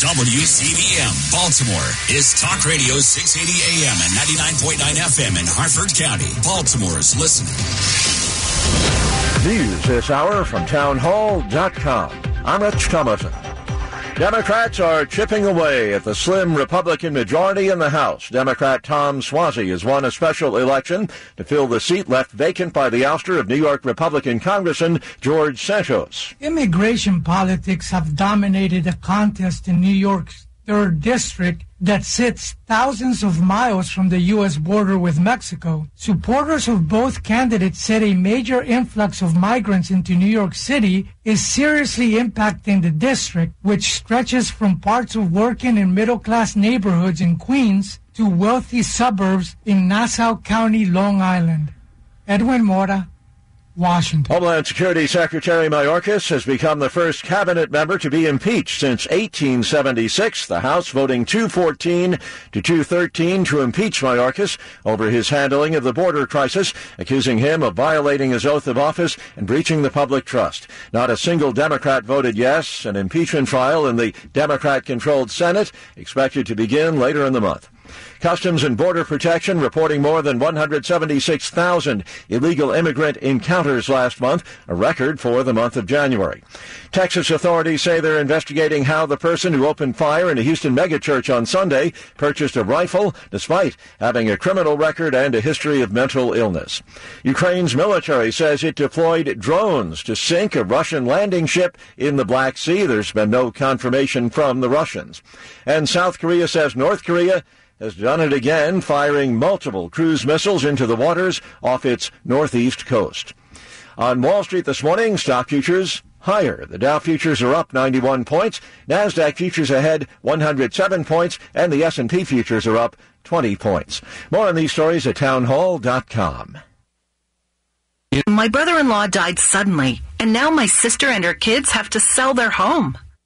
WCBM Baltimore is Talk Radio 680 AM and 99.9 FM in Harford County. Baltimore's listening. News this hour from townhall.com. I'm Rich Thomason. Democrats are chipping away at the slim Republican majority in the House. Democrat Tom Suozzi has won a special election to fill the seat left vacant by the ouster of New York Republican Congressman George Santos. Immigration politics have dominated the contest in New York's 3rd District that sits thousands of miles from the U.S. border with Mexico. Supporters of both candidates said a major influx of migrants into New York City is seriously impacting the district, which stretches from parts of working and middle class neighborhoods in Queens to wealthy suburbs in Nassau County, Long Island. Edwin Mora, Washington. Homeland Security Secretary Mayorkas has become the first cabinet member to be impeached since 1876. The House voting 214 to 213 to impeach Mayorkas over his handling of the border crisis, accusing him of violating his oath of office and breaching the public trust. Not a single Democrat voted yes. An impeachment trial in the Democrat-controlled Senate expected to begin later in the month. Customs and Border Protection reporting more than 176,000 illegal immigrant encounters last month, a record for the month of January. Texas authorities say they're investigating how the person who opened fire in a Houston megachurch on Sunday purchased a rifle despite having a criminal record and a history of mental illness. Ukraine's military says it deployed drones to sink a Russian landing ship in the Black Sea. There's been no confirmation from the Russians. And South Korea says North Korea has done it again, firing multiple cruise missiles into the waters off its northeast coast. On Wall Street this morning, stock futures higher. The Dow futures are up 91 points, Nasdaq futures ahead 107 points, and the S&P futures are up 20 points. More on these stories at townhall.com. My brother-in-law died suddenly, and now my sister and her kids have to sell their home.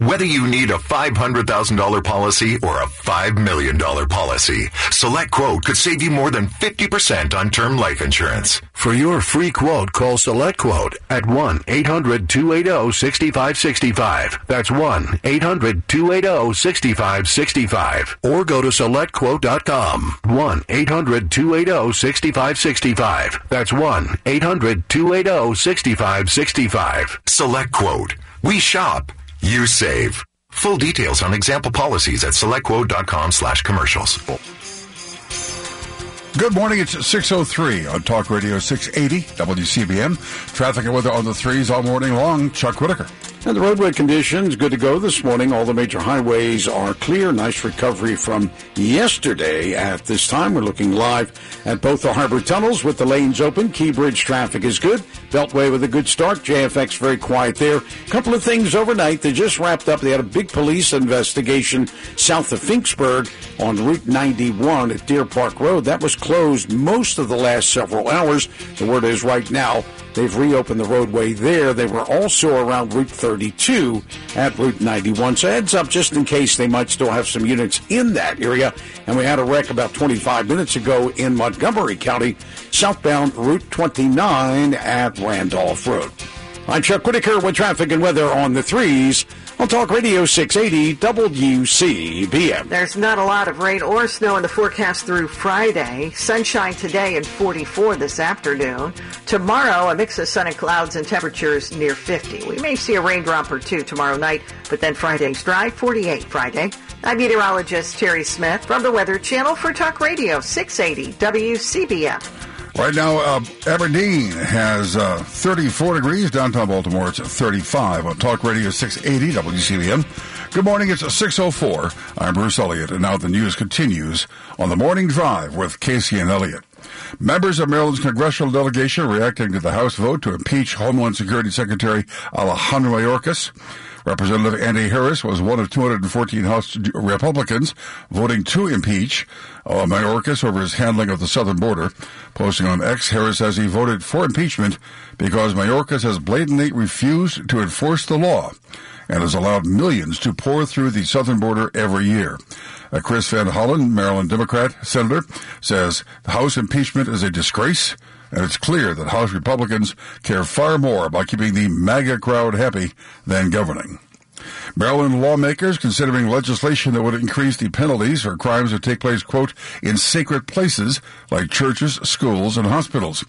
Whether you need a $500,000 policy or a $5 million policy, Select Quote could save you more than 50% on term life insurance. For your free quote, call Select Quote at 1-800-280-6565. That's 1-800-280-6565. Or go to SelectQuote.com. 1-800-280-6565. That's 1-800-280-6565. Select Quote. We shop. You save. Full details on example policies at selectquote.com slash commercials. Good morning. It's 603 on Talk Radio 680 WCBM. Traffic and weather on the threes all morning long. Chuck Whitaker. And the roadway conditions good to go this morning. All the major highways are clear. Nice recovery from yesterday. At this time, we're looking live at both the harbor tunnels with the lanes open. Key Bridge traffic is good. Beltway with a good start. JFX very quiet there. Couple of things overnight. They just wrapped up. They had a big police investigation south of Finksburg on Route 91 at Deer Park Road. That was closed most of the last several hours. The word is right now They've reopened the roadway there. They were also around Route 32 at Route 91. So heads up just in case they might still have some units in that area. And we had a wreck about 25 minutes ago in Montgomery County, southbound Route 29 at Randolph Road. I'm Chuck Whitaker with traffic and weather on the threes on Talk Radio 680 WCBM. There's not a lot of rain or snow in the forecast through Friday. Sunshine today and 44 this afternoon. Tomorrow, a mix of sun and clouds and temperatures near 50. We may see a raindrop or two tomorrow night, but then Friday's dry, 48 Friday. I'm meteorologist Terry Smith from the Weather Channel for Talk Radio 680 WCBM. Right now, uh, Aberdeen has uh, 34 degrees. Downtown Baltimore, it's 35 on Talk Radio 680 WCBM. Good morning, it's 6.04. I'm Bruce Elliott, and now the news continues on the morning drive with Casey and Elliott. Members of Maryland's congressional delegation reacting to the House vote to impeach Homeland Security Secretary Alejandro Mayorkas. Representative Andy Harris was one of 214 House Republicans voting to impeach uh, Mayorkas over his handling of the southern border. Posting on X, Harris says he voted for impeachment because Mayorkas has blatantly refused to enforce the law and has allowed millions to pour through the southern border every year. Uh, Chris Van Hollen, Maryland Democrat senator, says the House impeachment is a disgrace, and it's clear that House Republicans care far more about keeping the MAGA crowd happy than governing. Maryland lawmakers considering legislation that would increase the penalties for crimes that take place, quote, in sacred places like churches, schools, and hospitals.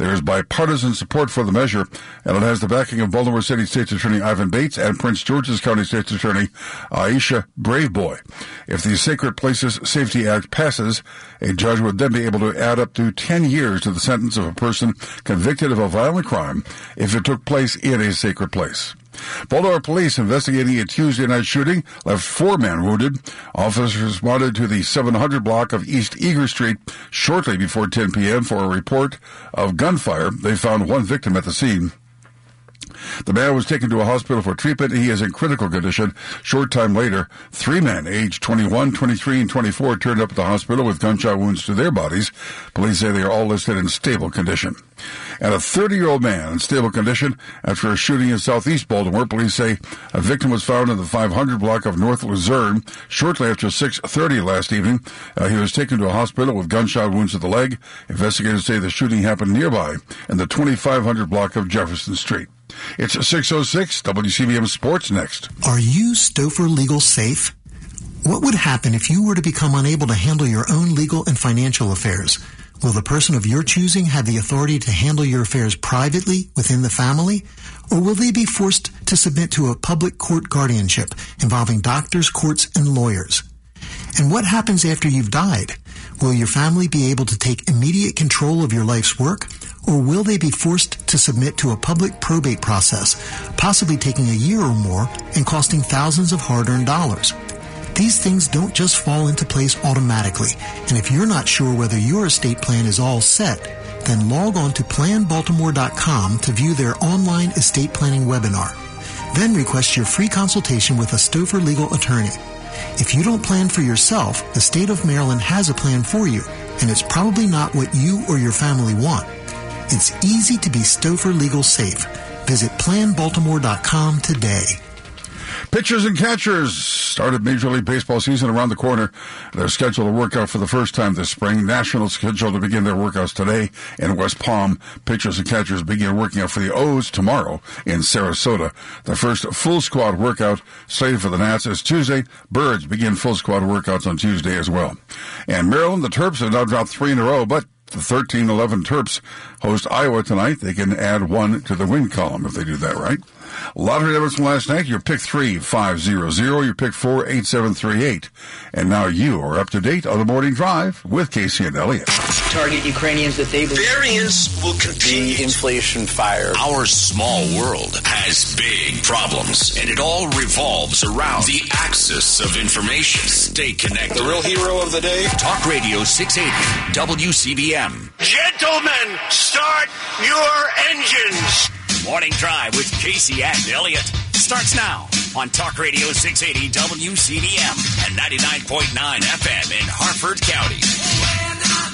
There is bipartisan support for the measure, and it has the backing of Baltimore City State's Attorney Ivan Bates and Prince George's County State's Attorney Aisha Braveboy. If the Sacred Places Safety Act passes, a judge would then be able to add up to 10 years to the sentence of a person convicted of a violent crime if it took place in a sacred place. Baltimore police investigating a Tuesday night shooting left four men wounded. Officers responded to the 700 block of East Eager Street shortly before 10 p.m. for a report of gunfire. They found one victim at the scene. The man was taken to a hospital for treatment. He is in critical condition. Short time later, three men aged 21, 23, and 24 turned up at the hospital with gunshot wounds to their bodies. Police say they are all listed in stable condition. And a 30 year old man in stable condition after a shooting in southeast Baltimore. Police say a victim was found in the 500 block of North Luzerne shortly after 6.30 last evening. Uh, he was taken to a hospital with gunshot wounds to the leg. Investigators say the shooting happened nearby in the 2500 block of Jefferson Street. It's 606 WCBM Sports next. Are you Stouffer Legal Safe? What would happen if you were to become unable to handle your own legal and financial affairs? Will the person of your choosing have the authority to handle your affairs privately within the family? Or will they be forced to submit to a public court guardianship involving doctors, courts, and lawyers? And what happens after you've died? Will your family be able to take immediate control of your life's work? Or will they be forced to submit to a public probate process, possibly taking a year or more and costing thousands of hard-earned dollars? These things don't just fall into place automatically, and if you're not sure whether your estate plan is all set, then log on to planbaltimore.com to view their online estate planning webinar. Then request your free consultation with a Stouffer legal attorney. If you don't plan for yourself, the state of Maryland has a plan for you, and it's probably not what you or your family want. It's easy to be Stouffer Legal Safe. Visit planbaltimore.com today. Pitchers and catchers started Major League Baseball season around the corner. They're scheduled to work out for the first time this spring. Nationals scheduled to begin their workouts today in West Palm. Pitchers and catchers begin working out for the O's tomorrow in Sarasota. The first full squad workout slated for the Nats is Tuesday. Birds begin full squad workouts on Tuesday as well. And Maryland, the Terps have now dropped three in a row, but the 13-11 Terps host Iowa tonight. They can add one to the win column if they do that right. Lottery numbers from last night. Your pick three five zero zero. Your pick four eight seven three eight. And now you are up to date on the morning drive with Casey and Elliott. Target Ukrainians that they believe. Variants will continue. The inflation fire. Our small world has big problems, and it all revolves around the axis of information. Stay connected. The real hero of the day. Talk Radio 680 WCBM. Gentlemen, start your engines. Morning Drive with Casey and Elliott starts now on Talk Radio 680 WCBM and 99.9 FM in Harford County.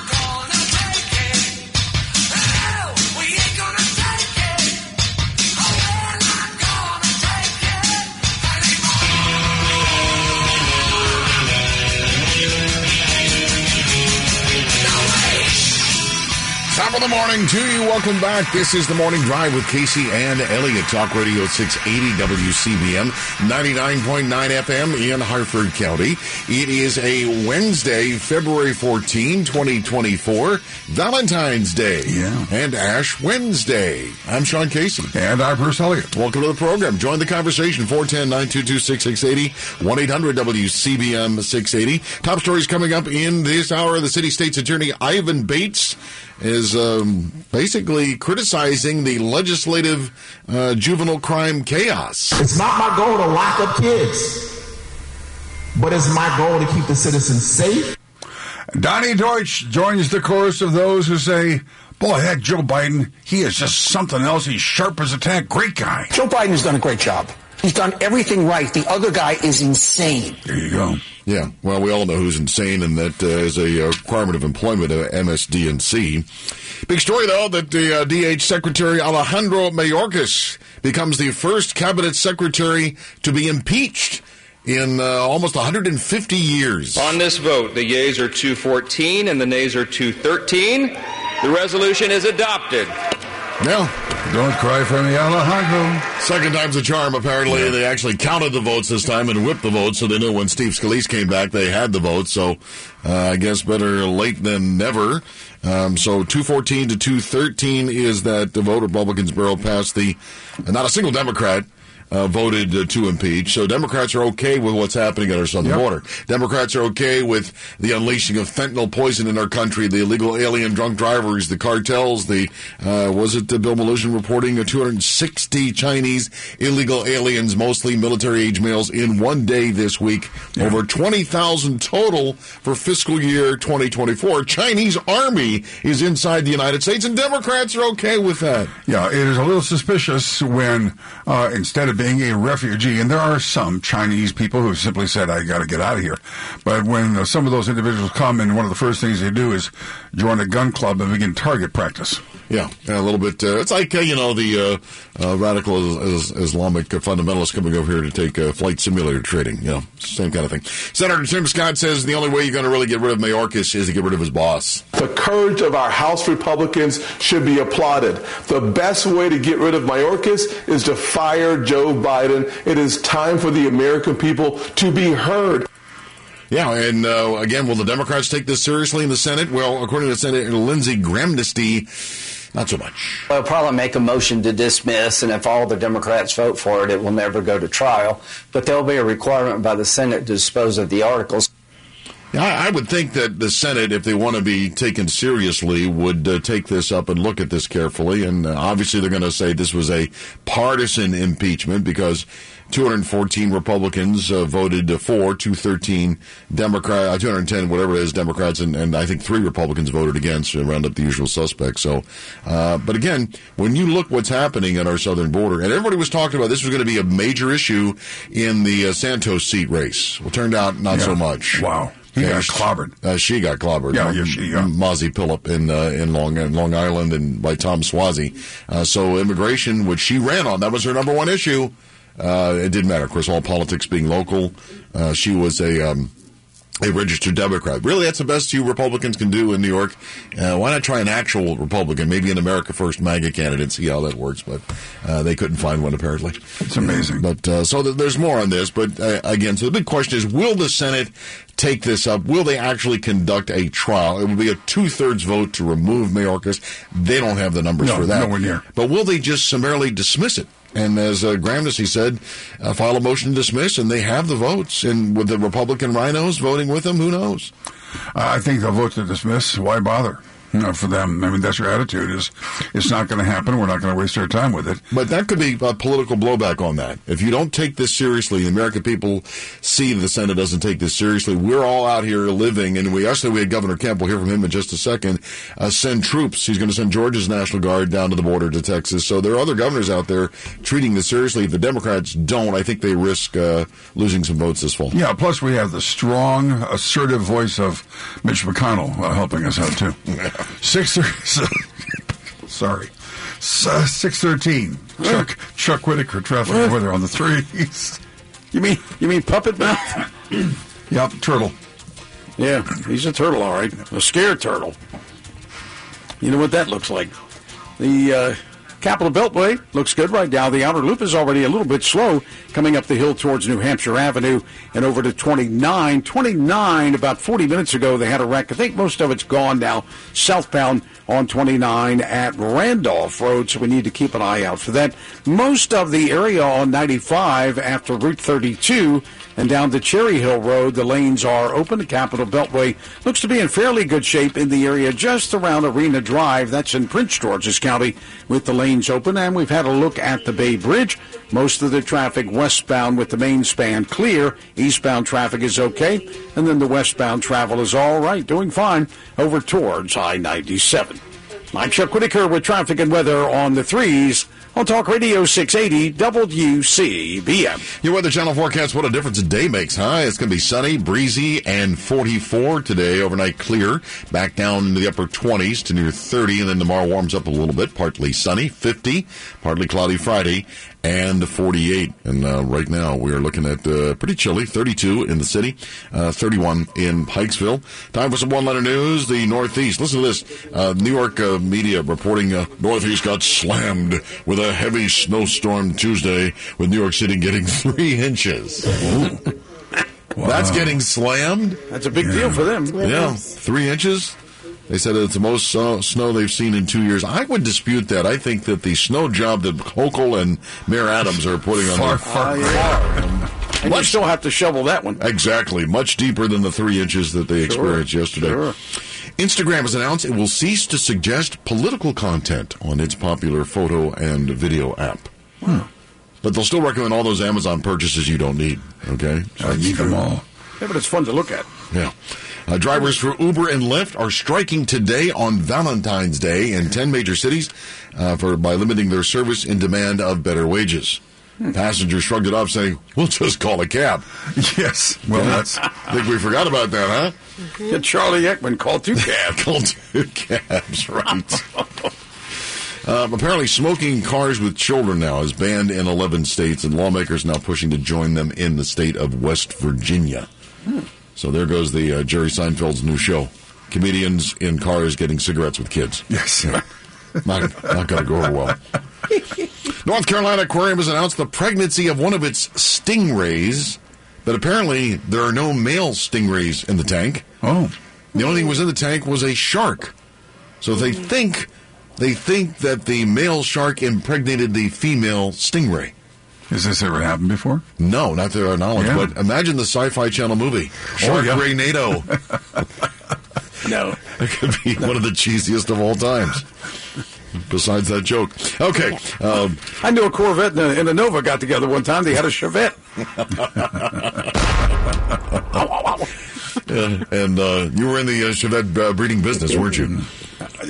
Top of the morning to you. Welcome back. This is the Morning Drive with Casey and Elliott. Talk Radio 680 WCBM, 99.9 FM in Harford County. It is a Wednesday, February 14, 2024, Valentine's Day. Yeah. And Ash Wednesday. I'm Sean Casey. And I'm Bruce Elliott. Welcome to the program. Join the conversation. 410-922-6680, 1-800-WCBM 680. Top stories coming up in this hour. The city state's attorney, Ivan Bates, is um, basically criticizing the legislative uh, juvenile crime chaos. It's not my goal to lock up kids, but it's my goal to keep the citizens safe. Donny Deutsch joins the chorus of those who say, Boy, that Joe Biden, he is just something else. He's sharp as a tack. Great guy. Joe Biden has done a great job. He's done everything right. The other guy is insane. There you go. Yeah, well, we all know who's insane, and that uh, is a uh, requirement of employment of MSDNC. Big story, though, that the uh, DH Secretary Alejandro Mayorkas becomes the first cabinet secretary to be impeached in uh, almost 150 years. On this vote, the yeas are 214 and the nays are 213. The resolution is adopted. Yeah. Don't cry for me, Alejandro. Second time's a charm, apparently. Yeah. They actually counted the votes this time and whipped the votes, so they knew when Steve Scalise came back, they had the votes. So uh, I guess better late than never. Um, so 214 to 213 is that the vote. Republicans barreled past the, not a single Democrat uh, voted uh, to impeach. So Democrats are okay with what's happening at our southern yep. border. Democrats are okay with the unleashing of fentanyl poison in our country, the illegal alien drunk drivers, the cartels, the, uh, was it the Bill Melugin reporting 260 Chinese illegal aliens, mostly military age males, in one day this week. Yeah. Over 20,000 total for fiscal year 2024. Chinese army is inside the United States, and Democrats are okay with that. Yeah, it is a little suspicious when uh, instead of being a refugee, and there are some Chinese people who simply said, I got to get out of here. But when uh, some of those individuals come and one of the first things they do is join a gun club and begin target practice. Yeah, yeah a little bit. Uh, it's like, uh, you know, the uh, uh, radical Islamic fundamentalists coming over here to take uh, flight simulator trading. You know, same kind of thing. Senator Tim Scott says the only way you're going to really get rid of Mayorkas is to get rid of his boss. The courage of our House Republicans should be applauded. The best way to get rid of Mayorkas is to fire Joe Biden. It is time for the American people to be heard. Yeah, and uh, again, will the Democrats take this seriously in the Senate? Well, according to Senator Lindsey Grahamnesty, not so much. They'll probably make a motion to dismiss, and if all the Democrats vote for it, it will never go to trial. But there'll be a requirement by the Senate to dispose of the articles. I, would think that the Senate, if they want to be taken seriously, would uh, take this up and look at this carefully. And uh, obviously, they're going to say this was a partisan impeachment because 214 Republicans uh, voted for, 213 Democrat, uh, 210 whatever it is Democrats, and, and I think three Republicans voted against to round up the usual suspects. So, uh, but again, when you look what's happening at our southern border, and everybody was talking about this was going to be a major issue in the uh, Santos seat race. Well, turned out not yeah. so much. Wow. He got clobbered. Uh, she got clobbered. Yeah, yeah, she, yeah. Mazi Pilip in uh, in Long in Long Island and by Tom Suozzi. Uh, so immigration, which she ran on, that was her number one issue. Uh, it didn't matter. Of course, all politics being local. Uh, she was a um, a registered Democrat. Really, that's the best you Republicans can do in New York. Uh, why not try an actual Republican, maybe an America First MAGA candidate, see how that works? But uh, they couldn't find one apparently. It's amazing. But uh, so th- there's more on this. But uh, again, so the big question is: Will the Senate take this up? Will they actually conduct a trial? It will be a two thirds vote to remove Mayorkas. They don't have the numbers no, for that. Nowhere near. But will they just summarily dismiss it? And as uh, Grahamnesty said, uh, file a motion to dismiss, and they have the votes. And with the Republican rhinos voting with them, who knows? I think they'll vote to dismiss. Why bother? You know, for them. I mean, that's your attitude is it's not going to happen. We're not going to waste our time with it. But that could be a political blowback on that. If you don't take this seriously, the American people see the Senate doesn't take this seriously. We're all out here living, and we actually we had Governor Kemp. We'll hear from him in just a second. Uh, send troops. He's going to send Georgia's National Guard down to the border to Texas. So there are other governors out there treating this seriously. If the Democrats don't, I think they risk uh, losing some votes this fall. Yeah. Plus, we have the strong, assertive voice of Mitch McConnell uh, helping us out too. Six. Sorry. Uh, six thirteen. Chuck Chuck Whitaker traffic what? weather on the threes. You mean you mean puppet mouth? yep, turtle. Yeah, he's a turtle, all right. A scared turtle. You know what that looks like? The uh, Capital Beltway looks good right now. The outer loop is already a little bit slow coming up the hill towards New Hampshire Avenue and over to 29. 29, about 40 minutes ago, they had a wreck. I think most of it's gone now. Southbound on 29 at Randolph Road, so we need to keep an eye out for that. Most of the area on 95 after Route 32 and down the Cherry Hill Road, the lanes are open. The Capital Beltway looks to be in fairly good shape in the area just around Arena Drive. That's in Prince George's County with the lanes open. And we've had a look at the Bay Bridge. Most of the traffic westbound with the main span clear. Eastbound traffic is okay. And then the westbound travel is all right, doing fine over towards I 97. I'm Chuck Whitaker with traffic and weather on the threes on Talk Radio 680 WCBM. Your Weather Channel forecast, what a difference a day makes, huh? It's going to be sunny, breezy, and 44 today. Overnight clear, back down into the upper 20s to near 30, and then tomorrow warms up a little bit, partly sunny, 50, partly cloudy Friday, and 48. And uh, right now we are looking at uh, pretty chilly, 32 in the city, uh, 31 in Pikesville. Time for some one-letter news. The Northeast. Listen to this. Uh, New York uh, media reporting uh, Northeast got slammed with a heavy snowstorm Tuesday, with New York City getting three inches. That's getting slammed. That's a big deal for them. Yeah, three inches. They said it's the most snow, snow they've seen in two years. I would dispute that. I think that the snow job that Hochul and Mayor Adams are putting on Far, their far, far. And you still have to shovel that one. Exactly. Much deeper than the three inches that they experienced yesterday. sure. Instagram has announced it will cease to suggest political content on its popular photo and video app. But they'll still recommend all those Amazon purchases you don't need. Okay? I need them all. Yeah, but it's fun to look at. Yeah. Uh, drivers for Uber and Lyft are striking today on Valentine's Day in 10 major cities uh, for by limiting their service in demand of better wages. Passengers shrugged it off, saying, "We'll just call a cab." Yes. Well, Yeah. that's. I think we forgot about that, huh? Yeah, Charlie Eckman called two cabs. called two cabs, right? Um, apparently, smoking cars with children now is banned in 11 states, and lawmakers now pushing to join them in the state of West Virginia. So there goes the uh, Jerry Seinfeld's new show: comedians in cars getting cigarettes with kids. Yes. not not going to go over well. North Carolina Aquarium has announced the pregnancy of one of its stingrays, but apparently there are no male stingrays in the tank. Oh. The only thing was in the tank was a shark. So they think they think that the male shark impregnated the female stingray. Has this ever happened before? No, not to our knowledge. Yeah. But imagine the Sci-Fi Channel movie, Shark yeah. Ray NATO. No. it could be one of the cheesiest of all times. Besides that joke. Okay. Um, I knew a Corvette and a, and a Nova got together one time. They had a Chevette. uh, and uh, you were in the uh, Chevette uh, breeding business, weren't you?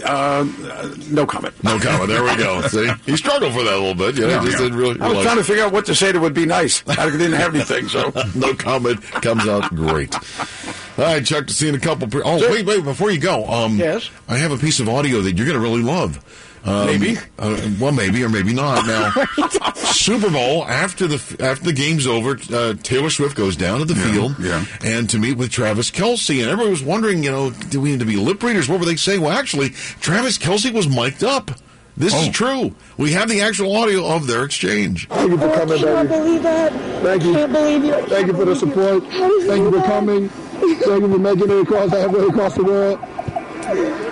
Uh, no comment. No comment. There we go. See, he struggled for that a little bit. Yeah, Yeah, just yeah. didn't really. I was trying to figure out what to say that would be nice. I didn't have anything, so. no comment comes out great. All right, Chuck, To seeing a couple. Pre- oh, wait, wait, before you go, um, Yes? I have a piece of audio that you're going to really love. Um, Maybe. uh, well, maybe or maybe not. Now, Super Bowl after the after the game's over, uh, Taylor Swift goes down to the field yeah. and to meet with Travis Kelce, and everybody was wondering, you know, do we need to be lip readers? What were they saying? Well, actually, Travis Kelce was mic'd up. This is Oh. true. We have the actual audio of their exchange. Thank you for coming, baby. believe that. Thank you. Can't believe you. Thank you for the support. Thank you for coming. Thank you for making it across halfway across the world.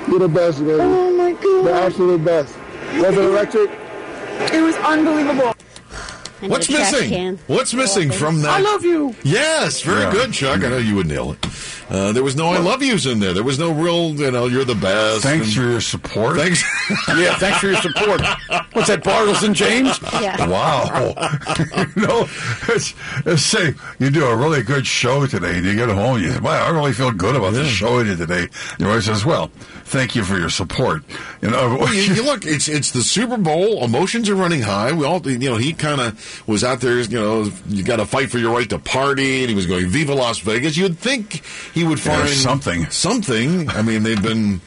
You're the best, baby. My god. The absolute best. Was it electric? It was unbelievable. What's missing? What's missing from that? I love you. Yes, very Yeah. good, Chuck. I know you would nail it. Uh, there was no "I love yous" in there. There was no real, you know, "You're the best." Thanks and- for your support. Thanks. Yeah, thanks for your support. What's that, Bartles and James? Yeah. Wow. you know, it's, it's say you do a really good show today, and you get home, you say, wow, I really feel good about the show you did today. Your wife says, well, thank you for your support. You know, Well, you, you look, it's it's the Super Bowl. Emotions are running high. We all, you know, he kind of was out there. You know, you got to fight for your right to party, and he was going "Viva Las Vegas." You'd think he would Yeah, find something. Something. I mean, they've been.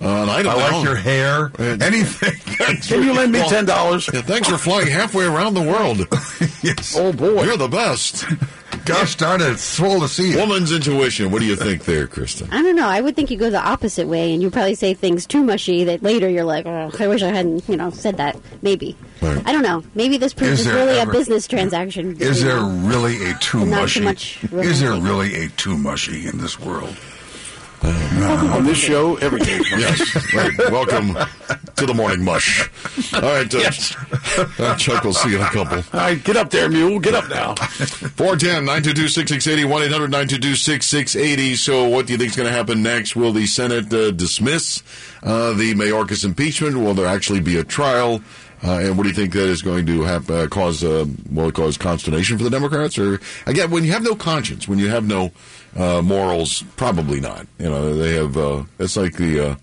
Uh, I don't I know. like your hair. Uh, Anything. Can you lend me ten dollars? Yeah, thanks for flying halfway around the world. yes. Oh boy. You're the best. Gosh darn it, it's swell to see you. Woman's intuition. What do you think there, Kristen? I don't know. I would think you go the opposite way, and you probably say things too mushy that later you're like, oh, I wish I hadn't, you know, said that. Maybe. Right. I don't know. Maybe this proves Is it's really ever- a business transaction. Is there know. really a too mushy? too much is there really a too mushy in this world? On this show, every day. Yes. Right. Welcome to the morning mush. All right, uh, Yes. uh, Chuck, we'll see you in a couple. All right, get up there, mule. Get up now. 410 922 6680 1 800 922 6680. So, what do you think is going to happen next? Will the Senate uh, dismiss uh, the Mayorkas impeachment? Will there actually be a trial? Uh, and what do you think that is going to hap- uh, cause? Uh, will it cause consternation for the Democrats? Or again, when you have no conscience, when you have no uh, morals, probably not. You know, they have. Uh, it's like the.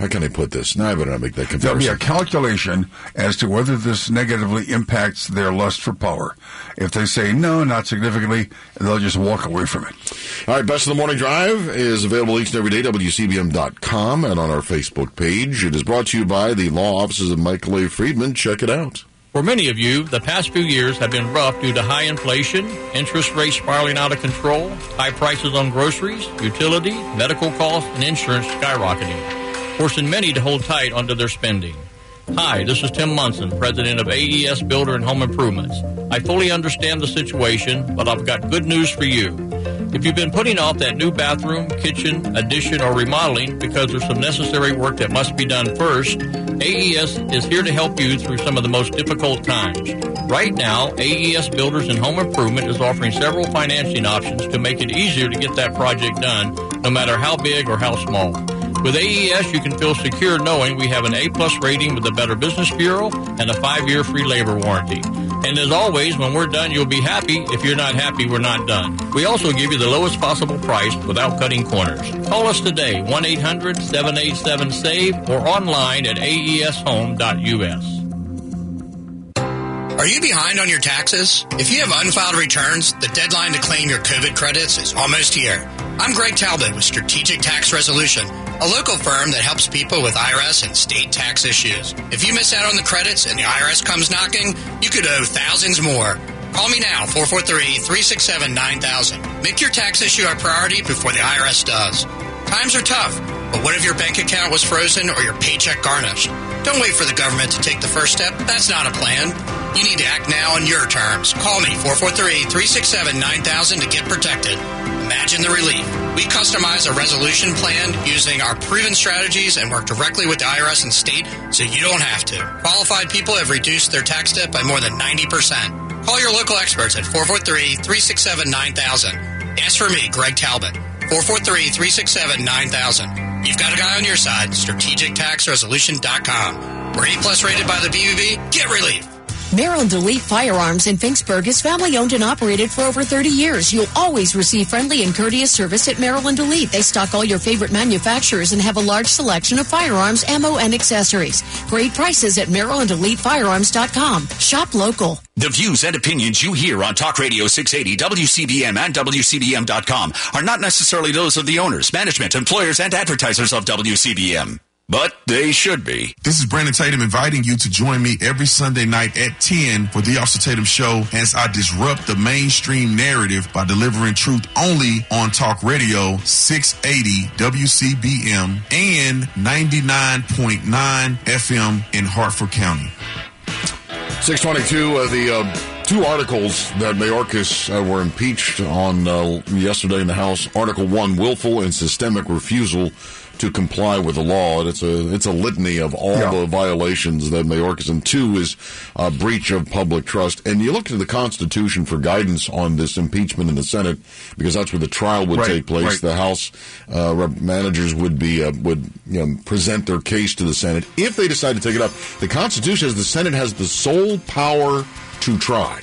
How can I put this? Now I better not make that comparison. There'll be a calculation as to whether this negatively impacts their lust for power. If they say no, not significantly, they'll just walk away from it. All right, Best of the Morning Drive is available each and every day, at WCBM.com, and on our Facebook page. It is brought to you by the law offices of Michael A. Friedman. Check it out. For many of you, the past few years have been rough due to high inflation, interest rates spiraling out of control, high prices on groceries, utility, medical costs, and insurance skyrocketing, forcing many to hold tight onto their spending. Hi, this is Tim Munson, president of AES Builder and Home Improvements. I fully understand the situation, but I've got good news for you. If you've been putting off that new bathroom, kitchen, addition, or remodeling because there's some necessary work that must be done first, AES is here to help you through some of the most difficult times. Right now, AES Builders and Home Improvement is offering several financing options to make it easier to get that project done, no matter how big or how small. With AES, you can feel secure knowing we have an A plus rating with the Better Business Bureau and a five year free labor warranty. And as always, when we're done, you'll be happy. If you're not happy, we're not done. We also give you the lowest possible price without cutting corners. Call us today, 1 800 787 SAVE, or online at aeshome.us. Are you behind on your taxes? If you have unfiled returns, the deadline to claim your COVID credits is almost here. I'm Greg Talbot with Strategic Tax Resolution, a local firm that helps people with IRS and state tax issues. If you miss out on the credits and the IRS comes knocking, you could owe thousands more. Call me now, 443-367-9000. Make your tax issue a priority before the IRS does. Times are tough, but what if your bank account was frozen or your paycheck garnished? Don't wait for the government to take the first step. That's not a plan. You need to act now on your terms. Call me, 443-367-9000 to get protected. Imagine the relief. We customize a resolution plan using our proven strategies and work directly with the IRS and state so you don't have to. Qualified people have reduced their tax debt by more than 90%. Call your local experts at 443-367-9000. Ask for me, Greg Talbot. 443-367-9000. You've got a guy on your side. StrategicTaxResolution.com. We're A plus rated by the BBB. Get relief. Maryland Elite Firearms in Finksburg is family owned and operated for over 30 years. You'll always receive friendly and courteous service at Maryland Elite. They stock all your favorite manufacturers and have a large selection of firearms, ammo, and accessories. Great prices at MarylandEliteFirearms.com. Shop local. The views and opinions you hear on Talk Radio 680, WCBM, and WCBM.com are not necessarily those of the owners, management, employers, and advertisers of WCBM. But they should be. This is Brandon Tatum inviting you to join me every Sunday night at 10 for the Officer Tatum Show as I disrupt the mainstream narrative by delivering truth only on Talk Radio 680 WCBM and 99.9 FM in Harford County. 622, uh, the uh, two articles that Mayorkas uh, were impeached on uh, yesterday in the House. Article 1, willful and systemic refusal to comply with the law. And it's a it's a litany of all Yeah. the violations that Mayorkas and two is a breach of public trust. And you look to the Constitution for guidance on this impeachment in the Senate because that's where the trial would Right, take place. right. The House uh, managers would be uh, would you know, present their case to the Senate if they decide to take it up. The Constitution says the Senate has the sole power to try,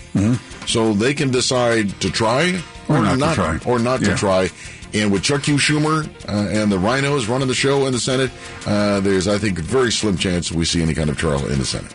so they can decide to try Mm-hmm. Or not to try. or not Yeah. to try. And with Chuck U. Schumer uh, and the Rhinos running the show in the Senate, uh, there's I think a very slim chance we see any kind of trial in the Senate.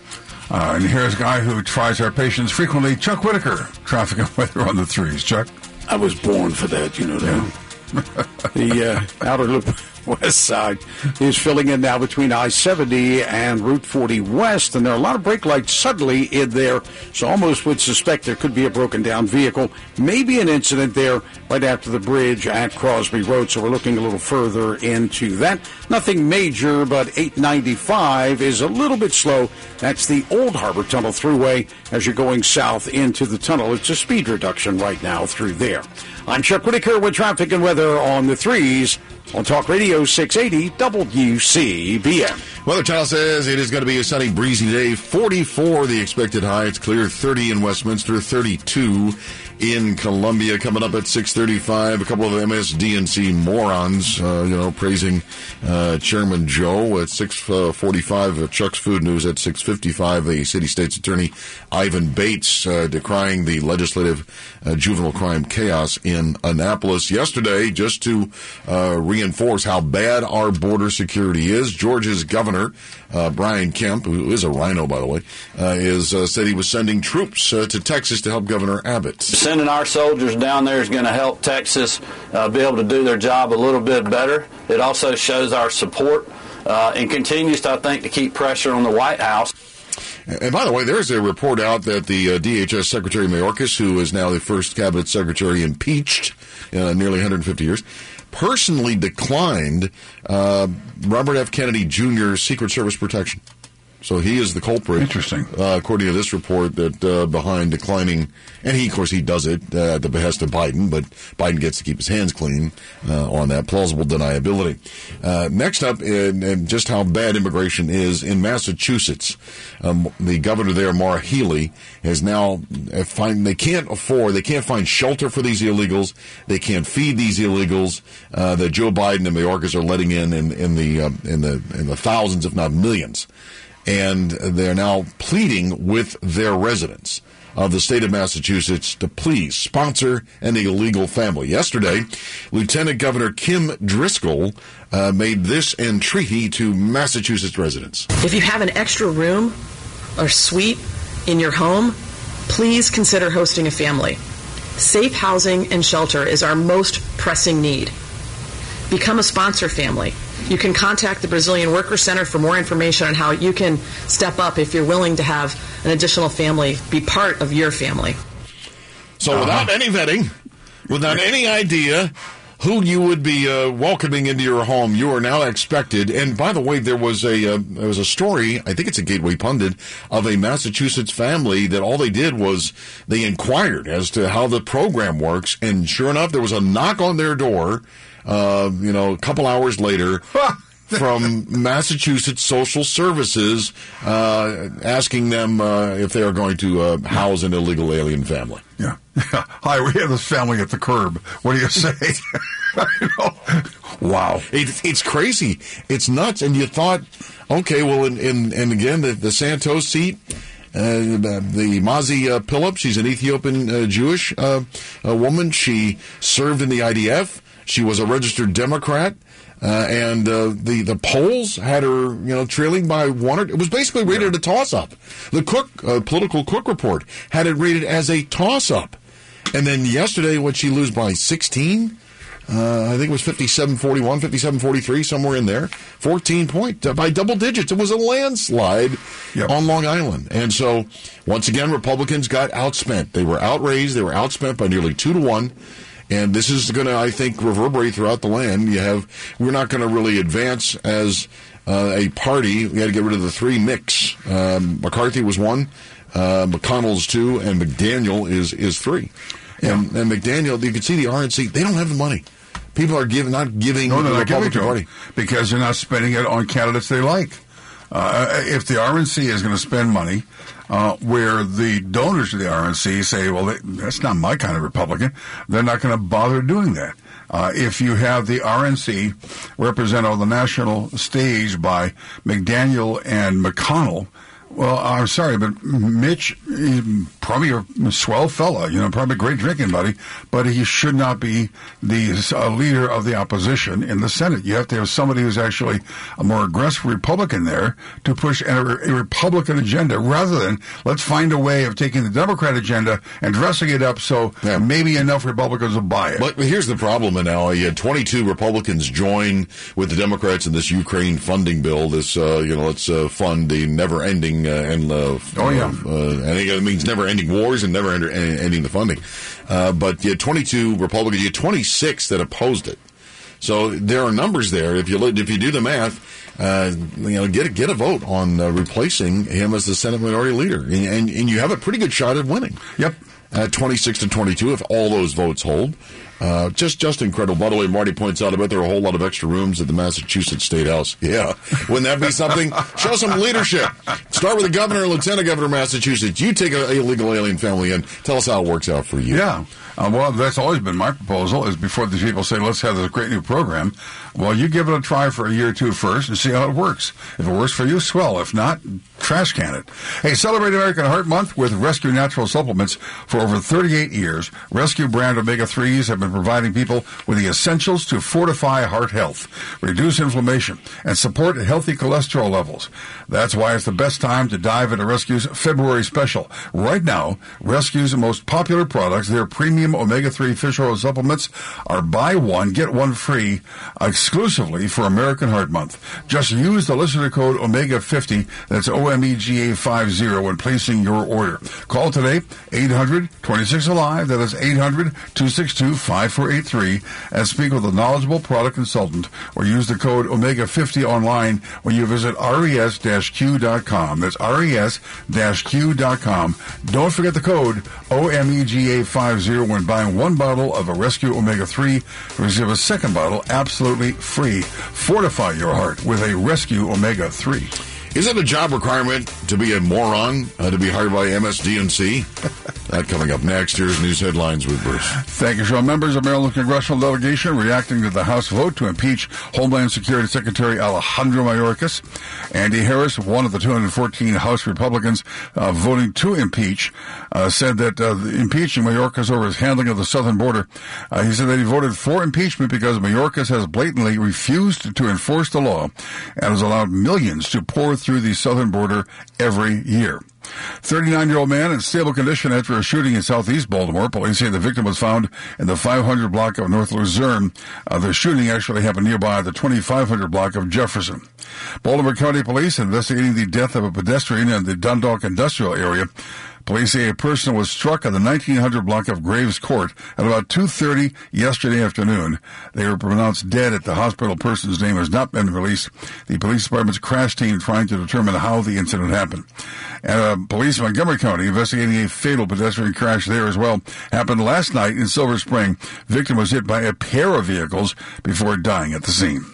Uh, and here's a guy who tries our patience frequently, Chuck Whitaker. Traffic and weather on the threes. Chuck? I was born for that, you know that. the uh, outer loop west side is filling in now between I-70 and Route 40 West, and there are a lot of brake lights suddenly in there, so almost would suspect there could be a broken down vehicle, maybe an incident there right after the bridge at Crosby Road, so we're looking a little further into that. Nothing major, but 895 is a little bit slow. That's the Old Harbor Tunnel Thruway as you're going south into the tunnel. It's a speed reduction right now through there. I'm Chuck Whitaker with traffic and weather on the threes on Talk Radio 680 WCBM. Weather Channel says it is going to be a sunny, breezy day. 44 the expected high. It's clear. 30 in Westminster. 32 in Columbia. Coming up at 6:35. A couple of MSDNC morons, uh, you know, praising uh, Chairman Joe at 6:45. Uh, Chuck's Food News at 6:55. The city state's attorney Ivan Bates uh, decrying the legislative uh, juvenile crime chaos in Annapolis yesterday. Just to uh, reinforce how bad our border security is. Georgia's governor, uh, Brian Kemp, who is a rhino, by the way, uh, is uh, said he was sending troops uh, to Texas to help Governor Abbott. Sending our soldiers down there is going to help Texas be able to do their job a little bit better. It also shows our support and continues, to, I think, to keep pressure on the White House. And by the way, there's a report out that the uh, DHS Secretary Mayorkas, who is now the first cabinet secretary impeached in uh, nearly 150 years, personally declined uh, Robert F. Kennedy Jr.'s Secret Service protection. So he is the culprit. Interesting. Uh, according to this report, that uh, behind declining, and he, of course, he does it uh, at the behest of Biden, but Biden gets to keep his hands clean uh, on that plausible deniability. Uh, next up, in, in just how bad immigration is in Massachusetts, um, the governor there, Maura Healey, has now uh, find they can't afford, they can't find shelter for these illegals, they can't feed these illegals that Joe Biden and Mayorkas are letting in in, in the in the in the thousands, if not millions and they're now pleading with their residents of the state of Massachusetts to please sponsor an illegal family. Yesterday, Lieutenant Governor Kim Driscoll uh, made this entreaty to Massachusetts residents. If you have an extra room or suite in your home, please consider hosting a family. Safe housing and shelter is our most pressing need. Become a sponsor family. You can contact the Brazilian Worker Center for more information on how you can step up if you're willing to have an additional family be part of your family. So, without any vetting, without any idea who you would be uh, welcoming into your home, you are now expected. And by the way, there was a uh, there was a story. I think it's a Gateway pundit of a Massachusetts family that all they did was they inquired as to how the program works, and sure enough, there was a knock on their door uh, you know, a couple hours later. from Massachusetts Social Services uh, asking them uh, if they are going to uh, house an illegal alien family. Yeah. Hi, we have this family at the curb. What do you say? wow. It, it's crazy. It's nuts. And you thought, okay, well, and again, the, the Santos seat. Uh, the Mazi uh, she's an Ethiopian uh, Jewish uh, woman. She served in the IDF. She was a registered Democrat. Uh, and uh, the the polls had her, you know, trailing by one or it was basically rated yeah. a toss up. The Cook uh, political Cook report had it rated as a toss up, and then yesterday, what she lose by sixteen? Uh, I think it was 57 41, 57 43, somewhere in there. 14 point uh, by double digits. It was a landslide yep. on Long Island. And so, once again, Republicans got outspent. They were outraised. They were outspent by nearly two to one. And this is going to, I think, reverberate throughout the land. You have, we're not going to really advance as uh, a party. We had to get rid of the three mix. Um, McCarthy was one, uh, McConnell's two, and McDaniel is is three. Yeah. And, and McDaniel, you can see the RNC, they don't have the money. People are giving, not giving no, not Republican Party because they're not spending it on candidates they like. Uh, if the RNC is going to spend money uh, where the donors to the RNC say, well, that's not my kind of Republican, they're not going to bother doing that. Uh, if you have the RNC represented on the national stage by McDaniel and McConnell, well, I'm sorry, but Mitch, probably a swell fella, you know, probably a great drinking buddy, but he should not be the uh, leader of the opposition in the Senate. You have to have somebody who's actually a more aggressive Republican there to push a, a Republican agenda rather than let's find a way of taking the Democrat agenda and dressing it up so yeah. maybe enough Republicans will buy it. But here's the problem, and now you had 22 Republicans join with the Democrats in this Ukraine funding bill. This, uh, you know, let's uh, fund the never-ending uh, and uh, oh yeah, uh, I think it means never ending wars and never ending the funding. Uh, but you had 22 Republicans, you had 26 that opposed it. So there are numbers there. If you if you do the math, uh, you know, get a, get a vote on uh, replacing him as the Senate Minority Leader, and, and, and you have a pretty good shot at winning. Yep, at 26 to 22 if all those votes hold. Uh, just, just incredible. By the way, Marty points out, I bet there are a whole lot of extra rooms at the Massachusetts State House. Yeah. Wouldn't that be something? Show some leadership. Start with the governor lieutenant governor of Massachusetts. You take a illegal alien family in. Tell us how it works out for you. Yeah. Uh, well, that's always been my proposal is before these people say, let's have this great new program. Well, you give it a try for a year or two first and see how it works. If it works for you, swell. If not, trash can it. Hey, celebrate American Heart Month with Res-Q Natural Supplements for over 38 years. Res-Q brand omega 3s have been providing people with the essentials to fortify heart health, reduce inflammation, and support healthy cholesterol levels. That's why it's the best time to dive into Res-Q's February special. Right now, Res-Q's most popular products, their premium omega-3 fish oil supplements, are buy one, get one free exclusively for American Heart Month. Just use the listener code OMEGA50, that's O-M-E-G-A-50 when placing your order. Call today, 800-26-ALIVE, that is 800-262-5483, and speak with a knowledgeable product consultant, or use the code OMEGA50 online when you visit res-q.com. That's res-q.com. Don't forget the code OMEGA50 when buying one bottle of a Res-Q Omega 3. Receive a second bottle absolutely free. Fortify your heart with a Res-Q Omega 3. Is it a job requirement to be a moron uh, to be hired by MSDNC? that coming up next. Here's news headlines with Bruce. Thank you, Sean. Members of Maryland congressional delegation reacting to the House vote to impeach Homeland Security Secretary Alejandro Mayorkas. Andy Harris, one of the 214 House Republicans uh, voting to impeach, uh, said that uh, impeaching Mayorkas over his handling of the southern border. Uh, he said that he voted for impeachment because Mayorkas has blatantly refused to enforce the law and has allowed millions to pour through the southern border every year. 39 year old man in stable condition after a shooting in southeast Baltimore. Police say the victim was found in the 500 block of North Luzerne. Uh, the shooting actually happened nearby the 2500 block of Jefferson. Baltimore County Police investigating the death of a pedestrian in the Dundalk industrial area. Police say a person was struck on the 1900 block of Graves Court at about 2.30 yesterday afternoon. They were pronounced dead at the hospital. Person's name has not been released. The police department's crash team trying to determine how the incident happened. And uh, police in Montgomery County investigating a fatal pedestrian crash there as well. Happened last night in Silver Spring. Victim was hit by a pair of vehicles before dying at the scene.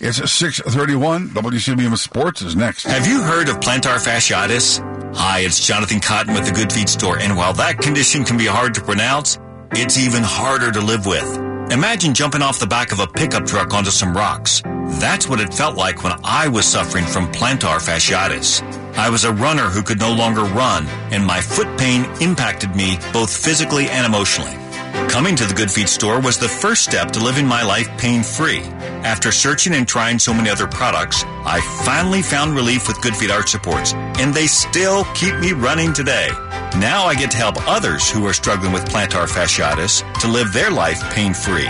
It's 631. WCBM Sports is next. Have you heard of plantar fasciitis? Hi, it's Jonathan Cotton with the Good Feet Store. And while that condition can be hard to pronounce, it's even harder to live with. Imagine jumping off the back of a pickup truck onto some rocks. That's what it felt like when I was suffering from plantar fasciitis. I was a runner who could no longer run, and my foot pain impacted me both physically and emotionally. Coming to the Good Feet store was the first step to living my life pain free. After searching and trying so many other products, I finally found relief with Good Feet Arch Supports, and they still keep me running today. Now I get to help others who are struggling with plantar fasciitis to live their life pain free.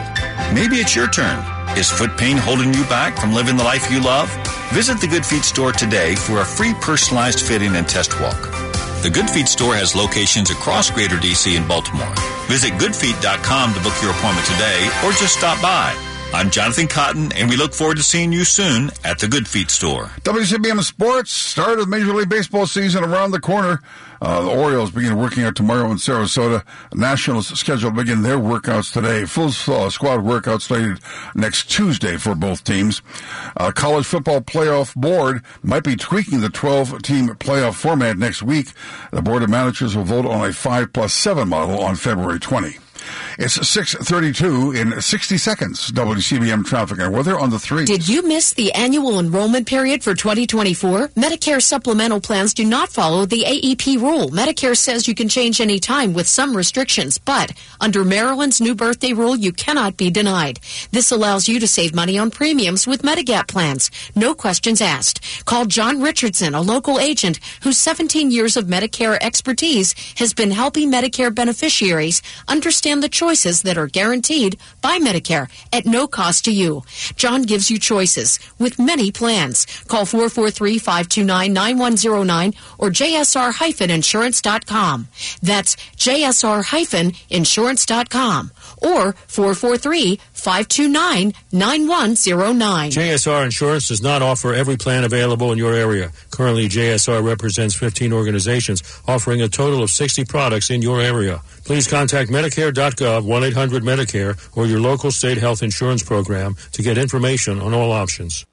Maybe it's your turn. Is foot pain holding you back from living the life you love? Visit the Good Feet store today for a free personalized fitting and test walk. The Good Feet store has locations across Greater DC and Baltimore. Visit goodfeet.com to book your appointment today or just stop by. I'm Jonathan Cotton, and we look forward to seeing you soon at the Good Feet store. WCBM Sports start of Major League Baseball season around the corner. Uh, the Orioles begin working out tomorrow in Sarasota. Nationals scheduled to begin their workouts today. Full uh, squad workout slated next Tuesday for both teams. Uh, college football playoff board might be tweaking the 12 team playoff format next week. The board of managers will vote on a 5 plus 7 model on February 20. It's 632 in 60 seconds. WCBM traffic and weather on the three. Did you miss the annual enrollment period for 2024? Medicare supplemental plans do not follow the AEP rule. Medicare says you can change any time with some restrictions, but under Maryland's new birthday rule, you cannot be denied. This allows you to save money on premiums with Medigap plans. No questions asked. Call John Richardson, a local agent whose 17 years of Medicare expertise has been helping Medicare beneficiaries understand the choices that are guaranteed by Medicare at no cost to you. John gives you choices with many plans. Call 443-529-9109 or jsr-insurance.com. That's jsr-insurance.com or 443-529-9109. JSR Insurance does not offer every plan available in your area. Currently, JSR represents 15 organizations offering a total of 60 products in your area. Please contact Medicare.gov 1-800-MEDICARE or your local state health insurance program to get information on all options.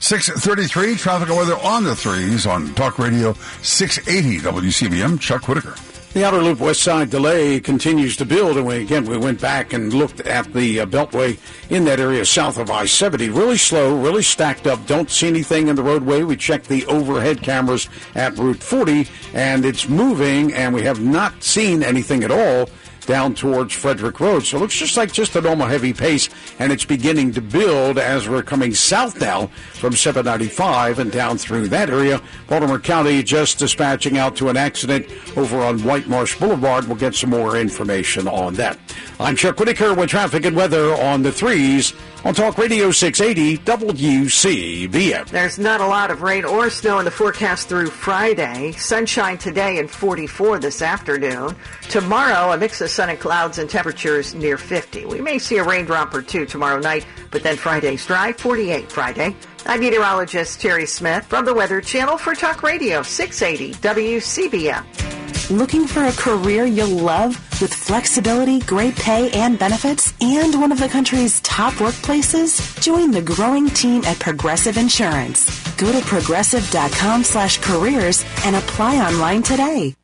633 traffic and weather on the threes on Talk Radio 680 WCBM. Chuck Whitaker. The outer loop west side delay continues to build, and we, again we went back and looked at the uh, beltway in that area south of I-70. Really slow, really stacked up. Don't see anything in the roadway. We checked the overhead cameras at Route 40, and it's moving, and we have not seen anything at all down towards Frederick Road. So it looks just like just a normal heavy pace, and it's beginning to build as we're coming south now from 795 and down through that area. Baltimore County just dispatching out to an accident over on White Marsh Boulevard. We'll get some more information on that. I'm Chuck Whitaker with traffic and weather on the threes on Talk Radio 680 WCBM. There's not a lot of rain or snow in the forecast through Friday. Sunshine today and 44 this afternoon. Tomorrow, a mix of sun and clouds and temperatures near 50. We may see a raindrop or two tomorrow night, but then Friday's dry, 48 Friday. I'm meteorologist Terry Smith from the Weather Channel for Talk Radio 680 WCBM. Looking for a career you'll love with flexibility, great pay, and benefits, and one of the country's top workplaces? Join the growing team at Progressive Insurance. Go to progressive.com slash careers and apply online today.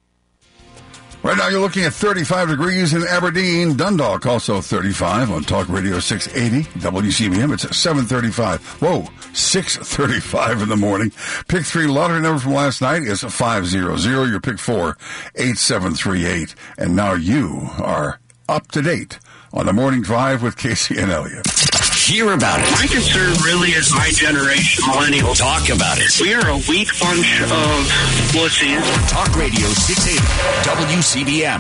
Right now, you're looking at 35 degrees in Aberdeen. Dundalk also 35 on Talk Radio 680 WCBM. It's 735. Whoa, 635 in the morning. Pick three lottery number from last night is 500. Your pick four, 8738. And now you are up to date on the morning drive with Casey and Elliott. Hear about it. My concern really is my generation, millennials. Talk about it. We are a weak bunch of wussies. Talk Radio 680 WCBM.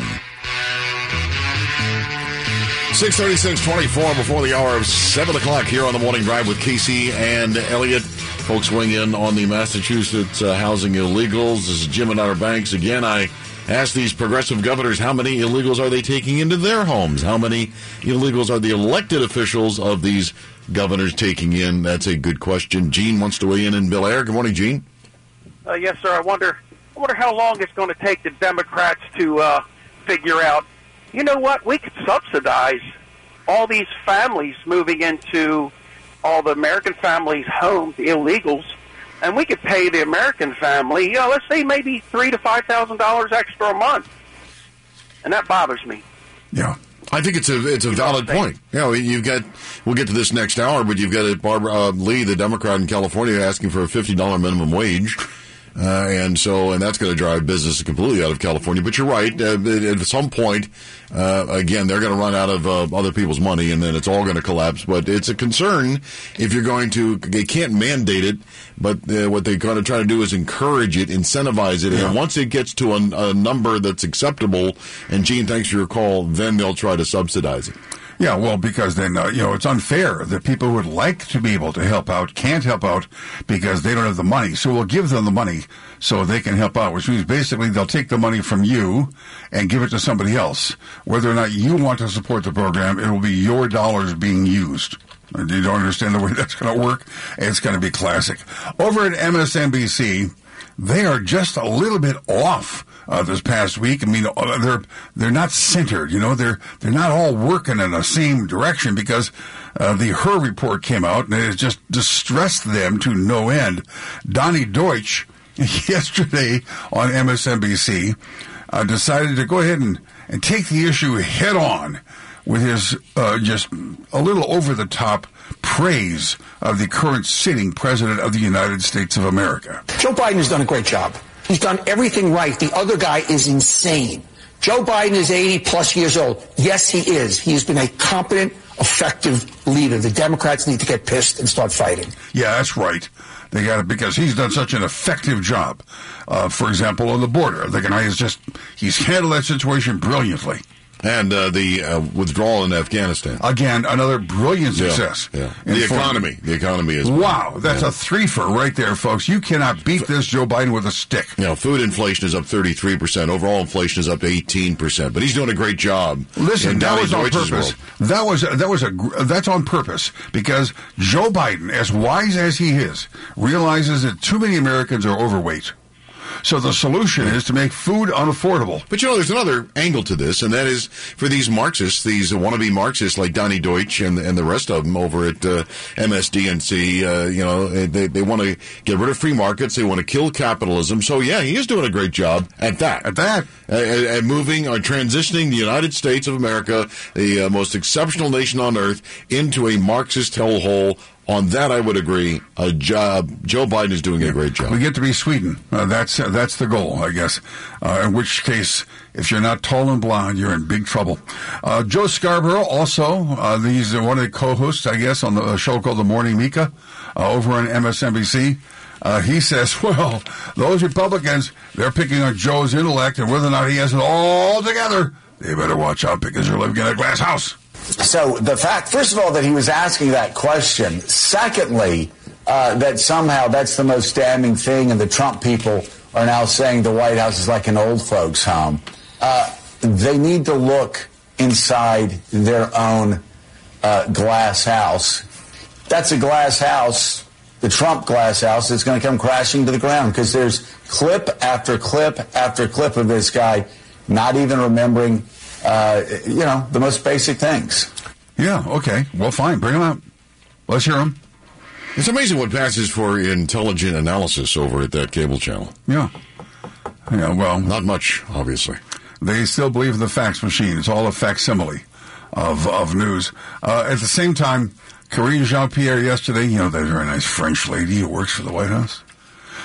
636 24 before the hour of 7 o'clock here on the morning drive with Casey and Elliott. Folks weighing in on the Massachusetts uh, housing illegals. This is Jim and Outer Banks. Again, I asked these progressive governors how many illegals are they taking into their homes? How many illegals are the elected officials of these governors taking in? That's a good question. Gene wants to weigh in in Bel Air. Good morning, Gene. Uh, yes, sir. I wonder, I wonder how long it's going to take the Democrats to uh, figure out. You know what? We could subsidize all these families moving into all the American families' homes, the illegals, and we could pay the American family, you know, let's say maybe three to five thousand dollars extra a month, and that bothers me. Yeah. I think it's a it's a valid point. You know, you've got we'll get to this next hour, but you've got Barbara uh, Lee, the Democrat in California, asking for a fifty dollar minimum wage. Uh, and so, and that's going to drive business completely out of California. But you're right. Uh, at some point, uh, again, they're going to run out of uh, other people's money, and then it's all going to collapse. But it's a concern if you're going to. They can't mandate it, but uh, what they're going to try to do is encourage it, incentivize it, Yeah. and once it gets to a, a number that's acceptable, and Gene, thanks for your call, then they'll try to subsidize it. Yeah, well, because then, uh, you know, it's unfair that people who would like to be able to help out can't help out because they don't have the money. So we'll give them the money so they can help out, which means basically they'll take the money from you and give it to somebody else. Whether or not you want to support the program, it will be your dollars being used. And You don't understand the way that's going to work? It's going to be classic. Over at MSNBC, they are just a little bit off uh, this past week. I mean, uh, they're they're not centered. You know, they're they're not all working in the same direction because uh, the Hur report came out and it just distressed them to no end. Donny Deutsch yesterday on MSNBC uh, decided to go ahead and, and take the issue head on with his uh, just a little over the top praise of the current sitting president of the United States of America. Joe Biden has done a great job. He's done everything right. The other guy is insane. Joe Biden is 80 plus years old. Yes, he is. He has been a competent, effective leader. The Democrats need to get pissed and start fighting. Yeah, that's right. They got it because he's done such an effective job. Uh, for example, on the border, the guy is just he's handled that situation brilliantly. And uh, the uh, withdrawal in Afghanistan. Again, another brilliant success. yeah. in The economy. The economy is. Wow, that's Yeah. a threefer right there, folks. You cannot beat this Joe Biden with a stick. You know, food inflation is up 33%. Overall inflation is up 18%. But he's doing a great job. Listen, that was on purpose. world. That was that was a that's on purpose because Joe Biden, as wise as he is, realizes that too many Americans are overweight. So the solution is to make food unaffordable. But you know, there's another angle to this, and that is for these Marxists, these wannabe Marxists like Donny Deutsch and, and the rest of them over at uh, MSDNC. Uh, you know, they, they want to get rid of free markets. They want to kill capitalism. So yeah, he is doing a great job at that. At that, at, at moving or transitioning the United States of America, the uh, most exceptional nation on earth, into a Marxist hellhole On that, I would agree. A job. Joe Biden is doing a great job. We get to be Sweden. Uh, that's uh, that's the goal, I guess. Uh, in which case, if you're not tall and blonde, you're in big trouble. Uh, Joe Scarborough, also, uh, he's one of the co-hosts, I guess, on the show called The Morning Mika uh, over on MSNBC. Uh, he says, well, those Republicans, they're picking on Joe's intellect and whether or not he has it all together. They better watch out because they're living in a glass house. So the fact, first of all, that he was asking that question. Secondly, uh, that somehow that's the most damning thing, and the Trump people are now saying the White House is like an old folks' home. Uh, they need to look inside their own uh, glass house. That's a glass house, the Trump glass house, that's going to come crashing to the ground because there's clip after clip after clip of this guy not even remembering uh, you know, the most basic things. Yeah, okay. Well, fine. Bring them out. Let's hear them. It's amazing what passes for intelligent analysis over at that cable channel. Yeah. Yeah, well. Not much, obviously. They still believe in the fax machine. It's all a facsimile of, of news. Uh, at the same time, Karine Jean Pierre yesterday, you know, that very nice French lady who works for the White House,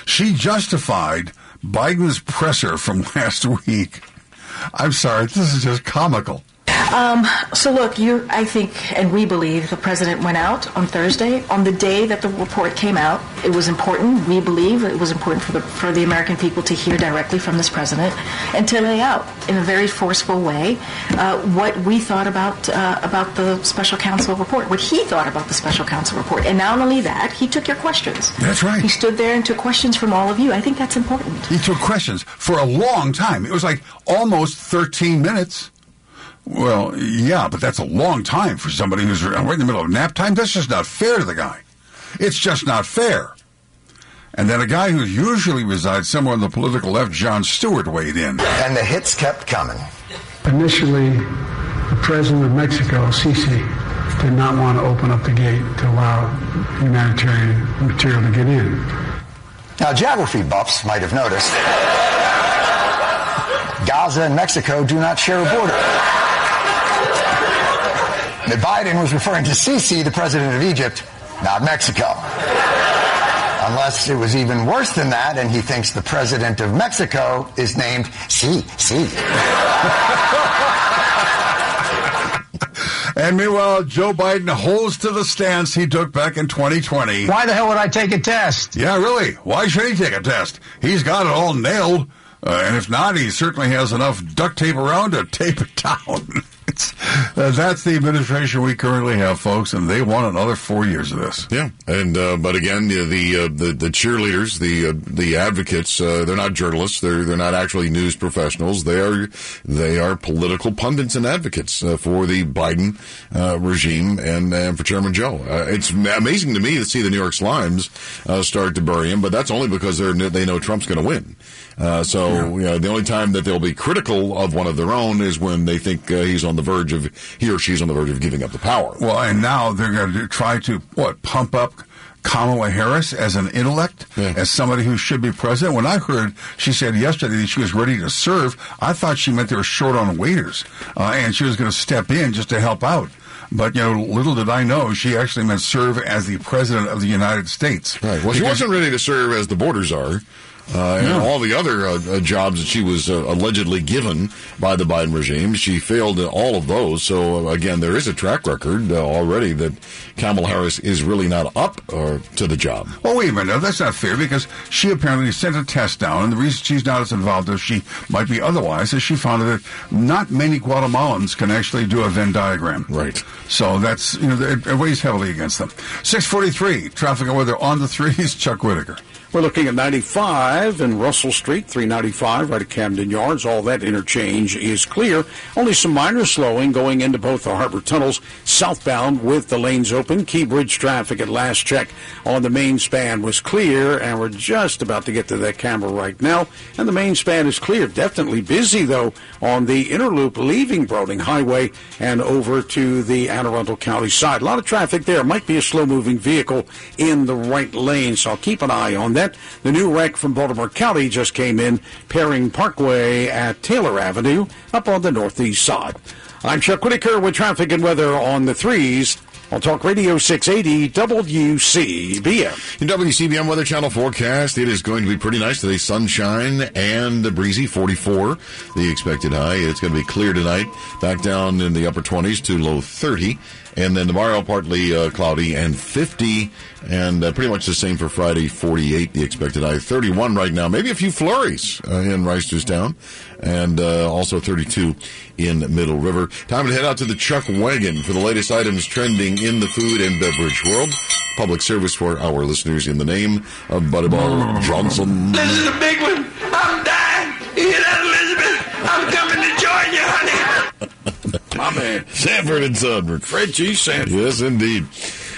she justified Biden's presser from last week I'm sorry, this is just comical. Um, so look, you, I think, and we believe the president went out on Thursday. On the day that the report came out, it was important. We believe it was important for the for the American people to hear directly from this president and to lay out in a very forceful way uh, what we thought about uh, about the special counsel report, what he thought about the special counsel report, and not only that, he took your questions. That's right. He stood there and took questions from all of you. I think that's important. He took questions for a long time. It was like almost 13 minutes. Well, yeah, but that's a long time for somebody who's right in the middle of nap time. That's just not fair to the guy. It's just not fair. And then a guy who usually resides somewhere on the political left, Jon Stewart, weighed in. And the hits kept coming. Initially, the president of Mexico, Sisi, did not want to open up the gate to allow humanitarian material to get in. Now, geography buffs might have noticed Gaza and Mexico do not share a border that Biden was referring to Sisi, the president of Egypt, not Mexico. Unless it was even worse than that, and he thinks the president of Mexico is named Si. And meanwhile, Joe Biden holds to the stance he took back in 2020. Why the hell would I take a test? Yeah, really. Why should he take a test? He's got it all nailed. Uh, and if not, he certainly has enough duct tape around to tape it down. uh, that's the administration we currently have, folks, and they want another four years of this. Yeah, and uh, but again, the the, uh, the, the cheerleaders, the uh, the advocates, uh, they're not journalists. They're they're not actually news professionals. They are they are political pundits and advocates uh, for the Biden regime and, and for Chairman Joe. it's amazing to me to see the New York Slimes start to bury him, but that's only because they know Trump's going to win. Uh, so you know, the only time that they'll be critical of one of their own is when they think uh, he's on the verge of he or she's on the verge of giving up the power. Well, and now they're going to try to what pump up. Kamala Harris as an intellect, yeah. as somebody who should be president. When I heard she said yesterday that she was ready to serve, I thought she meant they were short on waiters, uh, and she was going to step in just to help out. But you know, little did I know she actually meant serve as the president of the United States. Right. Well, she wasn't ready to serve as the border czar uh, and all the other uh, uh, jobs that she was uh, allegedly given by the Biden regime. She failed in all of those. So uh, again, there is a track record uh, already that Kamala Harris is really not up to the job. Well, wait a minute. No, that's not fair because she apparently sent a test down, and the reason she's not as involved as she might be otherwise is she found that not many Guatemalans can actually do a Venn diagram. Right. So that's, you know, it, it weighs heavily against them. 643, traffic and weather on the threes, Chuck Whitaker. We're looking at 95 and Russell Street, 395 right at Camden Yards. All that interchange is clear. Only some minor slowing going into both the harbor tunnels southbound with the lanes open. Key Bridge traffic at last check on the main span was clear, and we're just about to get to that camera right now. And the main span is clear. Definitely busy, though, on the inner loop leaving Broening Highway and over to the Anne Arundel County side. A lot of traffic there. Might be a slow moving vehicle in the right lane, so I'll keep an eye on that. The new wreck from Baltimore County just came in, Perring Parkway at Taylor Avenue up on the northeast side. I'm Chuck Whitaker with traffic and weather on the threes on Talk Radio 680 WCBM. In WCBM Weather Channel forecast, it is going to be pretty nice today. Sunshine and the breezy, 44. The expected high. It's going to be clear tonight. Back down in the upper 20s to low 30. And then tomorrow, partly uh, cloudy and 50. And uh, pretty much the same for Friday, 48. The expected high. 31 right now. Maybe a few flurries uh, in Reisterstown. And uh, also 32 in Middle River. Time to head out to the Chuck Wagon for the latest items trending in the food and beverage world. Public service for our listeners in the name of Buddy Ball Johnson. This is the big one. I'm dying. My man. Sanford and. Fred G. Sanford. Yes, indeed.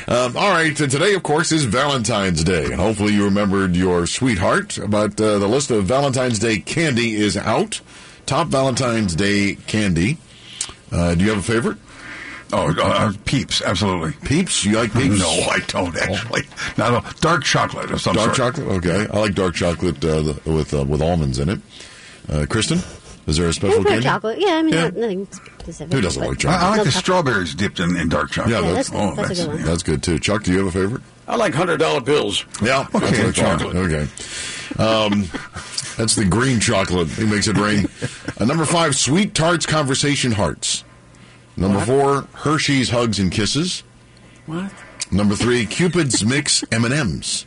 Um, all right, and today, of course, is Valentine's Day. And hopefully you remembered your sweetheart, but uh, the list of Valentine's Day candy is out. Top Valentine's Day candy. Uh, do you have a favorite? Oh, uh, Peeps, absolutely. Peeps? You like Peeps? No, I don't actually. No, no, dark chocolate of some dark sort. chocolate? Okay. I like dark chocolate uh, with uh, with almonds in it. Uh, Kristen, is there a special Dark candy? chocolate. Yeah, I mean, Yeah. not, nothing specific. Who doesn't like chocolate? I, I like No the chocolate. strawberries dipped in, in dark chocolate. Yeah, Yeah, that's, that's- that's a good one. that's good too. Chuck, do you have a favorite? I like $100 bills. Yeah, Okay, that's like chocolate. Okay. Um, that's the green chocolate. It makes it rain. Uh, number five, Sweet Tarts Conversation Hearts. Number four, Hershey's Hugs and Kisses. What? Number three, Cupid's Mix M&M's.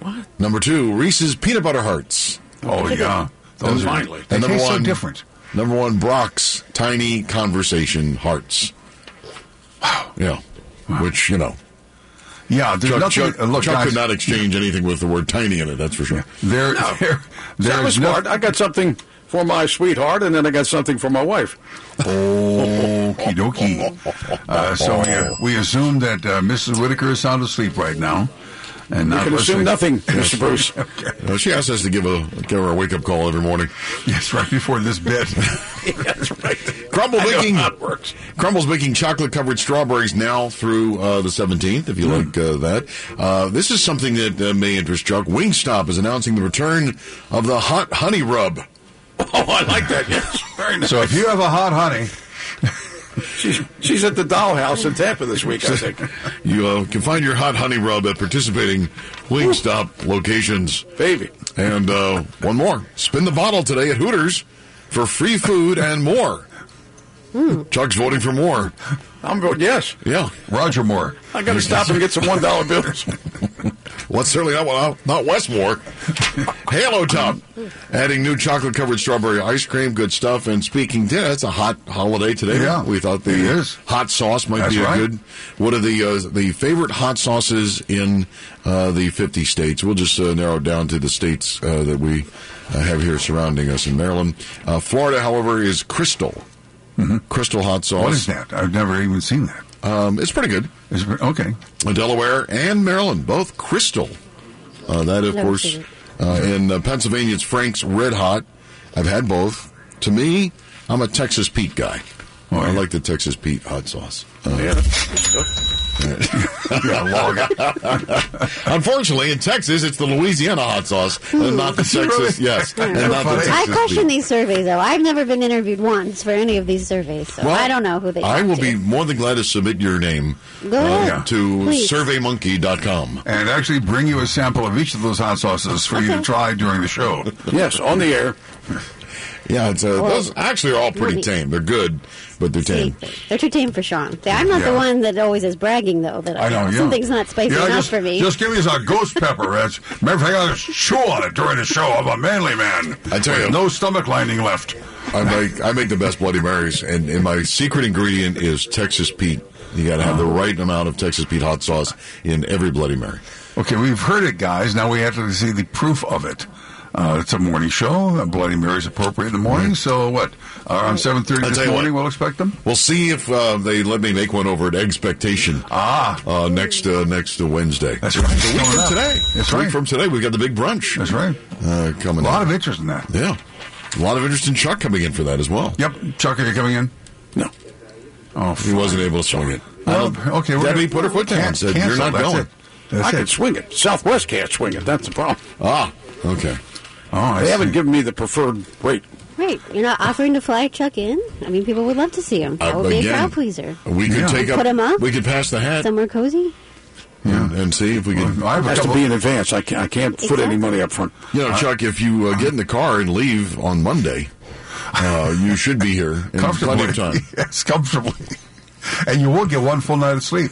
What? Number two, Reese's Peanut Butter Hearts. Oh, yeah. Those And- are, finally. They and number taste so one, different. Number one, Brach's Tiny Conversation Hearts. Wow. Yeah. Which, you know, Yeah, there's Chuck, nothing. Chuck, uh, look, Chuck guys, could not exchange anything with the word tiny in it, that's for sure. there, No. there, was there's no, smart. I got something for my sweetheart, and then I got something for my wife. Okie dokie. Uh, so we, we assume that uh, Mrs. Whitaker is sound asleep right now. And You not can assume listening. nothing, Mr. Bruce. Uh, she asks us to give a give her a wake up call every morning. Yes, right before this bit. That's right. Crumble I baking works. Crumbl's making chocolate covered strawberries now through uh, the 17th. If you Hmm. like uh, that, uh, this is something that uh, may interest Chuck. Wingstop is announcing the return of the hot honey rub. Oh, I like that. Yes, very nice. so if you have a hot honey, she's she's at the dollhouse in Tampa this week, I think. You uh, can find your hot honey rub at participating Wingstop locations. Baby. And uh, one more. Spin the bottle today at Hooters for free food and more. Chuck's voting for more. I'm voting yes. Yeah. Roger Moore. I got to stop and get some one dollar bills. Well, certainly not not, not Westmore. Halo Top, adding new chocolate covered strawberry ice cream. Good stuff. And speaking, yeah, it's a hot holiday today. Yeah, we thought the hot sauce might That's be a right. good. What are the uh, the favorite hot sauces in uh, the fifty states? We'll just uh, narrow it down to the states uh, that we uh, have here surrounding us in Maryland. Uh, Florida, however, is Crystal. Crystal hot sauce. Mm-hmm. what is that? I've never even seen that. Um, it's pretty good. Is it- okay. Uh, Delaware and Maryland, both Crystal. Uh, that, of Never course, uh, in uh, Pennsylvania, it's Frank's Red Hot. I've had both. To me, I'm a Texas Pete guy. I like the Texas Pete hot sauce. Uh, Unfortunately, in Texas, it's the Louisiana hot sauce, and not the Texas. Yes, and not the Texas I question Pete. these surveys, though. I've never been interviewed once for any of these surveys, so Well, I don't know who they are. I talk will to. be more than glad to submit your name Go ahead. uh, to Please. surveymonkey.com. And actually bring you a sample of each of those hot sauces for you to try during the show. Yes, on the air. Yeah, it's, uh, Well, those actually are all pretty let me- tame. They're good, but they're tame. They're too tame for Sean. See, I'm not the Yeah. one that always is bragging, though, that I know, yeah. something's not spicy Yeah, enough just, for me. Just give me a ghost pepper. That's, matter of fact, I chew on it during the show. I'm a manly man. I tell with you. no stomach lining left. I make I make the best Bloody Marys, and, and my secret ingredient is Texas Pete. You got to have the right amount of Texas Pete hot sauce in every Bloody Mary. Okay, we've heard it, guys. Now we have to see the proof of it. Uh, it's a morning show. Uh, Bloody Mary's appropriate in the morning. So what? Uh, around seven thirty this morning, what. we'll expect them. We'll see if uh, they let me make one over at Expectation. Ah, uh, next uh, next uh, Wednesday. That's right. It's a week from up. today. That's right. from today, we've got the big brunch. That's right. Uh, coming. A lot of interest in that. yeah, a lot of interest in Chuck coming in for that as well. Yep. Chuck, are you coming in? No. Oh, He wasn't able to swing it. Well, okay, we're Debbie put her foot down and said, "You're not that's going." it. I it. can swing it. Southwest can't swing it. That's the problem. Ah, okay. Oh, I They see. haven't given me the preferred rate. Right. You're not offering to fly Chuck in? I mean, people would love to see him. That Uh, would be a crowd pleaser. We could take up. Put him up? We could pass the hat Somewhere cozy? and, and see if we can. It has to be in advance. I can't, I can't put any money up front. You know, Chuck, if you uh, get in the car and leave on Monday, uh, you should be here in plenty of time. yes, comfortably. And you will get one full night of sleep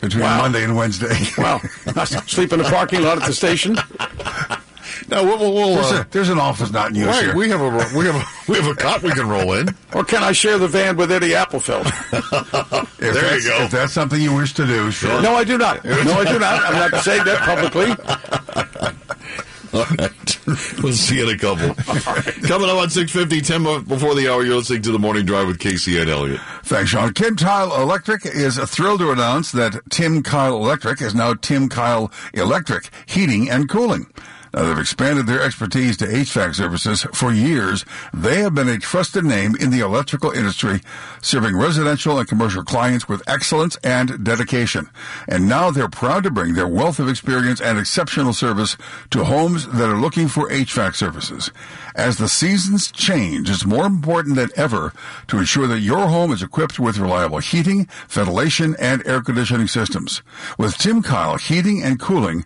between Wow. Monday and Wednesday. Wow. Sleep in the parking lot at the station? No, we'll, we'll, there's, uh, a, there's an office not in use right, here. we have a we have a we have a cot we can roll in. Or can I share the van with Eddie Applefeld? If there you go. If that's something you wish to do, sure. No, I do not. No, I do not. I'm not saying that publicly. All right. We'll see you in a couple. Coming up on 650, 10 before the hour, you're listening to the Morning Drive with Casey and Elliott. Thanks, Sean. Kim Kyle Electric is thrilled to announce that Tim Kyle Electric is now Tim Kyle Electric Heating and Cooling. Now, they've expanded their expertise to HVAC services. For years, they have been a trusted name in the electrical industry, serving residential and commercial clients with excellence and dedication. And now they're proud to bring their wealth of experience and exceptional service to homes that are looking for HVAC services. As the seasons change, it's more important than ever to ensure that your home is equipped with reliable heating, ventilation, and air conditioning systems. With Tim Kyle Heating and Cooling,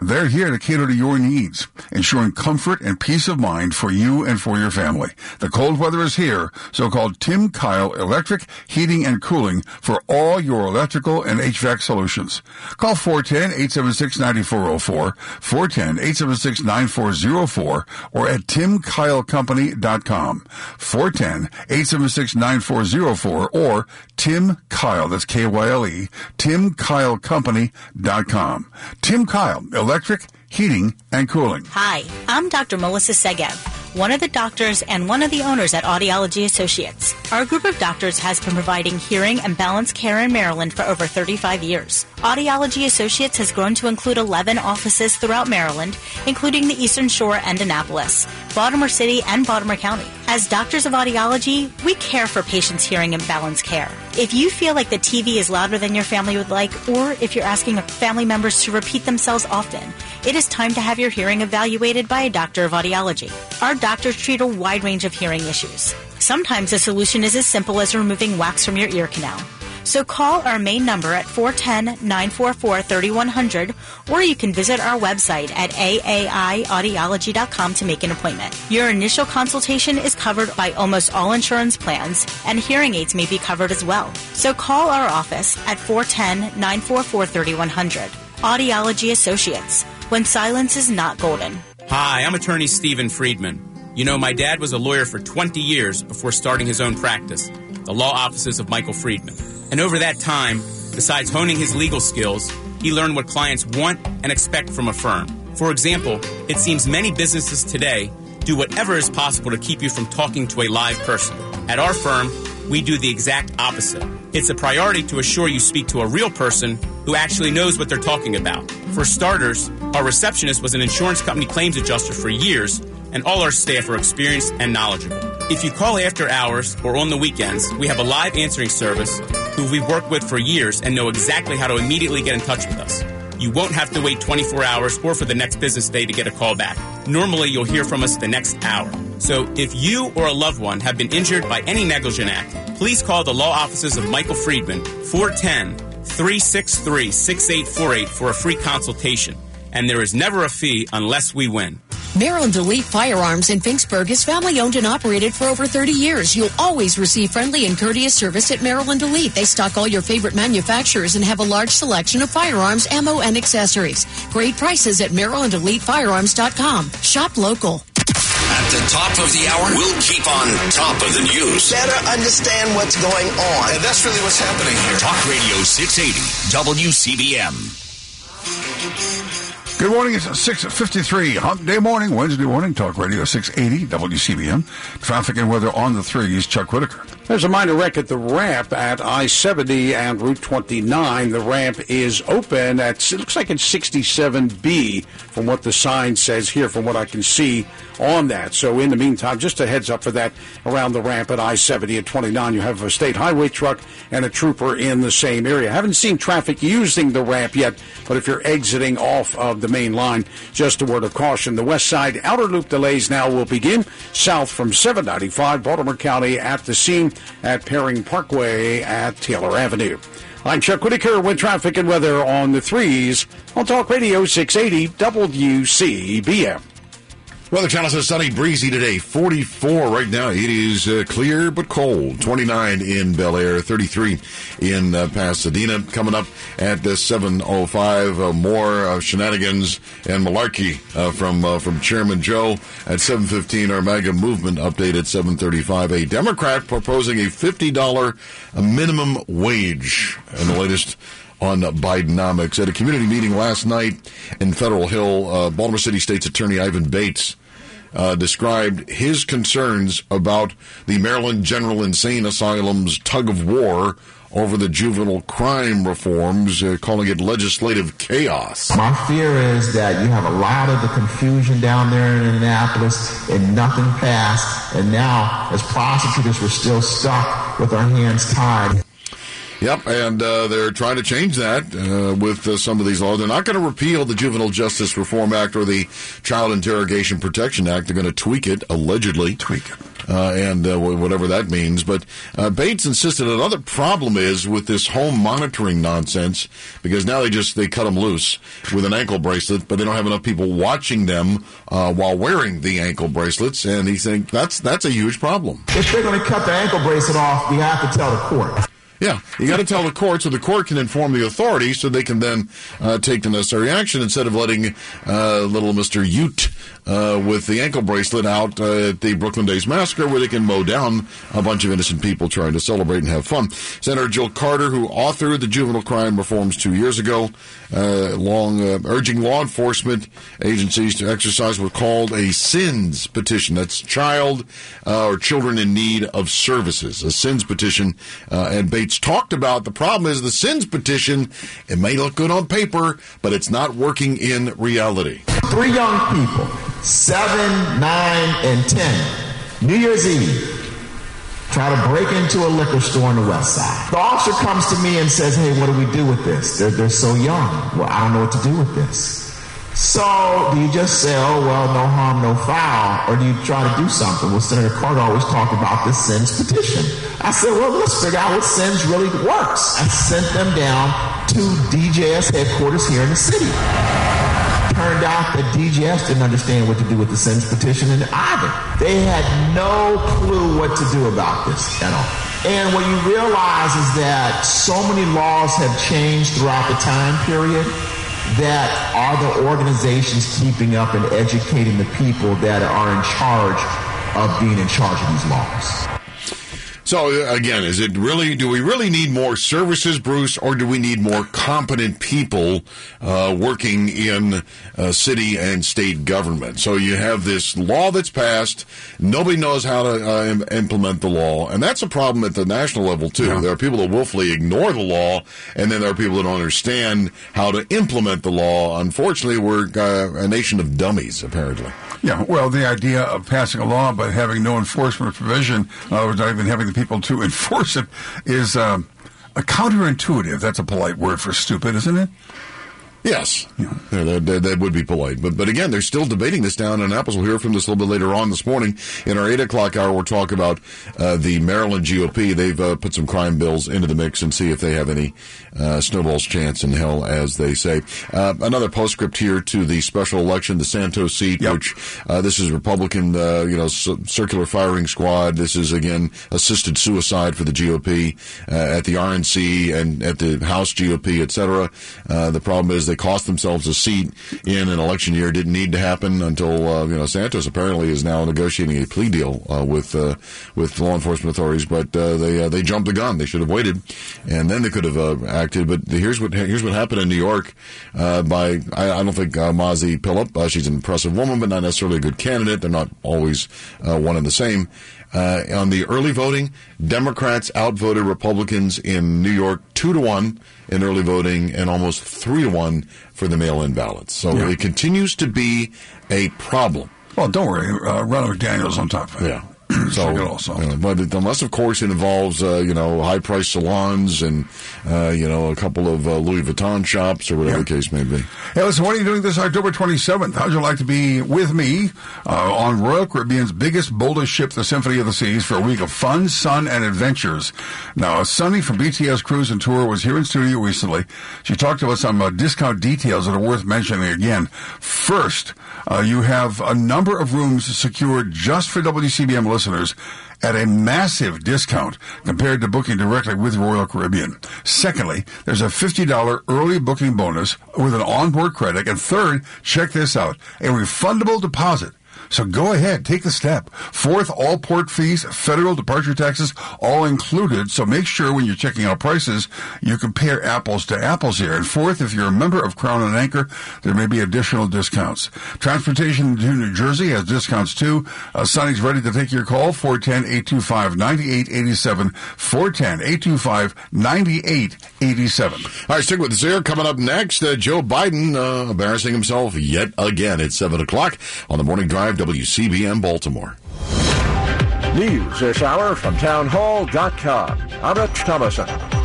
they're here to cater to your needs, ensuring comfort and peace of mind for you and for your family. The cold weather is here, so call Tim Kyle Electric Heating and Cooling for all your electrical and HVAC solutions. Call 410-876-9404, 410-876-9404, or at timkylecompany.com. 410-876-9404 or Tim Kyle, that's K-Y-L-E, Tim Kyle timkylecompany.com. Tim Kyle, electric, heating, and cooling. Hi, I'm Dr. Melissa Segev, one of the doctors and one of the owners at Audiology Associates. Our group of doctors has been providing hearing and balance care in Maryland for over 35 years. Audiology Associates has grown to include 11 offices throughout Maryland, including the Eastern Shore and Annapolis, Baltimore City, and Baltimore County. As doctors of audiology, we care for patients' hearing and balance care. If you feel like the TV is louder than your family would like, or if you're asking family members to repeat themselves often, it is time to have your hearing evaluated by a doctor of audiology. Our doctors treat a wide range of hearing issues. Sometimes the solution is as simple as removing wax from your ear canal. So call our main number at 410-944-3100 or you can visit our website at aaiaudiology.com to make an appointment. Your initial consultation is covered by almost all insurance plans and hearing aids may be covered as well. So call our office at 410-944-3100. Audiology Associates, when silence is not golden. Hi, I'm attorney Stephen Friedman. You know, my dad was a lawyer for 20 years before starting his own practice, the law offices of Michael Friedman. And over that time, besides honing his legal skills, he learned what clients want and expect from a firm. For example, it seems many businesses today do whatever is possible to keep you from talking to a live person. At our firm, we do the exact opposite. It's a priority to assure you speak to a real person who actually knows what they're talking about. For starters, our receptionist was an insurance company claims adjuster for years, and all our staff are experienced and knowledgeable. If you call after hours or on the weekends, we have a live answering service who we've worked with for years and know exactly how to immediately get in touch with us. You won't have to wait 24 hours or for the next business day to get a call back. Normally, you'll hear from us the next hour. So, if you or a loved one have been injured by any negligent act, please call the law offices of Michael Friedman, 410 363 6848 for a free consultation. And there is never a fee unless we win. Maryland Elite Firearms in Finksburg is family owned and operated for over 30 years. You'll always receive friendly and courteous service at Maryland Elite. They stock all your favorite manufacturers and have a large selection of firearms, ammo, and accessories. Great prices at MarylandEliteFirearms.com. Shop local. At the top of the hour, we'll keep on top of the news. Better understand what's going on. And that's really what's happening here. Talk Radio 680, WCBM. Good morning. It's 6.53, Hump Day morning, Wednesday morning, Talk Radio 680, WCBM. Traffic and weather on the threes, Chuck Whitaker. There's a minor wreck at the ramp at I 70 and Route 29. The ramp is open at, it looks like it's 67B from what the sign says here, from what I can see on that. So, in the meantime, just a heads up for that around the ramp at I 70 and 29. You have a state highway truck and a trooper in the same area. Haven't seen traffic using the ramp yet, but if you're exiting off of the main line, just a word of caution. The west side outer loop delays now will begin south from 795 Baltimore County at the scene at Perring Parkway at Taylor Avenue. I'm Chuck Whitaker with traffic and weather on the threes on Talk Radio 680 WCBM. Weather Channel says sunny, breezy today. 44 right now. It is uh, clear but cold. 29 in Bel Air, 33 in uh, Pasadena. Coming up at uh, 7:05, uh, more uh, shenanigans and malarkey uh, from uh, from Chairman Joe at 7:15. Our MAGA movement update at 7:35. A Democrat proposing a $50 minimum wage, and the latest on Bidenomics. At a community meeting last night in Federal Hill, uh, Baltimore City State's Attorney Ivan Bates uh, described his concerns about the Maryland General Insane Asylum's tug of war over the juvenile crime reforms, uh, calling it legislative chaos. My fear is that you have a lot of the confusion down there in Annapolis and nothing passed. And now, as prosecutors, we're still stuck with our hands tied. Yep, and uh, they're trying to change that uh, with uh, some of these laws. They're not going to repeal the Juvenile Justice Reform Act or the Child Interrogation Protection Act. They're going to tweak it, allegedly. Tweak it. Uh, and uh, whatever that means. But uh, Bates insisted another problem is with this home monitoring nonsense because now they just they cut them loose with an ankle bracelet, but they don't have enough people watching them uh, while wearing the ankle bracelets, and he's saying that's that's a huge problem. If they're going to cut the ankle bracelet off, we have to tell the court. Yeah, you got to tell the court so the court can inform the authorities so they can then uh, take the necessary action instead of letting uh, little Mister Ute uh, with the ankle bracelet out uh, at the Brooklyn Days Massacre, where they can mow down a bunch of innocent people trying to celebrate and have fun. Senator Jill Carter, who authored the juvenile crime reforms two years ago, uh, long uh, urging law enforcement agencies to exercise what's called a CINS petition. That's child or children in need of services. A CINS petition, and Bates talked about the problem is the CINS petition. It may look good on paper, but it's not working in reality. Three young people, seven, nine, and ten, New Year's Eve, try to break into a liquor store on the west side. The officer comes to me and says, Hey, what do we do with this? They're, they're so young. Well, I don't know what to do with this. So, do you just say, oh, well, no harm, no foul, or do you try to do something? Well, Senator Carter always talked about the CINS petition. I said, well, let's figure out what CINS really works. I sent them down to DJS headquarters here in the city. Turned out that DJS didn't understand what to do with the CINS petition and either. They had no clue what to do about this at all. And what you realize is that so many laws have changed throughout the time period that are the organizations keeping up and educating the people that are in charge of being in charge of these laws? So again, is it really? Do we really need more services, Bruce, or do we need more competent people uh, working in uh, city and state government? So you have this law that's passed. Nobody knows how to uh, implement the law, and that's a problem at the national level too. Yeah. There are people that willfully ignore the law, and then there are people that don't understand how to implement the law. Unfortunately, we're uh, a nation of dummies, apparently. Yeah, well, the idea of passing a law but having no enforcement provision, in other words, not even having the people to enforce it, is um, a counterintuitive. That's a polite word for stupid, isn't it? Yes, yeah. that, that, that, would be polite. But but again, they're still debating this down in Apples. We'll hear from this a little bit later on this morning. In our 8 o'clock hour, we'll talk about uh, the Maryland GOP. They've uh, put some crime bills into the mix and see if they have any uh, snowball's chance in hell, as they say. Uh, another postscript here to the special election, the Santos seat, yep. which uh, this is Republican, uh, you know, c- circular firing squad. This is, again, assisted suicide for the GOP at the RNC and at the House GOP, et cetera. the problem is they cost themselves a seat in an election year. Didn't need to happen until uh, you know Santos apparently is now negotiating a plea deal uh, with uh, with law enforcement authorities, but uh, they uh, they jumped the gun. They should have waited, and then they could have acted. But here's what here's what happened in New York. by I, I, don't think uh, Mazi Pilip. she's an impressive woman, but not necessarily a good candidate. They're not always one and the same. Uh, on the early voting, Democrats outvoted Republicans in New York two to one in early voting and almost three to one for the mail-in ballots. So Yeah. it continues to be a problem. Well, don't worry. Uh, Ronald McDaniel's on top of it. Yeah. So, good also. you know, but it- unless, of course, it involves uh, you know high price salons and uh, you know a couple of uh, Louis Vuitton shops or whatever the case may be. Hey, listen, what are you doing this October 27th? How'd you like to be with me uh, on Royal Caribbean's biggest, boldest ship, the Symphony of the Seas, for a week of fun, sun, and adventures? Now, Sunny from BTS Cruise and Tour was here in studio recently. She talked to us some uh, discount details that are worth mentioning again. First, uh, you have a number of rooms secured just for WCBM listeners at a massive discount compared to booking directly with Royal Caribbean. Secondly, there's a $50 early booking bonus with an onboard credit. And third, check this out, a refundable deposit. So go ahead, take the step. Fourth, all port fees, federal departure taxes, all included. So make sure when you're checking out prices, you compare apples to apples here. And fourth, if you're a member of Crown and Anchor, there may be additional discounts. Transportation to New Jersey has discounts too. Uh, Sonny's ready to take your call, 410-825-9887, 410-825-9887. All right, stick with us here. Coming up next, uh, Joe Biden uh, embarrassing himself yet again at 7 o'clock on the Morning Drive, WCBM Baltimore. News this hour from townhall.com. I'm Rich Thomason.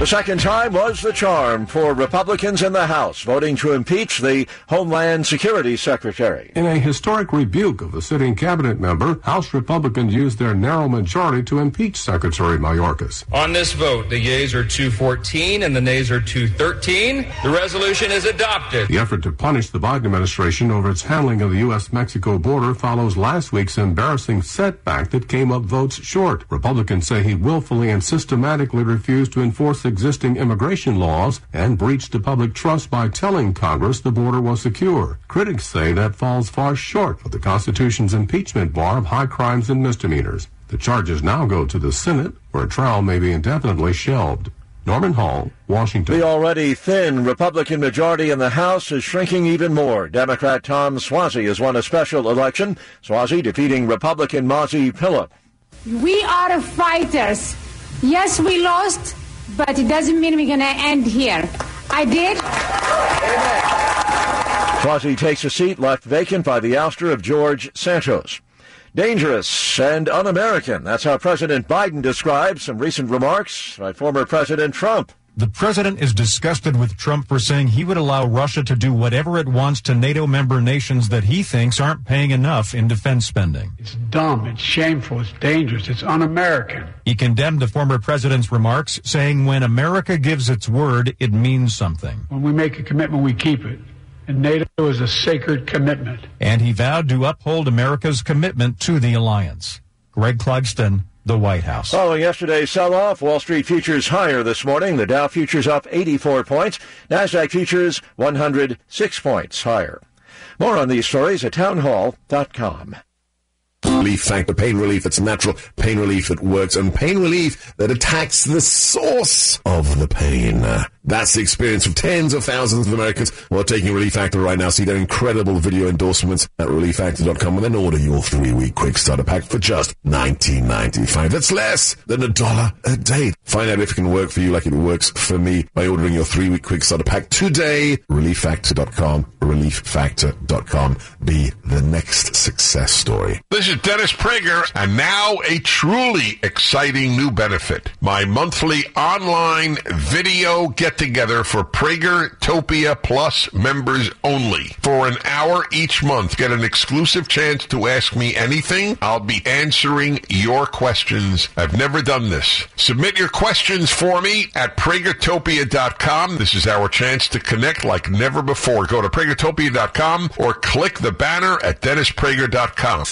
The second time was the charm for Republicans in the House voting to impeach the Homeland Security Secretary. In a historic rebuke of a sitting cabinet member, House Republicans used their narrow majority to impeach Secretary Mayorkas. On this vote, the yeas are 214 and the nays are 213. The resolution is adopted. The effort to punish the Biden administration over its handling of the U.S.-Mexico border follows last week's embarrassing setback that came up votes short. Republicans say he willfully and systematically refused to enforce existing immigration laws and breached the public trust by telling Congress the border was secure. Critics say that falls far short of the Constitution's impeachment bar of high crimes and misdemeanors. The charges now go to the Senate, where a trial may be indefinitely shelved. Norman Hall, Washington. The already thin Republican majority in the House is shrinking even more. Democrat Tom Suozzi has won a special election. Suozzi defeating Republican Mazi Pilip. We are fighters. Yes, we lost, but it doesn't mean we're going to end here. I did. Suozzi takes a seat left vacant by the ouster of George Santos. Dangerous and un-American. That's how President Biden describes some recent remarks by former President Trump. The president is disgusted with Trump for saying he would allow Russia to do whatever it wants to NATO member nations that he thinks aren't paying enough in defense spending. It's dumb, it's shameful, it's dangerous, it's un American. He condemned the former president's remarks, saying when America gives its word, it means something. When we make a commitment, we keep it. And NATO is a sacred commitment. And he vowed to uphold America's commitment to the alliance. Greg Clugston, the White House. Following yesterday's sell-off, Wall Street futures higher this morning. The Dow futures up 84 points. Nasdaq futures 106 points higher. More on these stories at townhall.com. Relief Factor pain relief that's natural, pain relief that works, and pain relief that attacks the source of the pain. That's the experience of tens of thousands of Americans who are taking Relief Factor right now. See their incredible video endorsements at relieffactor.com and then order your three-week quick starter pack for just $19.95. That's less than a dollar a day. Find out if it can work for you like it works for me by ordering your three-week quick starter pack today. Relieffactor.com, relieffactor.com. Be the next success story. This is Dennis Prager, and now a truly exciting new benefit. My monthly online video get together for Pragertopia Plus members only. For an hour each month, get an exclusive chance to ask me anything. I'll be answering your questions. I've never done this. Submit your questions for me at Pragertopia.com. This is our chance to connect like never before. Go to Pragertopia.com or click the banner at DennisPrager.com.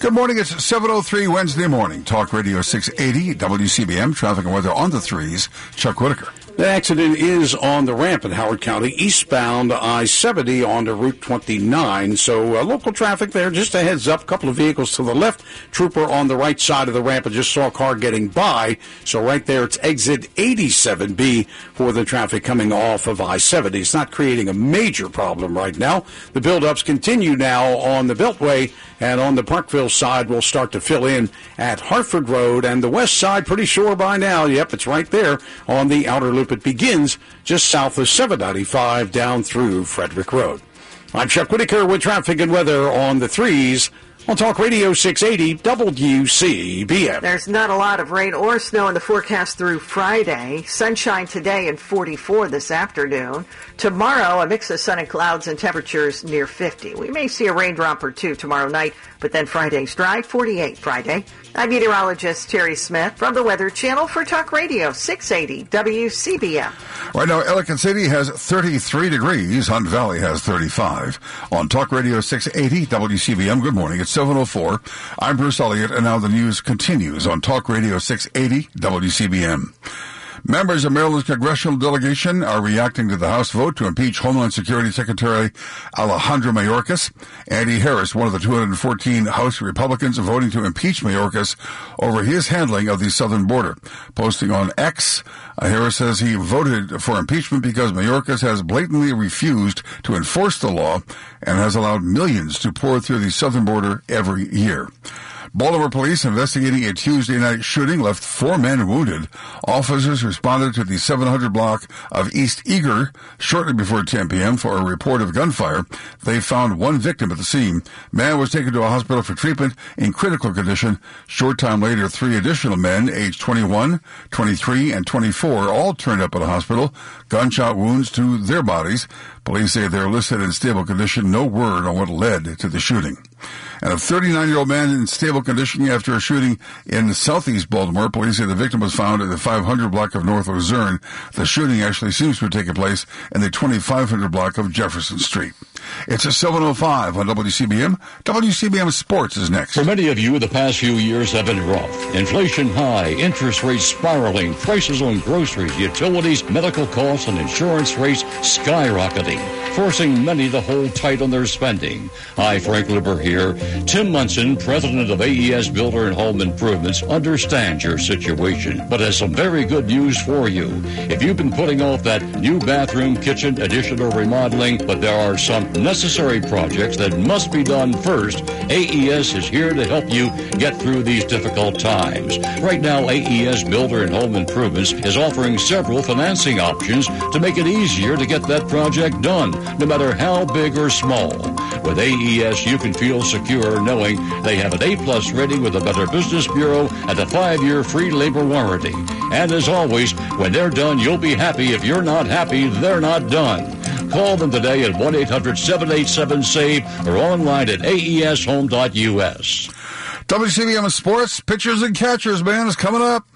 Good morning. It's 7.03 Wednesday morning. Talk Radio 680 WCBM. Traffic and weather on the threes. Chuck Whitaker. The accident is on the ramp in Howard County, eastbound I-70 onto Route 29. So uh, local traffic there, just a heads up, couple of vehicles to the left, trooper on the right side of the ramp. I just saw a car getting by. So right there, it's exit 87B for the traffic coming off of I-70. It's not creating a major problem right now. The buildups continue now on the Beltway And on the Parkville side, we'll start to fill in at Harford Road. And the west side, pretty sure by now, yep, it's right there on the outer loop. It begins just south of 795 down through Frederick Road. I'm Chuck Whitaker with traffic and weather on the threes on Talk Radio 680 WCBM. There's not a lot of rain or snow in the forecast through Friday. Sunshine today and 44 this afternoon. Tomorrow, a mix of sun and clouds and temperatures near 50. We may see a raindrop or two tomorrow night, but then Friday's dry, 48 Friday. I'm meteorologist Terry Smith from the Weather Channel for Talk Radio 680 WCBM. Right now, Ellicott City has 33 degrees. Hunt Valley has 35. On Talk Radio 680 WCBM, good morning. It's 704. I'm Bruce Elliott, and now the news continues on Talk Radio 680 WCBM. Members of Maryland's congressional delegation are reacting to the House vote to impeach Homeland Security Secretary Alejandro Mayorkas. Andy Harris, one of the 214 House Republicans voting to impeach Mayorkas over his handling of the southern border. Posting on X, uh, Harris says he voted for impeachment because Mayorkas has blatantly refused to enforce the law and has allowed millions to pour through the southern border every year. Baltimore police investigating a Tuesday night shooting left four men wounded. Officers responded to the 700 block of East Eager shortly before 10 p.m. for a report of gunfire. They found one victim at the scene. Man was taken to a hospital for treatment in critical condition. Short time later, three additional men, aged 21, 23, and 24, all turned up at a hospital. Gunshot wounds to their bodies. Police say they're listed in stable condition. No word on what led to the shooting and a 39 year old man in stable condition after a shooting in southeast Baltimore. Police say the victim was found in the 500 block of North Luzerne. The shooting actually seems to have taken place in the 2500 block of Jefferson Street. It's a 705 on WCBM. WCBM Sports is next. For many of you, the past few years have been rough. Inflation high, interest rates spiraling, prices on groceries, utilities, medical costs, and insurance rates skyrocketing, forcing many to hold tight on their spending. Hi, Frank Luber here. Tim Munson, president of AES Builder and Home Improvements, understands your situation, but has some very good news for you. If you've been putting off that new bathroom, kitchen, addition, or remodeling, but there are some necessary projects that must be done first, AES is here to help you get through these difficult times. Right now, AES Builder and Home Improvements is offering several financing options to make it easier to get that project done, no matter how big or small. With AES, you can feel secure knowing they have an A-plus rating with the Better Business Bureau and a five-year free labor warranty. And as always, when they're done, you'll be happy. If you're not happy, they're not done. Call them today at 1-800-787-SAVE or online at aeshome.us. WCBM Sports, pitchers and catchers, man, is coming up.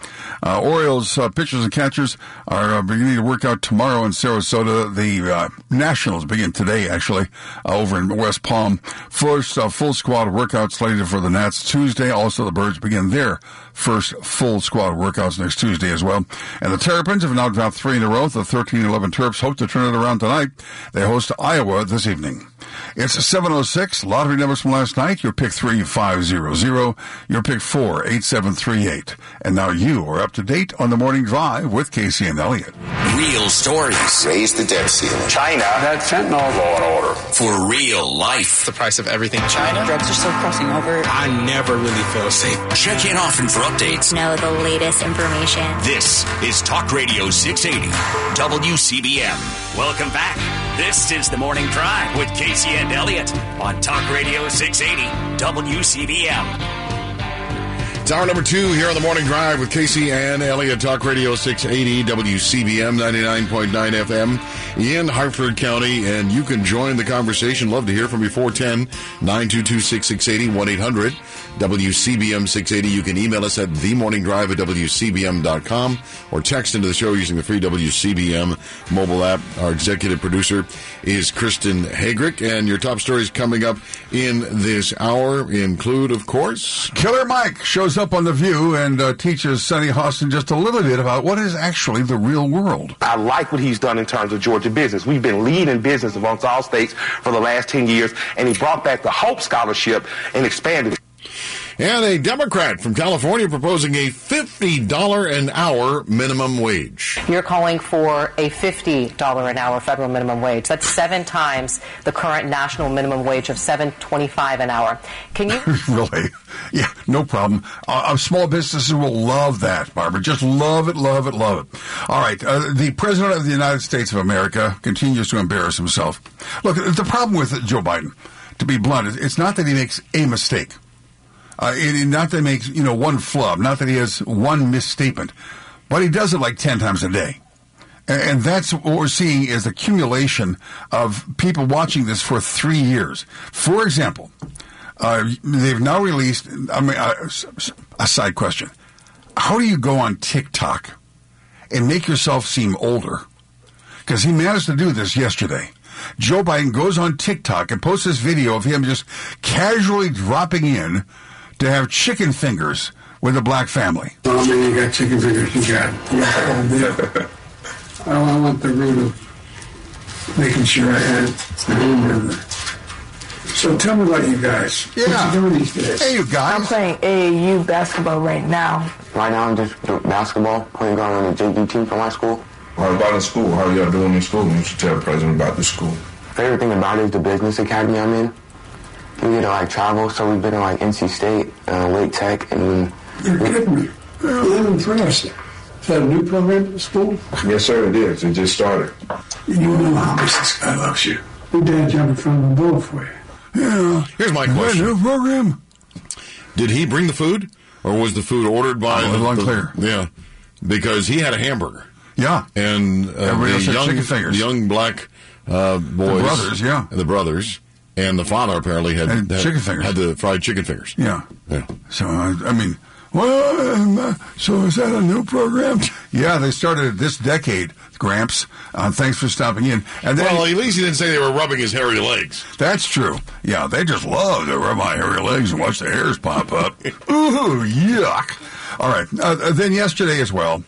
Uh, Orioles uh, pitchers and catchers are uh, beginning to work out tomorrow in Sarasota. The uh, Nationals begin today, actually, uh, over in West Palm. First uh, full squad workout slated for the Nats Tuesday. Also, the Birds begin their first full squad workouts next Tuesday as well. And the Terrapins have now dropped three in a row. The 13-11 Terps hope to turn it around tonight. They host Iowa this evening. It's 706. Lottery numbers from last night. Your pick 3500. Your pick 48738. And now you are up to date on the morning drive with Casey and Elliott. Real stories. Raise the debt ceiling. China had fentanyl law and order. For real life. The price of everything. China. Drugs are still crossing over. I never really feel safe. Check in often for updates. Know the latest information. This is Talk Radio 680 WCBM. Welcome back. This is the Morning Drive with Casey and Elliott on Talk Radio 680 WCBM. It's hour number two here on the morning drive with Casey and Elliott, Talk Radio 680 WCBM 99.9 FM in Harford County. And you can join the conversation. Love to hear from you. 410 922 6680 1 800 WCBM 680. You can email us at themorningdrive at WCBM.com or text into the show using the free WCBM mobile app. Our executive producer is Kristen Hagrick. And your top stories coming up in this hour include, of course, Killer Mike shows up on The View and uh, teaches Sunny Hostin just a little bit about what is actually the real world. I like what he's done in terms of Georgia business. We've been leading business amongst all states for the last 10 years, and he brought back the Hope Scholarship and expanded it. And a Democrat from California proposing a $50 an hour minimum wage. You're calling for a $50 an hour federal minimum wage. That's seven times the current national minimum wage of $7.25 an hour. Can you? really? Yeah, no problem. Uh, uh, small businesses will love that, Barbara. Just love it, love it, love it. All right. Uh, the President of the United States of America continues to embarrass himself. Look, the problem with Joe Biden, to be blunt, it's not that he makes a mistake. Uh, it, not that he makes, you know, one flub, not that he has one misstatement, but he does it like 10 times a day. And, and that's what we're seeing is accumulation of people watching this for three years. For example, uh, they've now released, I mean, uh, a side question. How do you go on TikTok and make yourself seem older? Because he managed to do this yesterday. Joe Biden goes on TikTok and posts this video of him just casually dropping in to have chicken fingers with a black family. Oh man, you got chicken fingers. You got. You got oh, I want the root of making sure I had the hamburger. So tell me about you guys. Yeah. What you doing these days? Hey, you guys. I'm playing AAU basketball right now. Right now, I'm just doing basketball, playing on the JV team for my school. How about in school? How are y'all doing in school? You should tell the president about the school. Favorite thing about it is the business academy I'm in. We get to like travel, so we've been to like NC State, uh, Lake Tech, and You're kidding me. I'm impressed. Is that a new program at school? Yes, sir, it is. It just started. You know how much this guy loves you. Your dad jumped in front of the bull for you. Yeah. Here's my Is that a question. new program? Did he bring the food, or was the food ordered by Oh, the, it's the- Yeah, because he had a hamburger. Yeah. and uh, Everybody the else had young, chicken fingers. the young black uh, boys, brothers, yeah. the brothers, and the father apparently had, had chicken fingers. Had the fried chicken fingers. Yeah. Yeah. So, uh, I mean, well, um, uh, so is that a new program? Yeah, they started this decade, Gramps. Uh, thanks for stopping in. And then, Well, at least he didn't say they were rubbing his hairy legs. That's true. Yeah, they just love to rub my hairy legs and watch the hairs pop up. Ooh, yuck. All right. Uh, uh, then yesterday as well,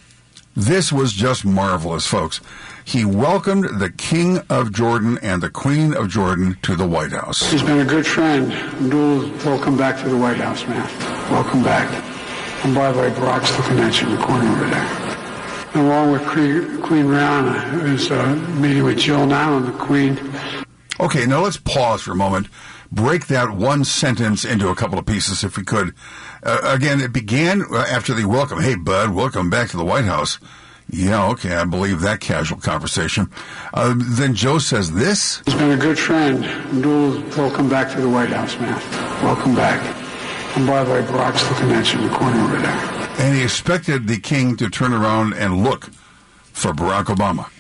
this was just marvelous, folks. He welcomed the King of Jordan and the Queen of Jordan to the White House. He's been a good friend. Abdul, welcome back to the White House, man. Welcome back. And by the way, Barack's looking at you in the corner over there. And along with Queen, Queen Rihanna, who's uh, meeting with Jill now and the Queen. Okay, now let's pause for a moment. Break that one sentence into a couple of pieces, if we could. Uh, again, it began uh, after the welcome. Hey, bud, welcome back to the White House. Yeah, okay, I believe that casual conversation. Uh, then Joe says this. He's been a good friend. Abdul, welcome back to the White House, man. Welcome back. And by the way, Barack's looking at you in the corner over there. And he expected the king to turn around and look for Barack Obama,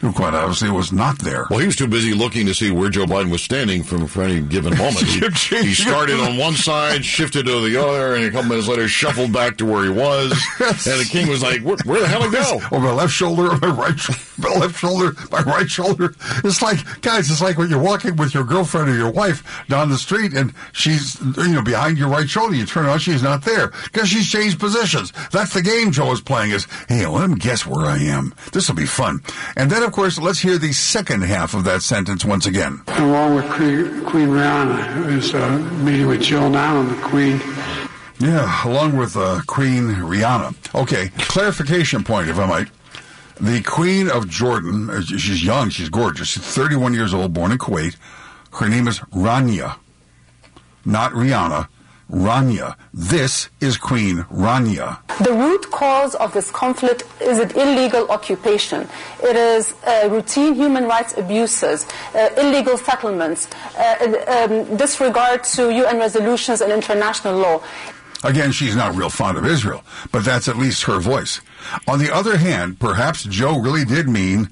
who quite obviously was not there. Well, he was too busy looking to see where Joe Biden was standing from for any given moment. He, he started on one side, shifted to the other, and a couple minutes later shuffled back to where he was. And the king was like, "Where, where the hell did he go?" Oh, my left shoulder, over my right, sh- my left shoulder, my right shoulder. It's like, guys, it's like when you're walking with your girlfriend or your wife down the street, and she's, you know, behind your right shoulder. You turn around, she's not there because she's changed positions. That's the game Joe is playing. Is hey, let him guess where I am. This will be fun. And then, of course, let's hear the second half of that sentence once again. Along with Queen, Queen Rihanna, who's uh, meeting with Jill now and the Queen. Yeah, along with uh, Queen Rihanna. Okay, clarification point, if I might. The Queen of Jordan, uh, she's young, she's gorgeous. She's 31 years old, born in Kuwait. Her name is Rania, not Rihanna. Rania. This is Queen Rania. The root cause of this conflict is an illegal occupation. It is uh, routine human rights abuses, uh, illegal settlements, uh, um, disregard to UN resolutions and international law. Again, she's not real fond of Israel, but that's at least her voice. On the other hand, perhaps Joe really did mean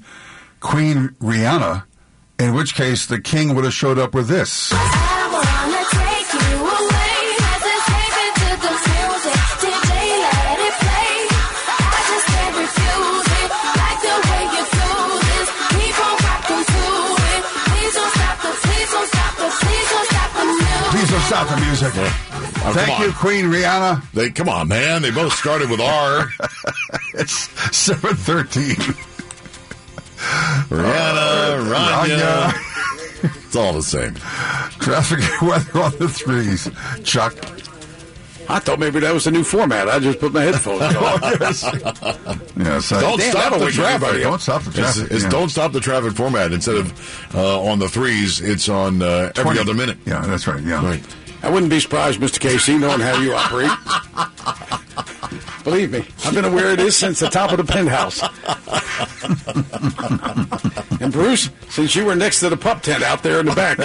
Queen Rihanna, in which case the king would have showed up with this. Please don't stop the music. Oh, Thank you. Queen Rihanna. They come on, man. They both started with R. it's seven thirteen. Rihanna, uh, Rania. Rania. It's all the same. Traffic weather on the threes. Chuck. I thought maybe that was the new format. I just put my headphones on. Yes, uh, Don't Damn, stop that'll the traffic. Don't stop the It's, traffic. it's yeah. don't stop the traffic format. Instead of uh, on the threes, it's on uh, every 20. other minute. Yeah, that's right. Yeah. Right. I wouldn't be surprised, Mr. Casey, knowing how you operate. Believe me, I've been aware of this since the top of the penthouse. and Bruce, since you were next to the pup tent out there in the back.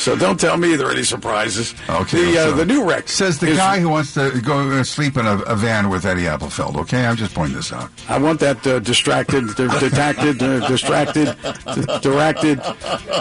So don't tell me there are any surprises. Okay. The, uh, so- the new Rex says the is- guy who wants to go uh, sleep in a, a van with Eddie Applefeld. Okay, I'm just pointing this out. I want that uh, distracted, d- detacted, uh, distracted, d- directed,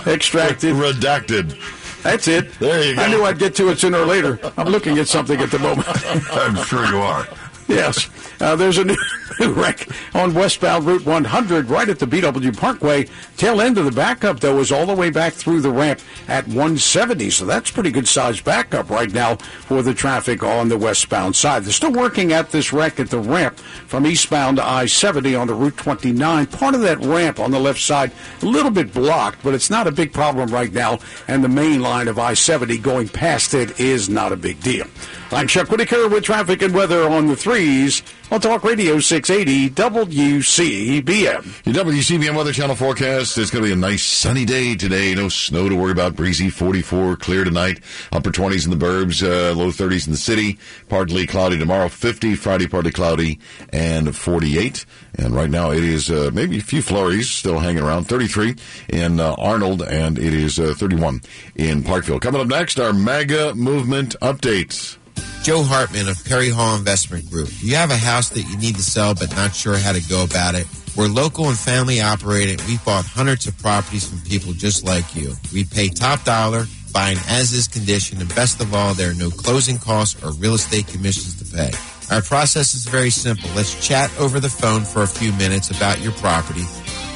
extracted. Redacted. That's it. There you go. I knew I'd get to it sooner or later. I'm looking at something at the moment. I'm sure you are. Yes. Uh, there's a new, new wreck on westbound Route 100 right at the BW Parkway. Tail end of the backup, though, is all the way back through the ramp at 170. So that's pretty good sized backup right now for the traffic on the westbound side. They're still working at this wreck at the ramp from eastbound to I 70 on the Route 29. Part of that ramp on the left side, a little bit blocked, but it's not a big problem right now. And the main line of I 70 going past it is not a big deal. I'm Chuck Whitaker with traffic and weather on the threes on Talk Radio 680 WCBM. Your WCBM Weather Channel forecast. It's going to be a nice sunny day today. No snow to worry about. Breezy 44, clear tonight. Upper 20s in the burbs, uh, low 30s in the city. Partly cloudy tomorrow. 50, Friday partly cloudy, and 48. And right now it is uh, maybe a few flurries still hanging around. 33 in uh, Arnold, and it is uh, 31 in Parkville. Coming up next, our MAGA movement updates. Joe Hartman of Perry Hall Investment Group. You have a house that you need to sell but not sure how to go about it? We're local and family operated. We've bought hundreds of properties from people just like you. We pay top dollar, buying as is condition, and best of all, there are no closing costs or real estate commissions to pay. Our process is very simple. Let's chat over the phone for a few minutes about your property.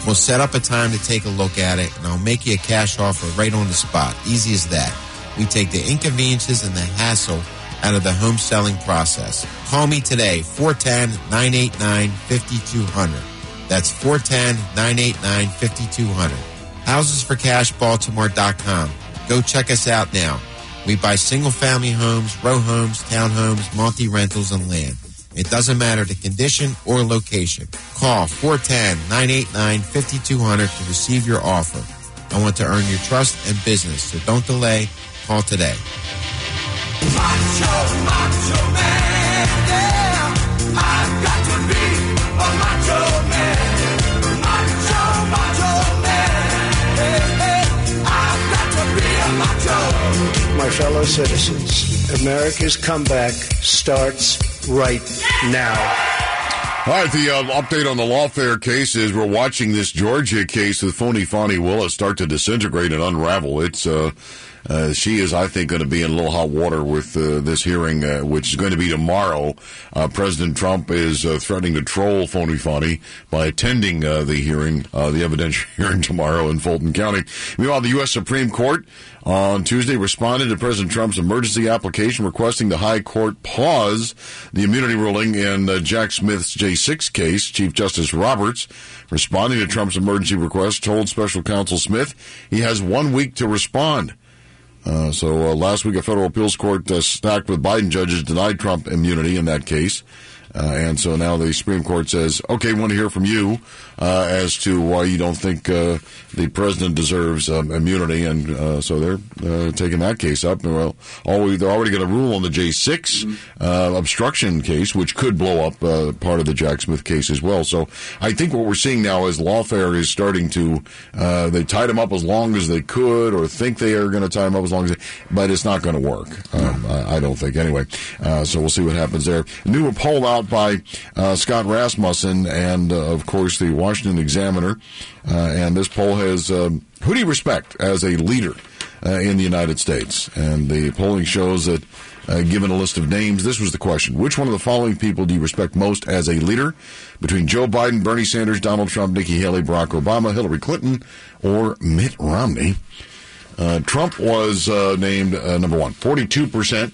We'll set up a time to take a look at it, and I'll make you a cash offer right on the spot. Easy as that. We take the inconveniences and the hassle out of the home selling process. Call me today, 410-989-5200. That's 410-989-5200. HousesForCashBaltimore.com. Go check us out now. We buy single family homes, row homes, townhomes, multi-rentals, and land. It doesn't matter the condition or location. Call 410-989-5200 to receive your offer. I want to earn your trust and business, so don't delay. Call today. My fellow citizens, America's comeback starts right now. All right, the uh, update on the lawfare case is we're watching this Georgia case with Phony Fani Willis start to disintegrate and unravel. It's uh, uh, she is, I think, going to be in a little hot water with uh, this hearing, uh, which is going to be tomorrow. Uh, President Trump is uh, threatening to troll Phony Fani by attending uh, the hearing, the evidentiary hearing tomorrow in Fulton County. Meanwhile, the U.S. Supreme Court on Tuesday responded to President Trump's emergency application requesting the High Court pause the immunity ruling in Jack Smith's J6 case. Chief Justice Roberts, responding to Trump's emergency request, told Special Counsel Smith he has one week to respond. Uh, so uh, last week, a federal appeals court uh, stacked with Biden judges denied Trump immunity in that case. Uh, and so now the Supreme Court says, okay, want to hear from you uh, as to why you don't think uh, the president deserves um, immunity. And uh, so they're uh, taking that case up. Well, they're already going to rule on the J6 uh, obstruction case, which could blow up part of the Jack Smith case as well. So I think what we're seeing now is lawfare is starting to, they tied him up as long as they could or think they are going to tie him up as long as they, but it's not going to work. Um, I, I don't think anyway. So we'll see what happens there. New poll out by uh, Scott Rasmussen and, uh, of course, the Washington Examiner. Uh, and this poll has um, who do you respect as a leader uh, in the United States? And the polling shows that. Uh, given a list of names, this was the question. Which one of the following people do you respect most as a leader? Between Joe Biden, Bernie Sanders, Donald Trump, Nikki Haley, Barack Obama, Hillary Clinton, or Mitt Romney? Uh, Trump was uh, named uh, number one, 42%.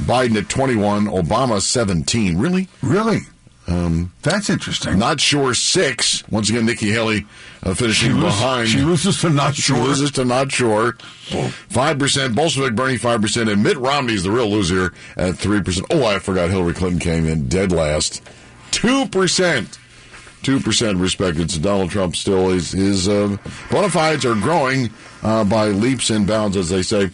Biden at 21, Obama 17. Really? Really? Um, That's interesting. Not sure six. Once again, Nikki Haley uh, finishing She loses- behind. she loses to Not sure. She loses to Not Sure. Five percent. Bolshevik Bernie five percent, and Mitt Romney's the real loser at three percent. Oh, I forgot Hillary Clinton came in dead last. Two percent. Two percent respected. So Donald Trump still is his uh, bona fides are growing uh, by leaps and bounds, as they say.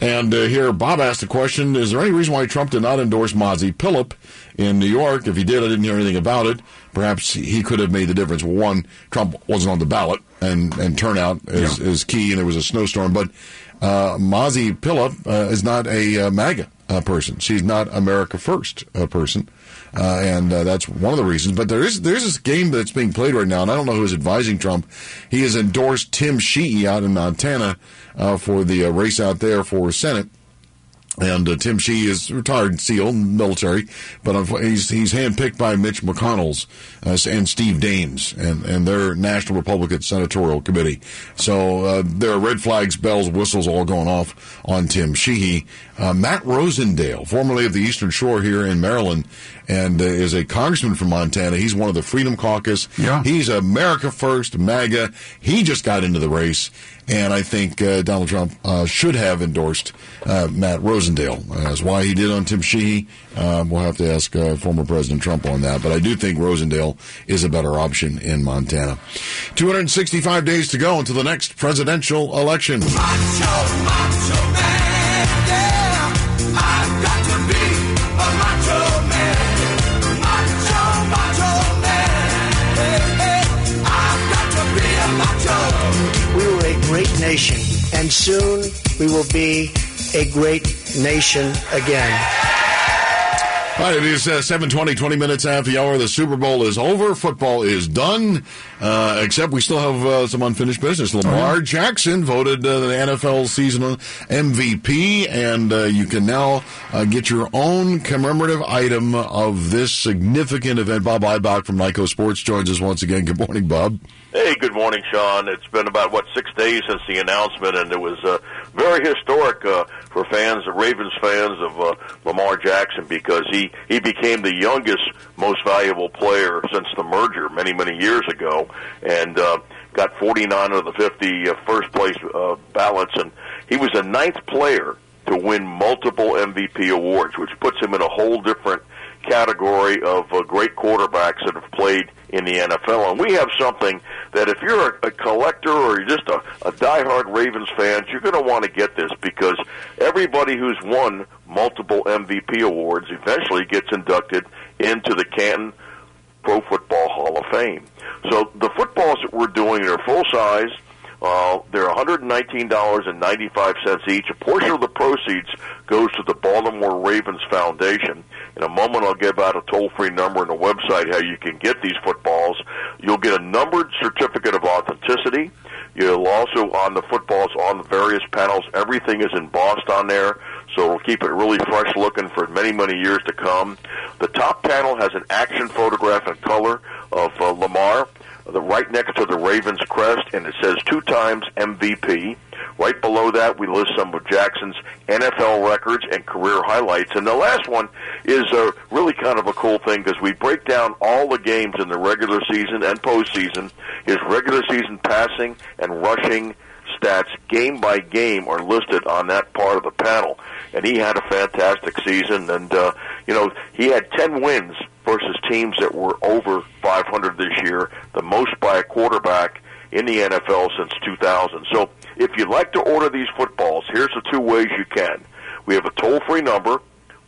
And uh, here, Bob asked the question: Is there any reason why Trump did not endorse Mazi Pilip in New York? If he did, I didn't hear anything about it. Perhaps he could have made the difference. Well, one, Trump wasn't on the ballot, and and turnout is, is key, and there was a snowstorm. But uh, Mazi Pilip uh, is not a uh, MAGA uh, person. She's not America First uh, person. Uh, and uh, that's one of the reasons. But there is there's this game that's being played right now, and I don't know who's advising Trump. He has endorsed Tim Sheehy out in Montana uh, for the uh, race out there for Senate. And uh, Tim Sheehy is retired SEAL, military, but he's he's handpicked by Mitch McConnell's uh, and Steve Daines and, and their National Republican Senatorial Committee. So there are red flags, bells, whistles all going off on Tim Sheehy. Uh, Matt Rosendale, formerly of the Eastern Shore here in Maryland, and uh, is a congressman from Montana. He's one of the Freedom Caucus. Yeah. He's America First, MAGA. He just got into the race, and I think uh, Donald Trump uh, should have endorsed uh, Matt Rosendale. That's why he did on Tim Sheehy, um, we'll have to ask uh, former President Trump on that. But I do think Rosendale is a better option in Montana. 265 days to go until the next presidential election. We nation, and soon we will be a great nation again. All right, it is uh, 720, 20 minutes after the hour. The Super Bowl is over. Football is done, uh, except we still have uh, some unfinished business. Lamar Jackson voted uh, the NFL season MVP, and uh, you can now uh, get your own commemorative item of this significant event. Bob Ibach from Nikco Sports joins us once again. Good morning, Bob. Hey, good morning, Sean. It's been about what six days since the announcement, and it was uh, very historic uh, for fans, the Ravens fans of uh, Lamar Jackson, because he he became the youngest, most valuable player since the merger many many years ago, and uh, got 49 of the 50 uh, first place uh, ballots, and he was the ninth player to win multiple MVP awards, which puts him in a whole different category of uh, great quarterbacks that have played in the NFL. And we have something that if you're a, a collector or you're just a, a diehard Ravens fan, you're going to want to get this because everybody who's won multiple MVP awards eventually gets inducted into the Canton Pro Football Hall of Fame. So the footballs that we're doing are full size. Uh, they're $119.95 each. A portion of the proceeds goes to the Baltimore Ravens Foundation. In a moment, I'll give out a toll-free number and a website how you can get these footballs. You'll get a numbered certificate of authenticity. You'll also, on the footballs, on the various panels, everything is embossed on there, so it'll keep it really fresh looking for many, many years to come. The top panel has an action photograph in color of uh, Lamar, the right next to the Ravens crest, and it says two times MVP. Right below that, we list some of Jackson's NFL records and career highlights. And the last one is uh, really kind of a cool thing because we break down all the games in the regular season and postseason. His regular season passing and rushing stats, game by game, are listed on that part of the panel. And he had a fantastic season. And, uh, you know, he had 10 wins versus teams that were over 500 this year, the most by a quarterback in the NFL since 2000. So if you'd like to order these footballs, here's the two ways you can. We have a toll-free number,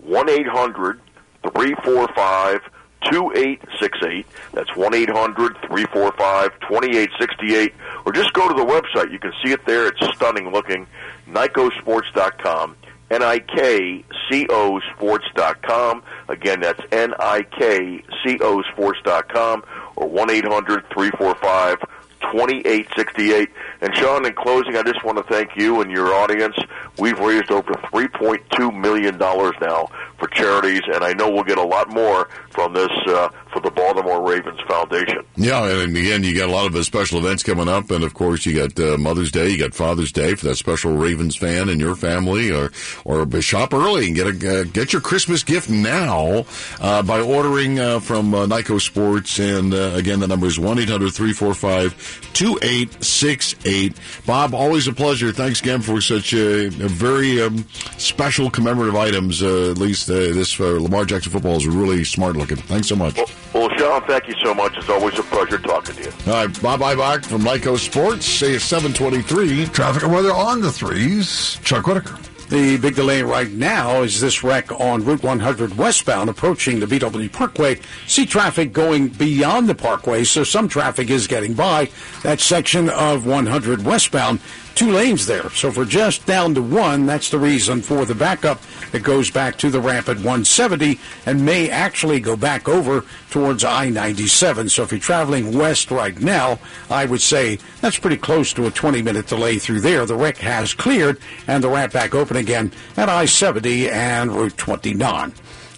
1-800-345-2868. That's 1-800-345-2868. Or just go to the website. You can see it there. It's stunning looking. NIKCOsports.com. N-I-K-C-O sports.com. Again, that's N-I-K-C-O sports.com or 1-800-345-2868. And Sean, in closing, I just want to thank you and your audience. We've raised over $3.2 million now for charities, and I know we'll get a lot more from this uh, for the Baltimore Ravens Foundation. Yeah, and again, you got a lot of uh, special events coming up, and of course, you got uh, Mother's Day, you got Father's Day for that special Ravens fan in your family, or or shop early and get a uh, get your Christmas gift now uh, by ordering uh, from uh, Nikco Sports. And uh, again, the number is one 2868 Bob, always a pleasure. Thanks again for such a, a very um, special commemorative items. Uh, at least uh, this uh, Lamar Jackson football is really smart looking. Thanks so much. Well, well, Sean, thank you so much. It's always a pleasure talking to you. All right, Bob Ibach from Nikco Sports. Say it's 723. Traffic and weather on the threes. Chuck Whitaker. The big delay right now is this wreck on Route 100 westbound approaching the BW Parkway. See traffic going beyond the parkway, so some traffic is getting by that section of 100 westbound. Two lanes there. So if we're just down to one, that's the reason for the backup that goes back to the ramp at 170 and may actually go back over towards I-97. So if you're traveling west right now, I would say that's pretty close to a 20 minute delay through there. The wreck has cleared and the ramp back open again at I-70 and Route 29.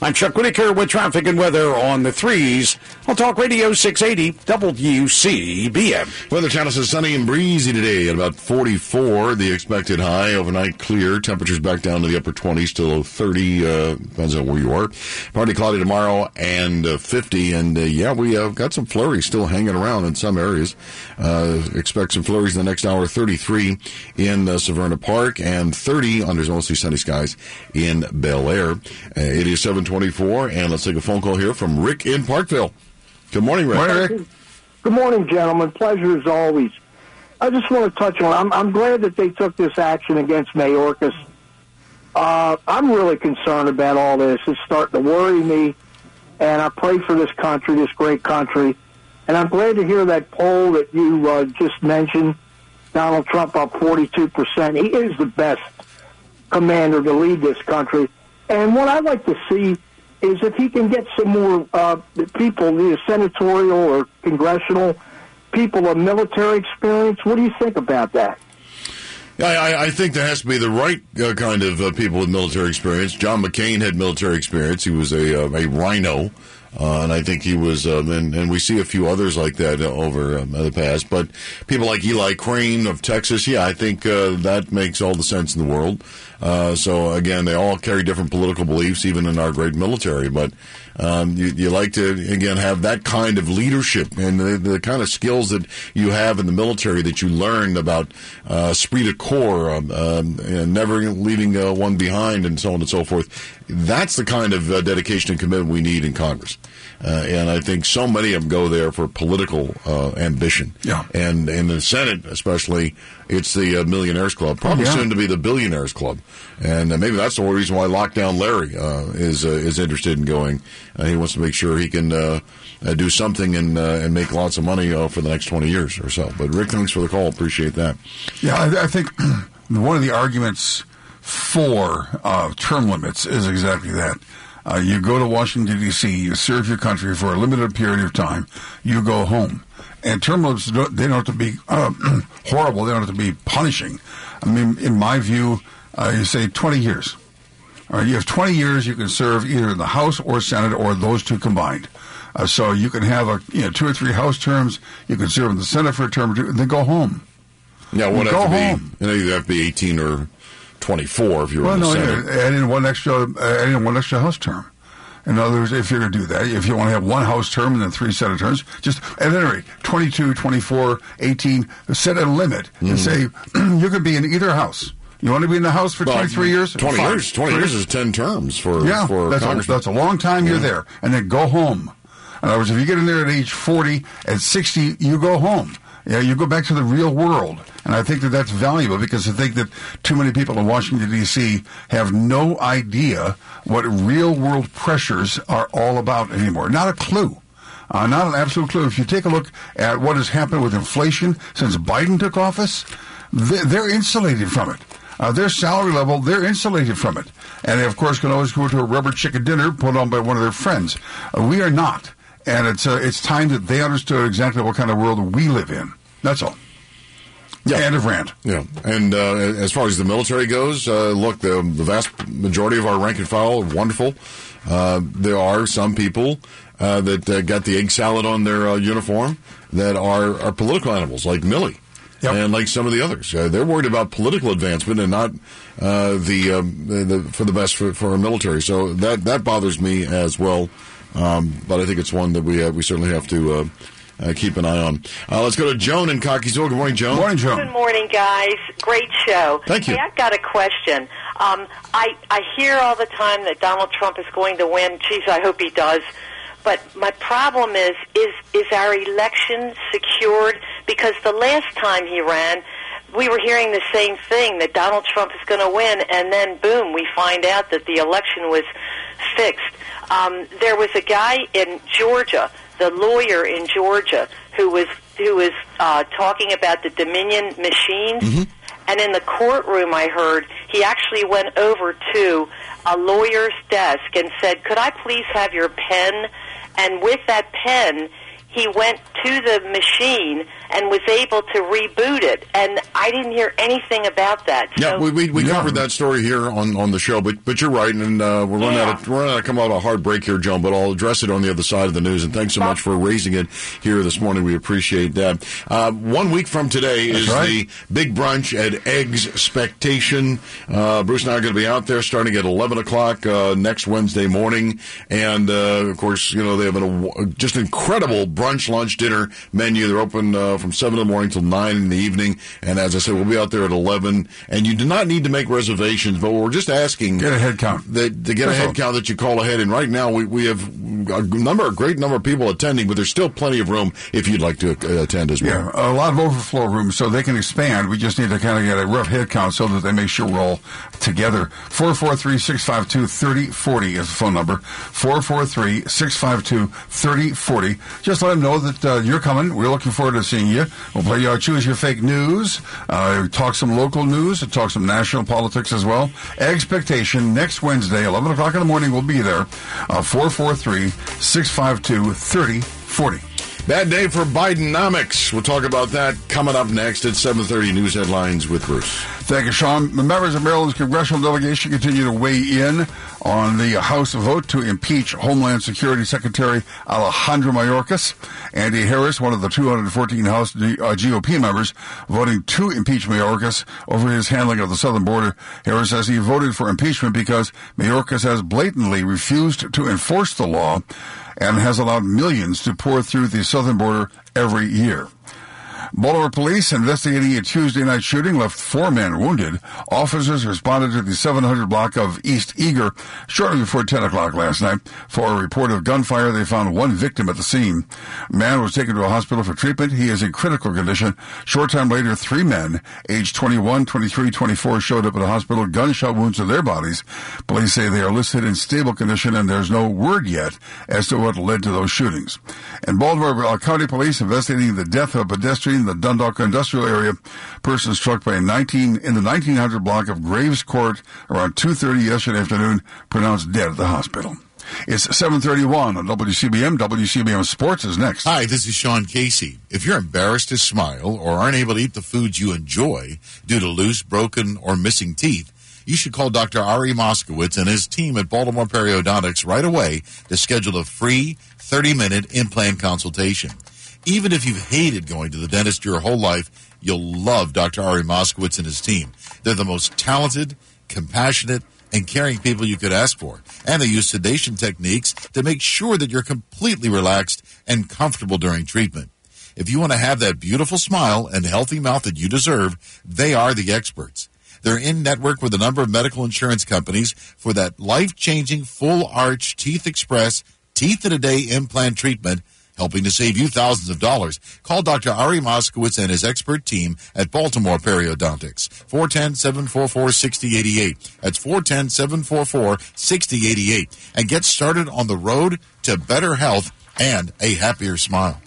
I'm Chuck Whitaker with traffic and weather on the threes. I'll talk radio 680 WCBM. Weather channel says sunny and breezy today at about 44. The expected high overnight clear. Temperatures back down to the upper 20s to low 30. Uh, depends on where you are. Partly cloudy tomorrow and uh, 50. And uh, yeah, we uh, got some flurries still hanging around in some areas. Uh, expect some flurries in the next hour. 33 in uh, Severna Park and 30 under mostly sunny skies in Bel Air. Uh, it is 724 and let's take a phone call here from Rick in Parkville. Good morning, Rick. Morning, Rick. Good morning, gentlemen. Pleasure as always. I just want to touch on. I'm, I'm glad that they took this action against Mayorkas. Uh, I'm really concerned about all this. It's starting to worry me, and I pray for this country, this great country. And I'm glad to hear that poll that you uh, just mentioned. Donald Trump up 42 percent. He is the best commander to lead this country. And what I'd like to see is if he can get some more uh, people, either senatorial or congressional people of military experience. What do you think about that? I, I, think there has to be the right uh, kind of uh, people with military experience. John McCain had military experience. He was a, uh, a rhino. Uh, and I think he was, um, and, and we see a few others like that over um, the past. But people like Eli Crane of Texas, yeah, I think uh, that makes all the sense in the world. Uh, so again, they all carry different political beliefs, even in our great military. But um, you, you like to again have that kind of leadership and the, the, kind of skills that you have in the military that you learn about uh, esprit de corps, um, um, and never leaving uh, one behind, and so on and so forth. That's the kind of uh, dedication and commitment we need in Congress. Uh, and I think so many of them go there for political uh, ambition. Yeah. And in the Senate, especially, it's the uh, Millionaires Club, probably Oh, yeah. soon to be the Billionaires Club. And uh, maybe that's the only reason why Lockdown Larry uh, is uh, is interested in going. Uh, he wants to make sure he can do something and uh, and make lots of money uh, for the next 20 years or so. But Rick, thanks for the call. Appreciate that. Yeah, I, I think one of the arguments for uh, term limits is exactly that. Uh, you go to Washington, D.C., you serve your country for a limited period of time, you go home. And term limits, don't, they don't have to be uh, horrible, they don't have to be punishing. I mean, in my view, uh, you say 20 years. Right, you have 20 years you can serve either in the House or Senate or those two combined. Uh, so you can have a, you know, two or three House terms, you can serve in the Senate for a term or two, and then go home. Yeah, one have go to be, home. You know, you have to be 18 or 24 if you're Well, in the no, Senate. yeah, add in one extra, uh, add in one extra House term. In other words, if you're going to do that, if you want to have one House term and then three Senate terms, just at any rate, 22, 24, 18, set a limit and say you could be in either House. You want to be in the House for Well, 23 years? 20 Fine. years. 20 years is 10 terms for, yeah, for that's, a, that's a long time you're there. And then go home. In other words, if you get in there at age 40, at 60, you go home. Yeah, you go back to the real world. And I think that that's valuable because I think that too many people in Washington, D.C. have no idea what real world pressures are all about anymore. Not a clue. Uh, not an absolute clue. If you take a look at what has happened with inflation since Biden took office, they- they're insulated from it. Uh, their salary level, they're insulated from it. And they, of course, can always go to a rubber chicken dinner put on by one of their friends. Uh, we are not. And it's, uh, it's time that they understood exactly what kind of world we live in. That's all. Yeah. End of rant. Yeah, and uh, as far as the military goes, uh, look, the, the vast majority of our rank and file are wonderful. Uh, there are some people uh, that uh, got the egg salad on their uh, uniform that are, are political animals, like Milley. And like some of the others, uh, they're worried about political advancement and not uh, the, um, the, the for the best for, for our military. So that that bothers me as well. Um, but I think it's one that we uh, we certainly have to uh, uh, keep an eye on. Uh, let's go to Joan in Cockeysville. Good morning, Joan. Morning, Joan. Good morning, guys. Great show. Thank you. Hey, I've got a question. Um, I I hear all the time that Donald Trump is going to win. Geez, I hope he does. But my problem is is is our election secured? Because the last time he ran, we were hearing the same thing that Donald Trump is going to win, and then boom, we find out that the election was fixed. Um, there was a guy in Georgia, the lawyer in Georgia, who was who was uh, talking about the Dominion machines. And in the courtroom, I heard he actually went over to a lawyer's desk and said, "Could I please have your pen?" And with that pen, he went to the machine and was able to reboot it. And I didn't hear anything about that. Yeah, So we, we, we covered that story here on, on the show, but but you're right, and uh, we're running out of we're running out of come out of a hard break here, Joan. But I'll address it on the other side of the news. And thanks so much for raising it here this morning. We appreciate that. Uh, one week from today is the big brunch at Eggspectation. Uh, Bruce and I are going to be out there starting at 11 o'clock uh, next Wednesday morning, and uh, of course, you know they have an, a just incredible brunch, lunch, dinner menu. They're open uh, from seven in the morning till nine in the evening, and as I said, we'll be out there at 11. And you do not need to make reservations, but we're just asking Get a head count. that to get a head all. count that you call ahead. And right now we, we have a number, a great number of people attending, but there's still plenty of room if you'd like to uh, attend as well. Yeah, a lot of overflow rooms, so they can expand. We just need to kind of get a rough head count so that they make sure we're all together. 443-652-3040 is the phone number. 443-652-3040. Just let them know that uh, you're coming. We're looking forward to seeing you. We'll play uh, Choose Your Fake News, uh, talk some local news, talk some national politics as well. Eggspectation next Wednesday, 11 o'clock in the morning, we'll be there. Uh, 443-652-3040. Bad day for Bidenomics. We'll talk about that coming up next at 7:30 News Headlines with Bruce. Thank you, Sean. The members of Maryland's congressional delegation continue to weigh in on the House vote to impeach Homeland Security Secretary Alejandro Mayorkas. Andy Harris, one of the 214 House uh, GOP members, voting to impeach Mayorkas over his handling of the southern border. Harris says he voted for impeachment because Mayorkas has blatantly refused to enforce the law and has allowed millions to pour through the southern border every year. Baltimore police investigating a Tuesday night shooting left four men wounded. Officers responded to the 700 block of East Eager shortly before 10 o'clock last night. For a report of gunfire, they found one victim at the scene. Man was taken to a hospital for treatment. He is in critical condition. Short time later, three men, aged 21, 23, 24, showed up at the hospital, gunshot wounds to their bodies. Police say they are listed in stable condition and there's no word yet as to what led to those shootings. And Baltimore uh, County Police investigating the death of a pedestrian in the Dundalk industrial area. Person struck by a 19 in the 1900 block of Graves Court around 2:30 yesterday afternoon, pronounced dead at the hospital. It's 7:31 on WCBM. WCBM Sports is next. Hi, this is Sean Casey. If you're embarrassed to smile or aren't able to eat the foods you enjoy due to loose, broken, or missing teeth, you should call Dr. Ari Moskowitz and his team at Baltimore Periodontics right away to schedule a free 30-minute implant consultation. Even if you've hated going to the dentist your whole life, you'll love Dr. Ari Moskowitz and his team. They're the most talented, compassionate, and caring people you could ask for. And they use sedation techniques to make sure that you're completely relaxed and comfortable during treatment. If you want to have that beautiful smile and healthy mouth that you deserve, they are the experts. They're in network with a number of medical insurance companies for that life changing full arch Teeth Express teeth in a day implant treatment, helping to save you thousands of dollars. Call Dr. Ari Moskowitz and his expert team at Baltimore Periodontics. 410 744 6088. That's 410 744 6088. And get started on the road to better health and a happier smile.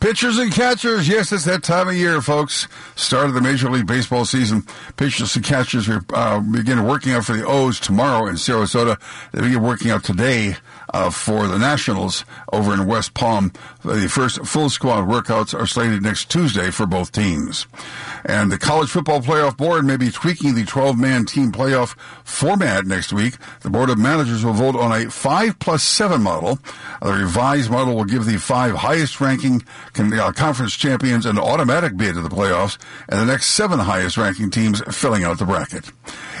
Pitchers and catchers, yes, it's that time of year, folks. Start of the Major League Baseball season. Pitchers and catchers uh, begin working out for the O's tomorrow in Sarasota. They begin working out today uh, for the Nationals over in West Palm. The first full squad workouts are slated next Tuesday for both teams. And the College Football Playoff Board may be tweaking the 12 man team playoff format next week. The Board of Managers will vote on a 5 plus 7 model. The revised model will give the five highest ranking uh, conference champions an automatic bid to the playoffs and the next seven highest ranking teams filling out the bracket.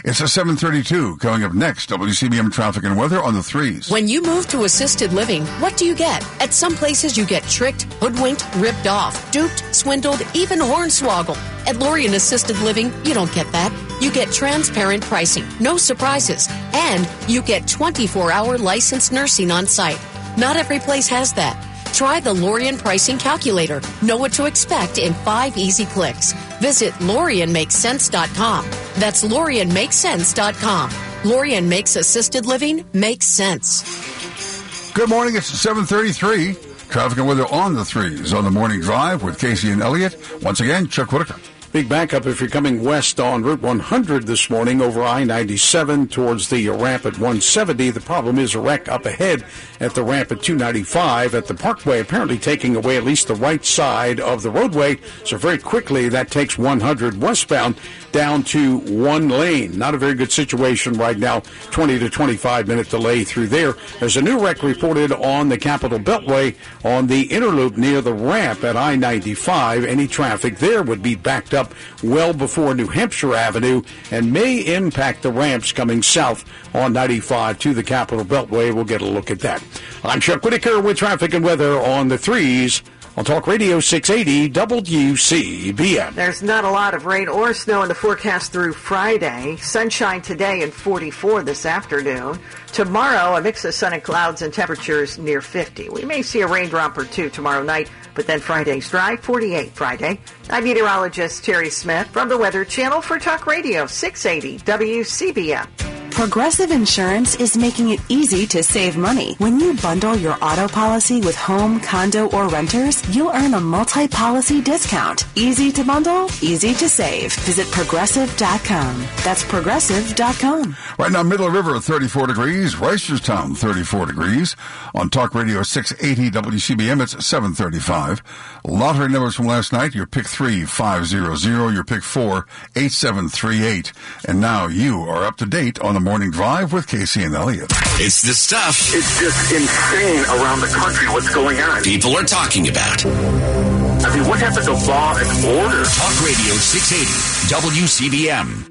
It's a 732 coming up next. WCBM traffic and weather on the threes. When you move to assisted living, what do you get? At some places, you get tricked, hoodwinked, ripped off, duped, swindled, even hornswoggled. At Lorien Assisted Living, you don't get that. You get transparent pricing, no surprises, and you get 24 hour licensed nursing on site. Not every place has that. Try the Lorien Pricing Calculator. Know what to expect in five easy clicks. Visit LorienMakesSense.com. That's LorienMakesSense.com. Lorien makes assisted living make sense. Good morning. It's 733. Traffic and weather on the threes on the morning drive with Casey and Elliott. Once again, Chuck Whitaker. Big backup if you're coming west on Route 100 this morning over I-97 towards the ramp at 170. The problem is a wreck up ahead at the ramp at 295 at the Parkway, apparently taking away at least the right side of the roadway. So very quickly that takes 100 westbound down to one lane. Not a very good situation right now. 20 to 25 minute delay through there. There's a new wreck reported on the Capitol Beltway on the interloop near the ramp at I-95. Any traffic there would be backed up well before New Hampshire Avenue and may impact the ramps coming south on 95 to the Capitol Beltway. We'll get a look at that. I'm Chuck Whitaker with traffic and weather on the threes on Talk Radio 680 WCBM. There's not a lot of rain or snow in the forecast through Friday. Sunshine today and 44 this afternoon. Tomorrow, a mix of sun and clouds and temperatures near 50. We may see a raindrop or two tomorrow night, but then Friday's dry, 48 Friday. I'm meteorologist Terry Smith from the Weather Channel for Talk Radio 680 WCBM. Progressive Insurance is making it easy to save money. When you bundle your auto policy with home, condo, or renters, you'll earn a multi-policy discount. Easy to bundle, easy to save. Visit progressive.com. That's progressive.com. Right now, Middle River, 34 degrees. Reisterstown, 34 degrees. On Talk Radio 680 WCBM, it's 735. Lottery numbers from last night, your pick 3, 500, your pick 4, 8738. And now you are up to date on the morning drive with Casey and Elliott. It's the stuff It's just insane around the country what's going on. people are talking about. I mean, what happened to law and order? Talk Radio 680 WCBM.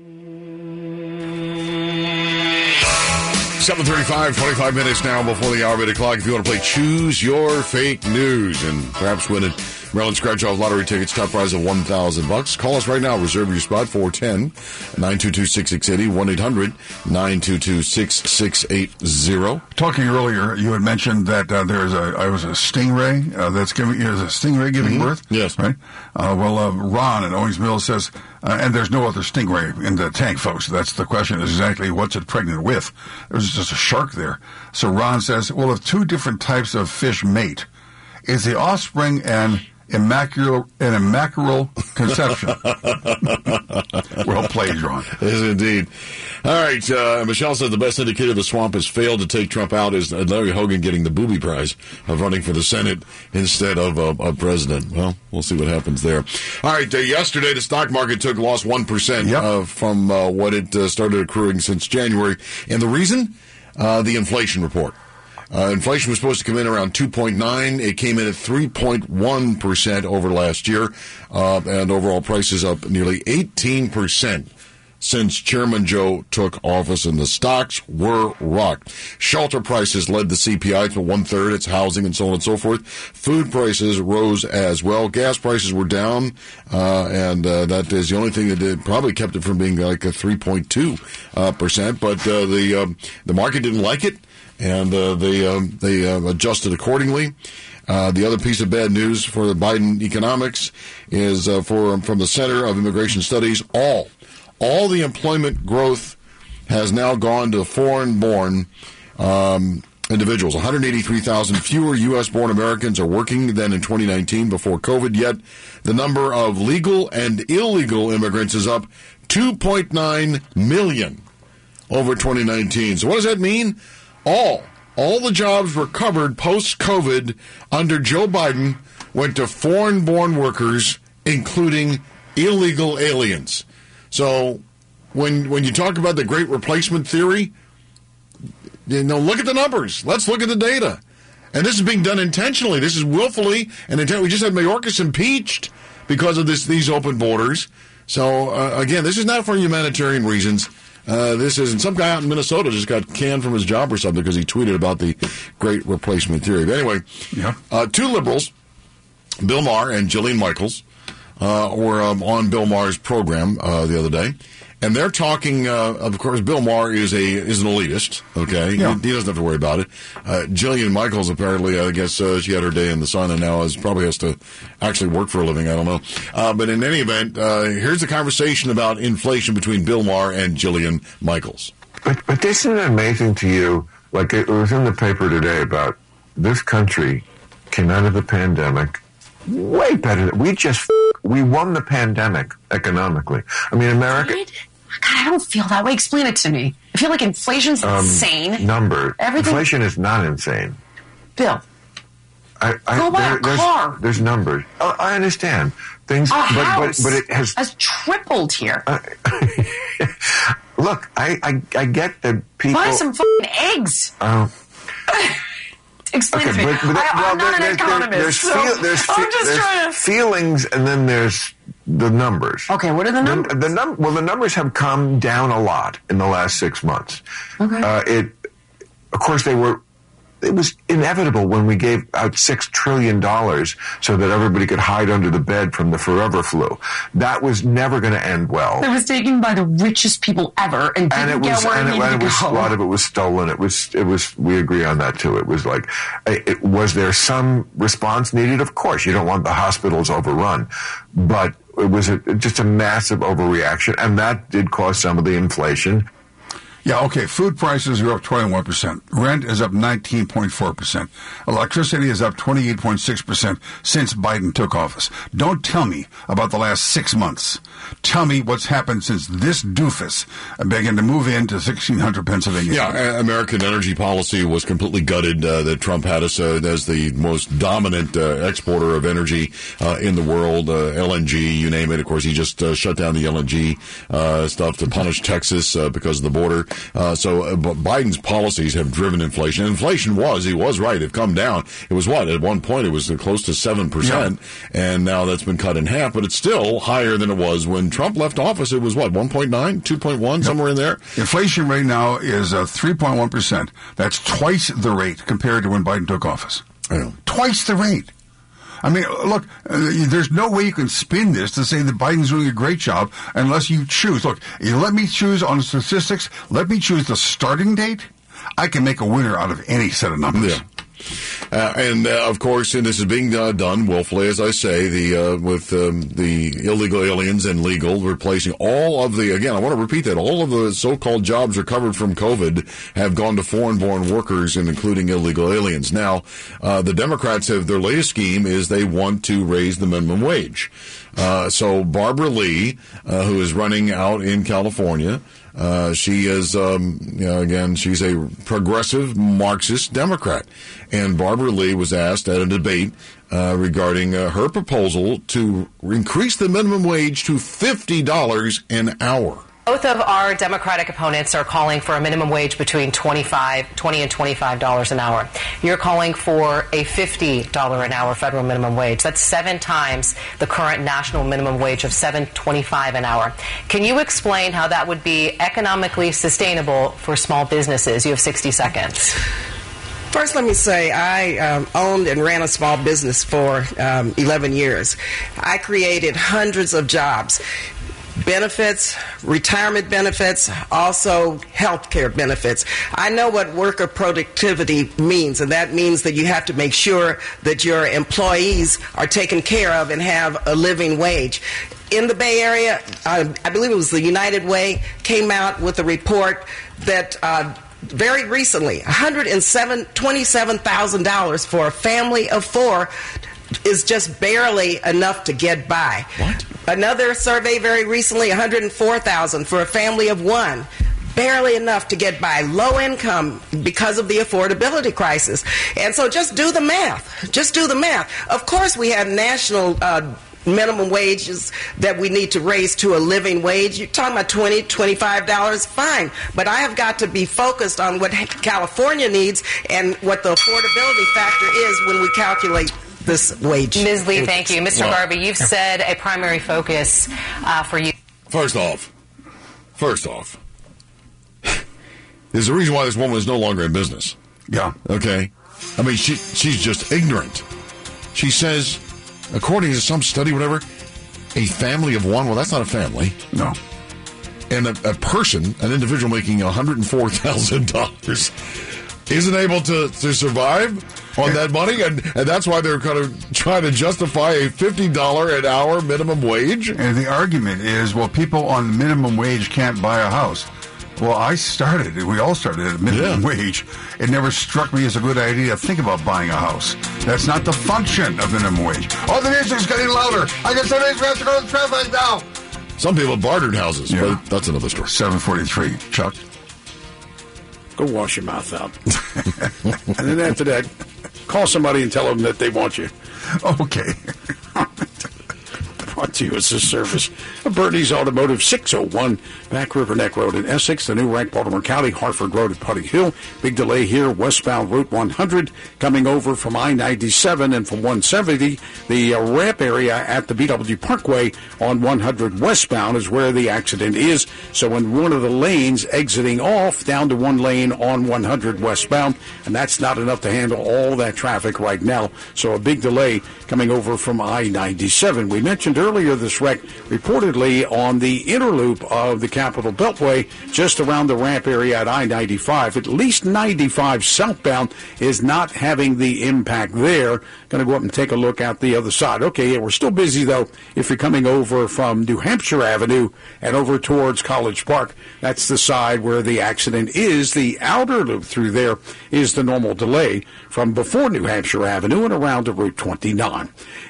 735, 25 minutes now before the hour of 8 o'clock. If you want to play Choose Your Fake News and perhaps win it, Maryland Scratch Off Lottery tickets, top prize of 1000 bucks. Call us right now. Reserve your spot, 410 922 6680, 1 800 922 6680. Talking earlier, you had mentioned that uh, there's a I was a stingray uh, that's giving is a stingray giving Mhm. birth. Yes. right. Uh, well, uh, Ron in Owings Mills says, uh, and there's no other stingray in the tank, folks. That's the question. Is exactly what's it pregnant with? There's just a shark there. So Ron says, well, if two different types of fish mate, is the offspring an immaculate an immaculate conception? well played, Ron. Yes, indeed. All right. Uh, Michelle said the best indicator the swamp has failed to take Trump out is Larry Hogan getting the booby prize of running for the Senate instead of a president. Well, we'll see what happens there. All right. Uh, yesterday, the stock market took lost 1% uh, from uh, what it uh, started accruing since January. And the reason? Uh, the inflation report. Uh, inflation was supposed to come in around 2.9. It came in at 3.1% over last year. Uh, and overall prices up nearly 18% since Chairman Joe took office and the stocks were rocked. Shelter prices led the CPI to one third. It's housing and so on and so forth. Food prices rose as well. Gas prices were down, uh, and uh, that is the only thing that did, probably kept it from being like a 3.2 uh, percent. But uh, the um, the market didn't like it, and uh, they um, they uh, adjusted accordingly. Uh, the other piece of bad news for the Biden economics is uh, for from the Center of Immigration Studies. All all the employment growth has now gone to foreign-born um, individuals. 183,000 fewer U.S.-born Americans are working than in 2019 before COVID. Yet the number of legal and illegal immigrants is up 2.9 million over 2019. So what does that mean? All all the jobs recovered post COVID under Joe Biden went to foreign born workers, including illegal aliens. So when when you talk about the great replacement theory, you know, look at the numbers. Let's look at the data. And this is being done intentionally. This is willfully and intent. We just had Mayorkas impeached because of this these open borders. So uh, again, this is not for humanitarian reasons. Uh, this is and some guy out in Minnesota just got canned from his job or something because he tweeted about the great replacement theory. But anyway, yeah. uh, two liberals, Bill Maher and Jillian Michaels, uh, were um, on Bill Maher's program uh, the other day, and they're talking. Uh, of course, Bill Maher is a is an elitist. Okay, Yeah. he, he doesn't have to worry about it. Uh, Jillian Michaels apparently, I guess, uh, she had her day in the sun, and now is probably has to actually work for a living. I don't know, uh, but in any event, uh, here's the conversation about inflation between Bill Maher and Jillian Michaels. But, but isn't it amazing to you? Like it was in the paper today about this country came out of the pandemic way better. Than, we just we won the pandemic economically. I mean, America. God, I don't feel that way. Explain it to me. I feel like inflation's Um, insane. Number Everything- inflation is not insane. Bill, I, I, Go buy a there's, car. there's numbers. Oh, I understand things, a but, house but but it has has tripled here. Look, I, I I get that people. Buy some fucking eggs. Uh, Explain it to me. but- but that- I, well, I'm not there- an there- economist, there's so feel- there's fe- I'm just there's trying to. feelings, and then there's the numbers. Okay, what are the numbers? The, the num- well, the numbers have come down a lot in the last six months. Okay. Uh, it, of course, they were. It was inevitable when we gave out six trillion dollars so that everybody could hide under the bed from the forever flu. That was never going to end well. It was taken by the richest people ever and didn't and it get was, where and it it, it was a lot of it was stolen. It was, it was. We agree on that too. It was like, it- was there some response needed? Of course, you don't want the hospitals overrun, but it was a, just a massive overreaction, and that did cause some of the inflation. Yeah, okay. Food prices are up 21%. Rent is up 19.4%. Electricity is up 28.6% since Biden took office. Don't tell me about the last six months. Tell me what's happened since this doofus began to move into 1600 Pennsylvania. Yeah, American energy policy was completely gutted. Uh, that Trump had us uh, as the most dominant uh, exporter of energy uh, in the world. Uh, LNG, you name it. Of course, he just uh, shut down the LNG stuff to punish Texas because of the border. Uh, so uh, Biden's policies have driven inflation. Inflation was, he was right, it come down. It was what at one point it was close to seven percent, and now that's been cut in half. But it's still higher than it was when Trump left office. It was what 1.9, 2.1, somewhere in there. Inflation rate now is uh, 3.1%. That's twice the rate compared to when Biden took office. Twice the rate. I mean, look, uh, there's no way you can spin this to say that Biden's doing a great job unless you choose. Look, you let me choose on statistics. Let me choose the starting date. I can make a winner out of any set of numbers. Yeah. Uh, and uh, of course, and this is being uh, done willfully, as I say, the uh, with um, the illegal aliens and legal replacing all of the. Again, I want to repeat that all of the so-called jobs recovered from COVID have gone to foreign-born workers, and including illegal aliens. Now, uh, the Democrats have their latest scheme is they want to raise the minimum wage. Uh, so Barbara Lee, who is running out in California. Uh, she is, um, you know, again, she's a progressive Marxist Democrat. And Barbara Lee was asked at a debate uh, regarding uh, her proposal to increase the minimum wage to $50 an hour. Both of our Democratic opponents are calling for a minimum wage between 25, 20 and 25 dollars an hour. You're calling for a 50 dollar an hour federal minimum wage. That's seven times the current national minimum wage of 7.25 an hour. Can you explain how that would be economically sustainable for small businesses? You have 60 seconds. First, let me say I um, owned and ran a small business for um, 11 years. I created hundreds of jobs. Benefits, retirement benefits, also health care benefits. I know what worker productivity means, and that means that you have to make sure that your employees are taken care of and have a living wage. In the Bay Area, uh, I believe it was the United Way, came out with a report that uh, very recently, $127,000 for a family of four is just barely enough to get by. What? Another survey very recently, 104,000 for a family of one. barely enough to get by, low income because of the affordability crisis. And so just do the math. Just do the math. Of course, we have national. Uh, minimum wages that we need to raise to a living wage. You're talking about $20, $25, fine. But I have got to be focused on what California needs and what the affordability factor is when we calculate this wage. Ms. Lee, thank you. Mr. Well- Garvey, you've said a primary focus uh, for you. First off, first off, there's a reason why this woman is no longer in business. Yeah. Okay. I mean, she she's just ignorant. She says, according to some study, whatever, a family of one. Well, that's not a family. No. And a, a person, an individual making one hundred and four thousand dollars, isn't able to to survive on that money, and and that's why they're kind of trying to justify a fifty dollar an hour minimum wage. And the argument is, well, people on minimum wage can't buy a house. Well, I started, we all started at minimum wage. It never struck me as a good idea to think about buying a house. That's not the function of minimum wage. Oh, the music's getting louder. I guess somebody's going to go to traffic now. Some people bartered houses, but that's another story. 743. Chuck? Go wash your mouth out. and then after that, call somebody and tell them that they want you. Okay. Brought to you as a service of Bernie's Automotive 601 Back River Neck Road in Essex, the new rank Baltimore County, Harford Road at Putty Hill. Big delay here, westbound Route 100 coming over from I 97 and from 170. The uh, ramp area at the BW Parkway on 100 westbound is where the accident is. So in one of the lanes exiting off down to one lane on 100 westbound, and that's not enough to handle all that traffic right now. So a big delay coming over from I 97. We mentioned earlier this wreck reportedly on the inner loop of the Capitol Beltway, just around the ramp area at I 95. At least 95 southbound is not having the impact there. Going to go up and take a look at the other side. Okay, yeah, we're still busy though if you're coming over from New Hampshire Avenue and over towards College Park. That's the side where the accident is. The outer loop through there is the normal delay from before New Hampshire Avenue and around to Route 29.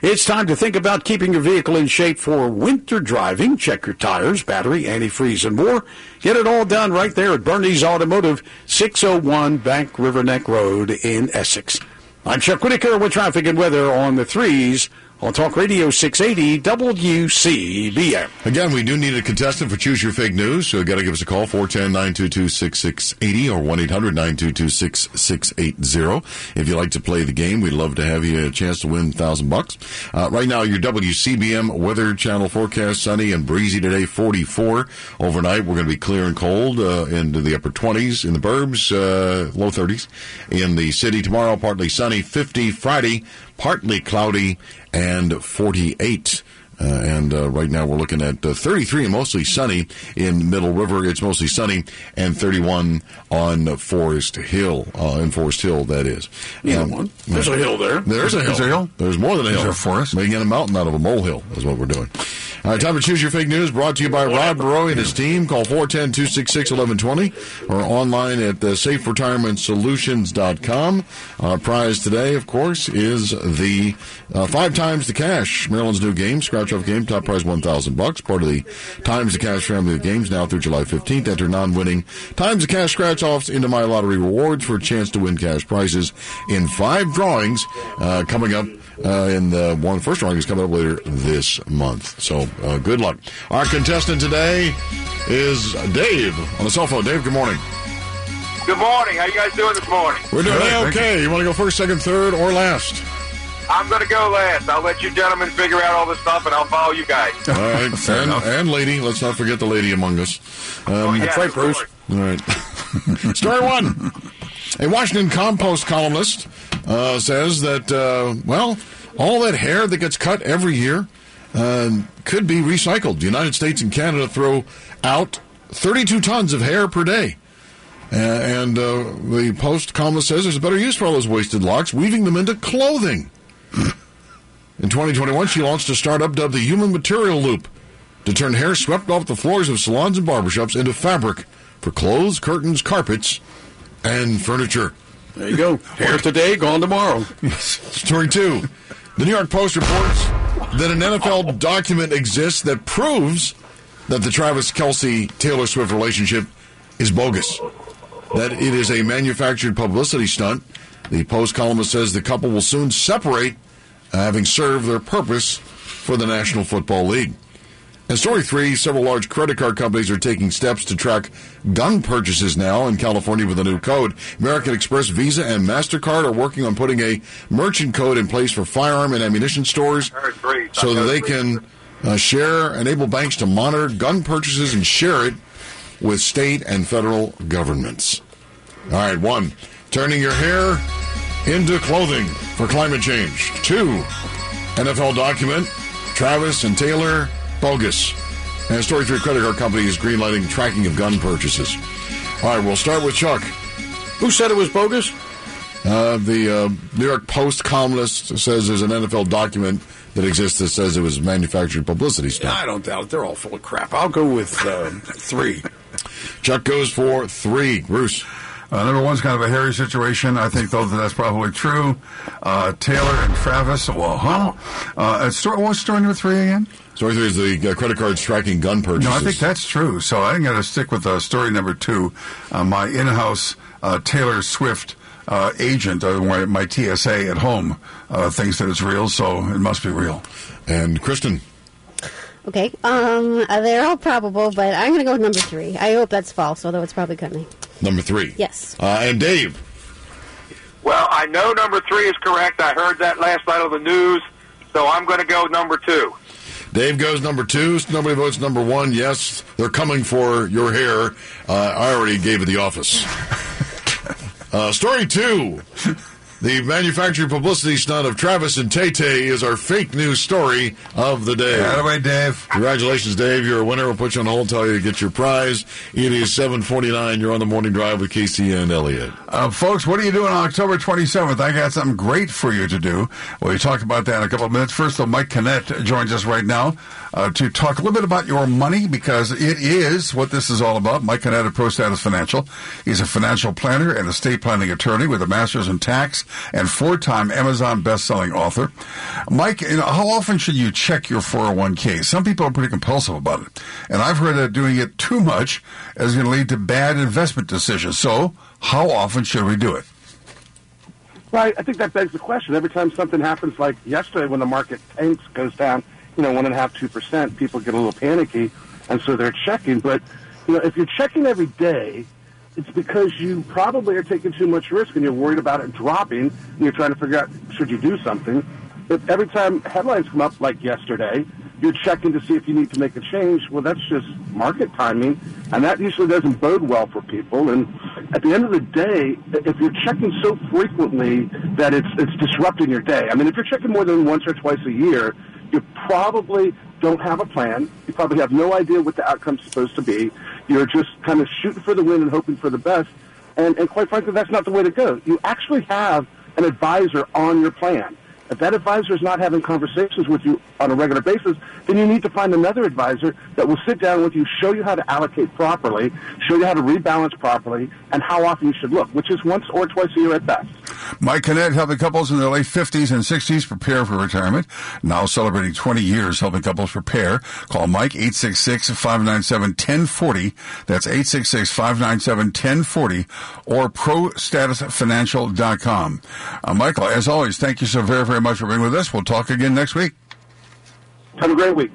It's time to think about keeping your vehicle in shape for winter driving. Check your tires, battery, antifreeze, and more. Get it all done right there at Bernie's Automotive, 601 Back River Neck Road in Essex. I'm Chuck Whitaker with traffic and weather on the threes on Talk Radio 680 WCBM. Again, we do need a contestant for Choose Your Fake News, so you got to give us a call, 410-922-6680 or 1-800-922-6680. If you'd like to play the game, we'd love to have you a chance to win 1000 bucks. Uh, right now, your WCBM Weather Channel forecast, sunny and breezy today, 44. Overnight, we're going to be clear and cold uh, into the upper 20s in the burbs, uh, low 30s. In the city tomorrow, partly sunny, 50. Friday, partly cloudy and 48. Uh, and uh, right now we're looking at uh, 33 and mostly sunny in Middle River. It's mostly sunny and 31 on Forest Hill. Uh, in Forest Hill, that is. Either one. There's a hill there. There's a hill. There's a hill? There's more than a hill. there a forest? Making a mountain out of a molehill is what we're doing. All right, time to choose your fake news. Brought to you by Rod Baroy and his team. Call 410-266-1120 or online at uh, saferetirementsolutions.com. Our prize today, of course, is the uh, five times the cash Maryland's new game, scratch off game, top prize 1000 bucks. Part of the times the cash family of games now through July 15th. Enter non-winning times the cash scratch offs into my lottery rewards for a chance to win cash prizes in five drawings uh, coming up uh, in the one first drawing is coming up later this month. So uh, good luck. Our contestant today is Dave on the cell phone. Dave, good morning. Good morning. How you guys doing this morning? We're doing okay. You want to go first, second, third, or last? I'm going to go last. I'll let you gentlemen figure out all this stuff, and I'll follow you guys. All right, and, and lady. Let's not forget the lady among us. Um, yeah, That's right, Bruce. All right. Story one. A Washington Compost columnist uh, says that, uh, well, all that hair that gets cut every year uh, could be recycled. The United States and Canada throw out 32 tons of hair per day. Uh, and uh, the Post columnist says there's a better use for all those wasted locks, weaving them into clothing. In 2021, she launched a startup dubbed the Human Material Loop to turn hair swept off the floors of salons and barbershops into fabric for clothes, curtains, carpets, and furniture. There you go. Hair today, gone tomorrow. Story two. The New York Post reports that an NFL document exists that proves that the Travis Kelce Taylor Swift relationship is bogus, that it is a manufactured publicity stunt. The Post columnist says the couple will soon separate, uh, having served their purpose for the National Football League. And story three, several large credit card companies are taking steps to track gun purchases now in California with a new code. American Express, Visa, and MasterCard are working on putting a merchant code in place for firearm and ammunition stores so that they can uh, share, enable banks to monitor gun purchases and share it with state and federal governments. All right, one, turning your hair into clothing for climate change. Two, NFL document, Travis and Taylor bogus. And Story 3 credit card company is greenlighting tracking of gun purchases. All right, we'll start with Chuck. Who said it was bogus? Uh, the uh, New York Post columnist says there's an NFL document that exists that says it was manufactured publicity stuff. I don't doubt it. They're all full of crap. I'll go with uh, three. Chuck goes for three. Bruce. Uh, number one's kind of a hairy situation. I think, though, that that's probably true. Uh, Taylor and Travis, well, huh? Uh, story, what was story number three again? Story three is the uh, credit cards tracking gun purchases. No, I think that's true. So I'm going to stick with uh, story number two. Uh, my in-house uh, Taylor Swift uh, agent, uh, my, my TSA at home, uh, thinks that it's real, so it must be real. And Kristen. Okay, um, they're all probable, but I'm going to go with number three. I hope that's false, although it's probably coming. Number three. Yes. Uh, and Dave. Well, I know number three is correct. I heard that last night on the news, so I'm going to go number two. Dave goes number two. Nobody votes number one. Yes, they're coming for your hair. Uh, I already gave it the office. Uh, story two. The manufactured publicity stunt of Travis and Tay Tay is our fake news story of the day. By Dave. Congratulations, Dave. You're a winner. We'll put you on hold, tell you to get your prize. It is 749. You're on the morning drive with Casey and Elliott. Uh, folks, what are you doing on October 27th? I got something great for you to do. Well, we talked about that in a couple of minutes. First, though, Mike Kinnett joins us right now uh, to talk a little bit about your money because it is what this is all about. Mike of Pro Status Financial. He's a financial planner and estate planning attorney with a master's in tax and four-time Amazon best-selling author. Mike, you know, how often should you check your 401k? Some people are pretty compulsive about it, and I've heard that doing it too much is going to lead to bad investment decisions. So, how often should we do it? Right. I think that begs the question. Every time something happens, like yesterday when the market tanks, goes down, you know, one and a half, two percent, people get a little panicky, and so they're checking. But you know, if you're checking every day, it's because you probably are taking too much risk and you're worried about it dropping, and you're trying to figure out should you do something. If every time headlines come up, like yesterday, you're checking to see if you need to make a change. Well, that's just market timing, and that usually doesn't bode well for people. And at the end of the day, if you're checking so frequently that it's it's disrupting your day. I mean, if you're checking more than once or twice a year, you probably don't have a plan. You probably have no idea what the outcome's supposed to be. You're just kind of shooting for the win and hoping for the best. And, and quite frankly, that's not the way to go. You actually have an advisor on your plan. If that advisor is not having conversations with you on a regular basis, then you need to find another advisor that will sit down with you, show you how to allocate properly, show you how to rebalance properly, and how often you should look, which is once or twice a year at best. Mike Kinnett helping couples in their late 50s and 60s prepare for retirement. Now celebrating 20 years helping couples prepare. Call Mike 866-597-1040. That's 866-597-1040 or prostatusfinancial.com. Uh, Michael, as always, thank you so very, very much for being with us. We'll talk again next week. Have a great week.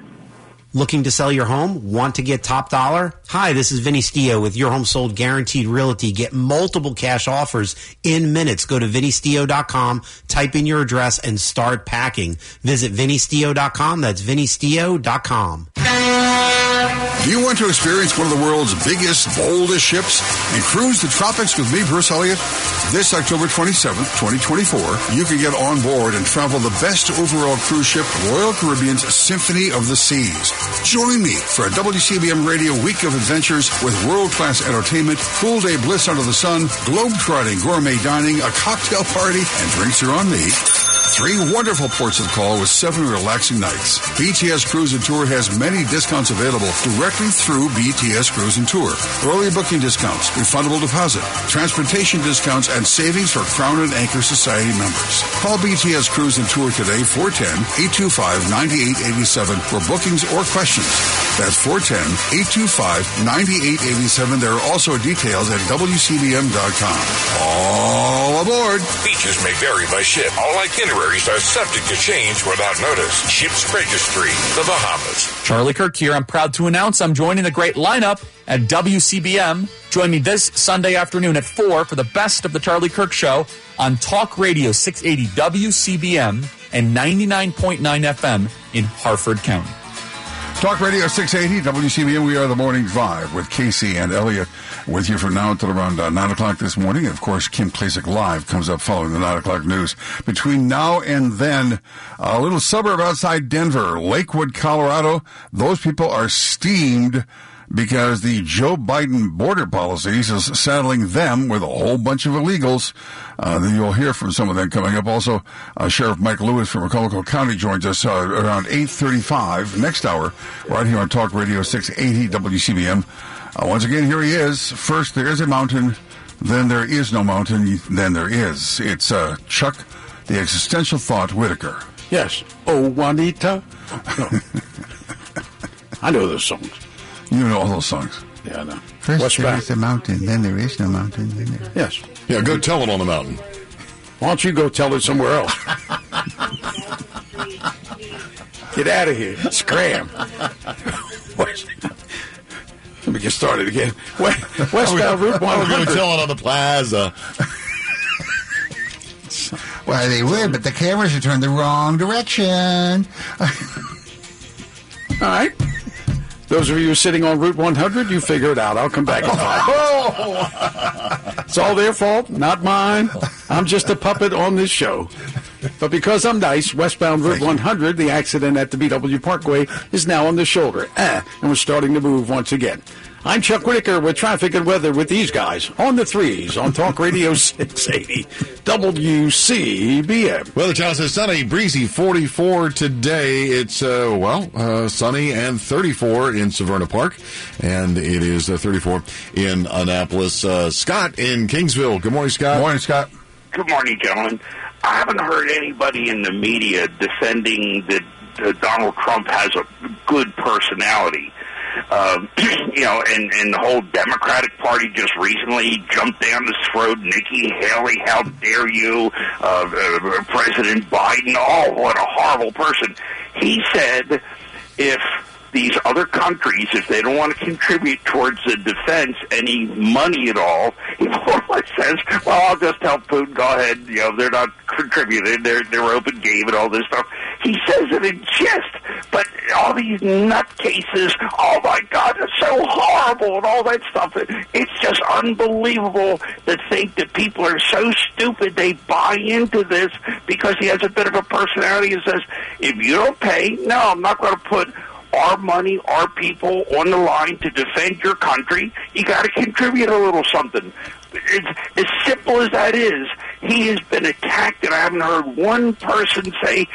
Looking to sell your home? Want to get top dollar? Hi, this is Vinny Stio with Your Home Sold Guaranteed Realty. Get multiple cash offers in minutes. Go to vinnystio.com, type in your address, and start packing. Visit vinnystio.com. That's vinnystio.com. Do you want to experience one of the world's biggest, boldest ships and cruise the tropics with me, Bruce Elliott? This October 27th, 2024, you can get on board and travel the best overall cruise ship, Royal Caribbean's Symphony of the Seas. Join me for a WCBM Radio Week of Adventures with world-class entertainment, full day bliss under the sun, globe-trotting gourmet dining, a cocktail party, and drinks are on me. Three wonderful ports of call with seven relaxing nights. BTS Cruise and Tour has many discounts available directly through BTS Cruise and Tour. Early booking discounts, refundable deposit, transportation discounts, and savings for Crown and Anchor Society members. Call BTS Cruise and Tour today 410-825-9887 for bookings or questions. That's 410-825-9887. There are also details at WCBM.com. All aboard! Beaches may vary by ship. All itineraries are subject to change without notice. Ship's Registry, the Bahamas. Charlie Kirk here. I'm proud to announce I'm joining the great lineup at WCBM. Join me this Sunday afternoon at 4 for the best of the Charlie Kirk Show on Talk Radio 680 WCBM and 99.9 FM in Harford County. Talk Radio 680 WCBM. We are the morning drive with Casey and Elliott with you from now until around uh, 9 o'clock this morning. Of course, Kim Klacik Live comes up following the 9 o'clock news. Between now and then, a little suburb outside Denver, Lakewood, Colorado, those people are steamed because the Joe Biden border policies is saddling them with a whole bunch of illegals. Uh, you'll hear from some of them coming up. Also, uh, Sheriff Mike Lewis from Wicomico County joins us uh, around 8.35 next hour right here on Talk Radio 680 WCBM. Uh, once again, here he is. First, there is a mountain. Then there is no mountain. Then there is. It's uh, Chuck, the existential thought Whitaker. Yes. Oh, Juanita. No. I know those songs. You know all those songs. Yeah, I know. First What's there back? is a mountain, then there is no mountain. Then there... Yes. Yeah, go tell it on the mountain. Why don't you go tell it somewhere else? Get out of here. Scram. Let me get started again. West, westbound Route Why don't we go 100. tell it on the plaza? Well, they would, but the cameras are turned the wrong direction. All right. Those of you sitting on Route 100, you figure it out. I'll come back five. it's all their fault, not mine. I'm just a puppet on this show. But because I'm nice, westbound Route 100, the accident at the BW Parkway is now on the shoulder. Ah, and we're starting to move once again. I'm Chuck Whitaker with traffic and weather with these guys on the threes on Talk Radio 680 WCBM. Well, the town says sunny, breezy, 44 today. It's, uh, well, uh, sunny and 34 in Severna Park, and it is uh, 34 in Annapolis. Uh, Scott in Kingsville. Good morning, Scott. Good Morning, Scott. Good morning, gentlemen. I haven't heard anybody in the media defending that uh, Donald Trump has a good personality. Um, you know, and, and the whole Democratic Party just recently jumped down his throat. Nikki Haley, how dare you? Uh, uh, President Biden, oh, what a horrible person. He said if these other countries, if they don't want to contribute towards the defense any money at all, he more or less says, "Well, I'll just tell Putin, go ahead. You know, they're not contributing. They're they're open game and all this stuff." He says it in jest, but all these nutcases, oh my God, it's so horrible and all that stuff. It's just unbelievable to think that people are so stupid they buy into this because he has a bit of a personality and says, if you don't pay, no, I'm not going to put our money, our people on the line to defend your country. You got to contribute a little something. It's, as simple as that is, he has been attacked, and I haven't heard one person say,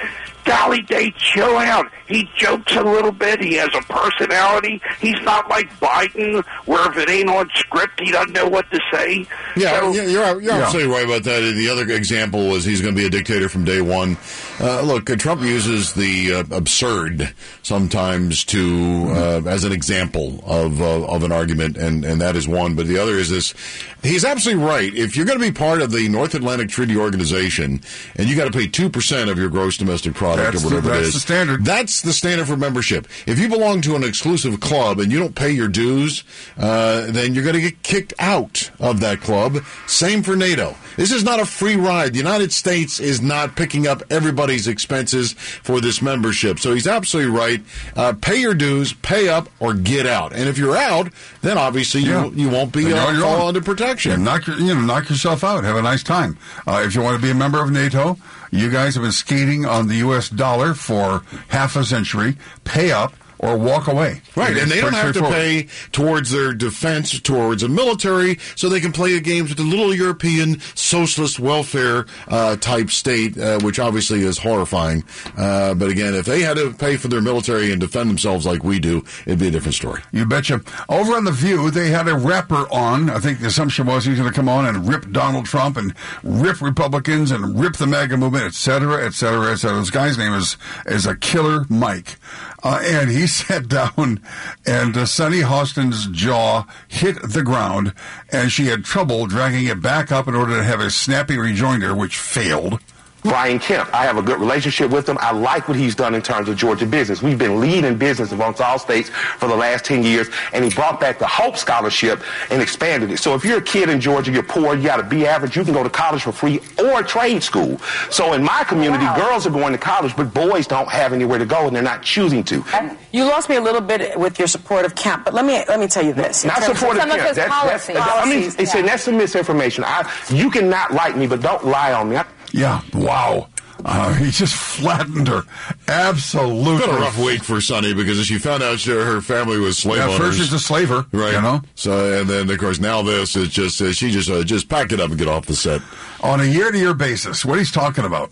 golly day, chill out. He jokes a little bit. He has a personality. He's not like Biden, where if it ain't on script, he doesn't know what to say. Yeah, So- yeah, you're, you're absolutely right about that. The other example was he's going to be a dictator from day one. Uh, look, uh, Trump uses the uh, absurd sometimes to uh, as an example of uh, of an argument, and and that is one. But the other is this: he's absolutely right. If you're going to be part of the North Atlantic Treaty Organization, and you got to pay two percent of your gross domestic product That's or the- whatever it that's is, the standard. That's the standard for membership. If you belong to an exclusive club and you don't pay your dues, uh, then you're going to get kicked out of that club. Same for NATO. This is not a free ride. The United States is not picking up everybody's expenses for this membership. So he's absolutely right. Uh, pay your dues, pay up, or get out. And if you're out, then obviously Yeah. you you won't be uh, fall under protection. Yeah, knock your, you know, knock yourself out. Have a nice time. Uh, if you want to be a member of NATO, you guys have been skating on the U.S. dollar for half a century. Pay up or walk away. Right, and they don't have to pay towards their defense, towards the military, so they can play the games with the little European socialist welfare uh, type state, uh, which obviously is horrifying. Uh, but again, if they had to pay for their military and defend themselves like we do, it'd be a different story. You betcha. Over on The View, they had a rapper on. I think the assumption was he's going to come on and rip Donald Trump and rip Republicans and rip the MAGA movement, et cetera, et cetera, et cetera. This guy's name is, is a Killer Mike. Uh, and he sat down and uh, Sunny Hostin's jaw hit the ground and she had trouble dragging it back up in order to have a snappy rejoinder, which failed. Brian Kemp. I have a good relationship with him. I like what he's done in terms of Georgia business. We've been leading business amongst all states for the last 10 years, and he brought back the Hope Scholarship and expanded it. So if you're a kid in Georgia, you're poor, you got to be average, you can go to college for free or trade school. So in my community, girls are going to college, but boys don't have anywhere to go, and they're not choosing to. You lost me a little bit with your support of Kemp, but let me let me tell you this. Not terms of Kemp. his That- that's- policies. I mean, it's, that's some misinformation. I, you cannot like me, but don't lie on me. I, Yeah, wow. Uh, he just flattened her. Absolutely. It's been a rough week for Sunny because she found out she, her family was slave Yeah, owners. first she's a slaver, right? you know? So and then of course now this is just uh, she just uh, just packed it up and get off the set. On a year to year basis, what he's talking about,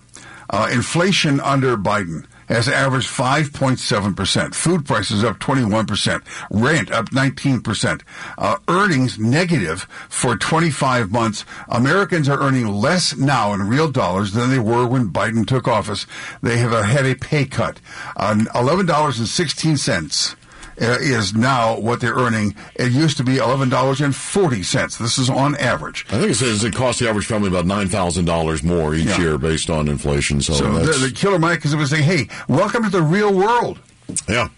uh, inflation under Biden has averaged 5.7%. Food prices up 21%. Rent up 19%. Uh, earnings negative for 25 months. Americans are earning less now in real dollars than they were when Biden took office. They have uh, had a pay cut. Uh, $11.16 uh, Uh, is now what they're earning. It used to be eleven dollars and forty cents. This is on average. I think it says it costs the average family about nine thousand dollars more each Yeah. year based on inflation. So, So the, the killer Mike is it was saying, "Hey, welcome to the real world." Yeah.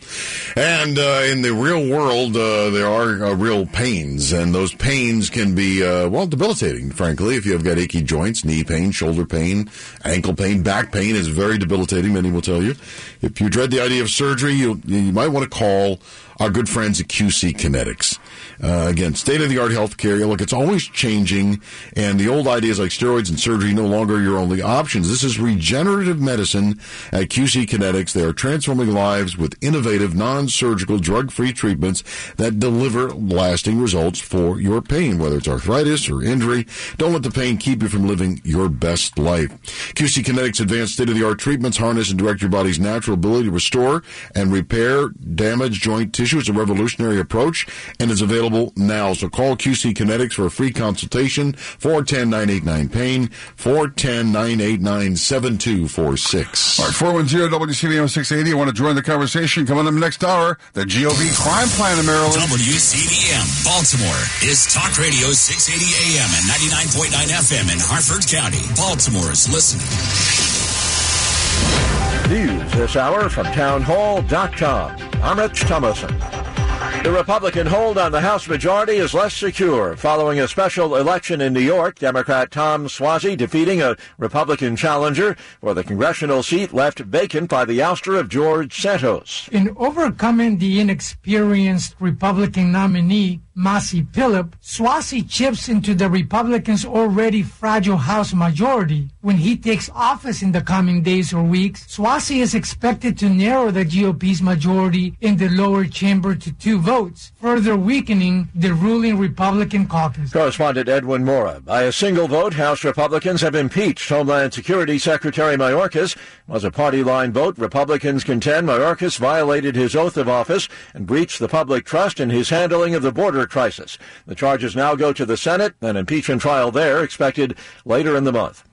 And uh, in the real world, uh, there are uh, real pains, and those pains can be, uh, well, debilitating, frankly. If you have got achy joints, knee pain, shoulder pain, ankle pain, back pain is very debilitating, many will tell you. If you dread the idea of surgery, you, you might want to call our good friends at QC Kinetics. Uh, again, state of the art healthcare. Look, it's always changing, and the old ideas like steroids and surgery no longer your only options. This is regenerative medicine at QC Kinetics. They are transforming lives with innovative, non-surgical, drug-free treatments that deliver lasting results for your pain, whether it's arthritis or injury. Don't let the pain keep you from living your best life. QC Kinetics advanced state-of-the-art treatments harness and direct your body's natural ability to restore and repair damaged joint tissue. It's a revolutionary approach and is available now. So call QC Kinetics for a free consultation. 410-989-PAIN, 410-989-7246. All right, 410 WCBM 680. I want to join the conversation. Coming up next hour, the GOV crime plan in Maryland. WCBM Baltimore is Talk Radio 680 AM and 99.9 FM in Harford County. Baltimore's listening. News this hour from townhall.com. I'm Rich Thomason. The Republican hold on the House majority is less secure following a special election in New York. Democrat Tom Suozzi defeating a Republican challenger for the congressional seat left vacant by the ouster of George Santos. In overcoming the inexperienced Republican nominee, Mazi Pilip, Suozzi chips into the Republicans' already fragile House majority. When he takes office in the coming days or weeks, Suozzi is expected to narrow the GOP's majority in the lower chamber to two votes, further weakening the ruling Republican caucus. Correspondent Edwin Mora. By a single vote, House Republicans have impeached Homeland Security Secretary Mayorkas. Was a party line vote. Republicans contend Mayorkas violated his oath of office and breached the public trust in his handling of the border crisis. The charges now go to the Senate, an impeachment trial there expected later in the month.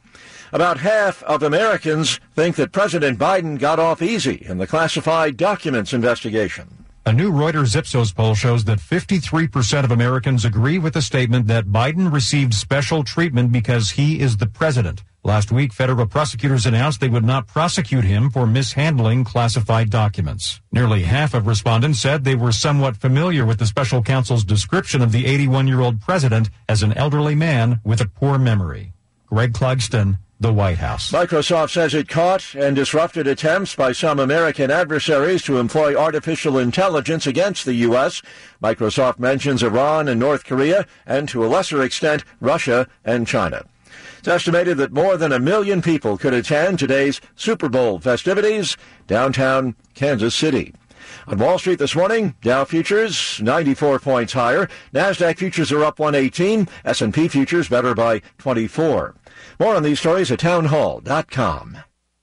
About half of Americans think that President Biden got off easy in the classified documents investigation. A new Reuters Ipsos poll shows that 53% of Americans agree with the statement that Biden received special treatment because he is the president. Last week, federal prosecutors announced they would not prosecute him for mishandling classified documents. Nearly half of respondents said they were somewhat familiar with the special counsel's description of the 81-year-old president as an elderly man with a poor memory. Greg Clugston, the White House. Microsoft says it caught and disrupted attempts by some American adversaries to employ artificial intelligence against the U.S. Microsoft mentions Iran and North Korea, and to a lesser extent, Russia and China. It's estimated that more than a million people could attend today's Super Bowl festivities downtown Kansas City. On Wall Street this morning, Dow futures 94 points higher. Nasdaq futures are up 118. S&P futures better by 24. More on these stories at townhall.com.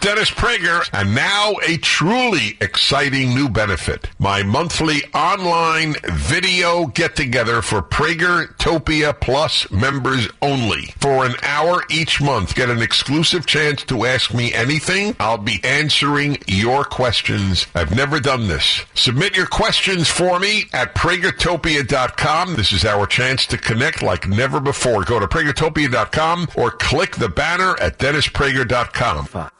Dennis Prager, and now a truly exciting new benefit. My monthly online video get together for Pragertopia Plus members only. For an hour each month, get an exclusive chance to ask me anything. I'll be answering your questions. I've never done this. Submit your questions for me at Pragertopia.com. This is our chance to connect like never before. Go to Pragertopia.com or click the banner at DennisPrager.com.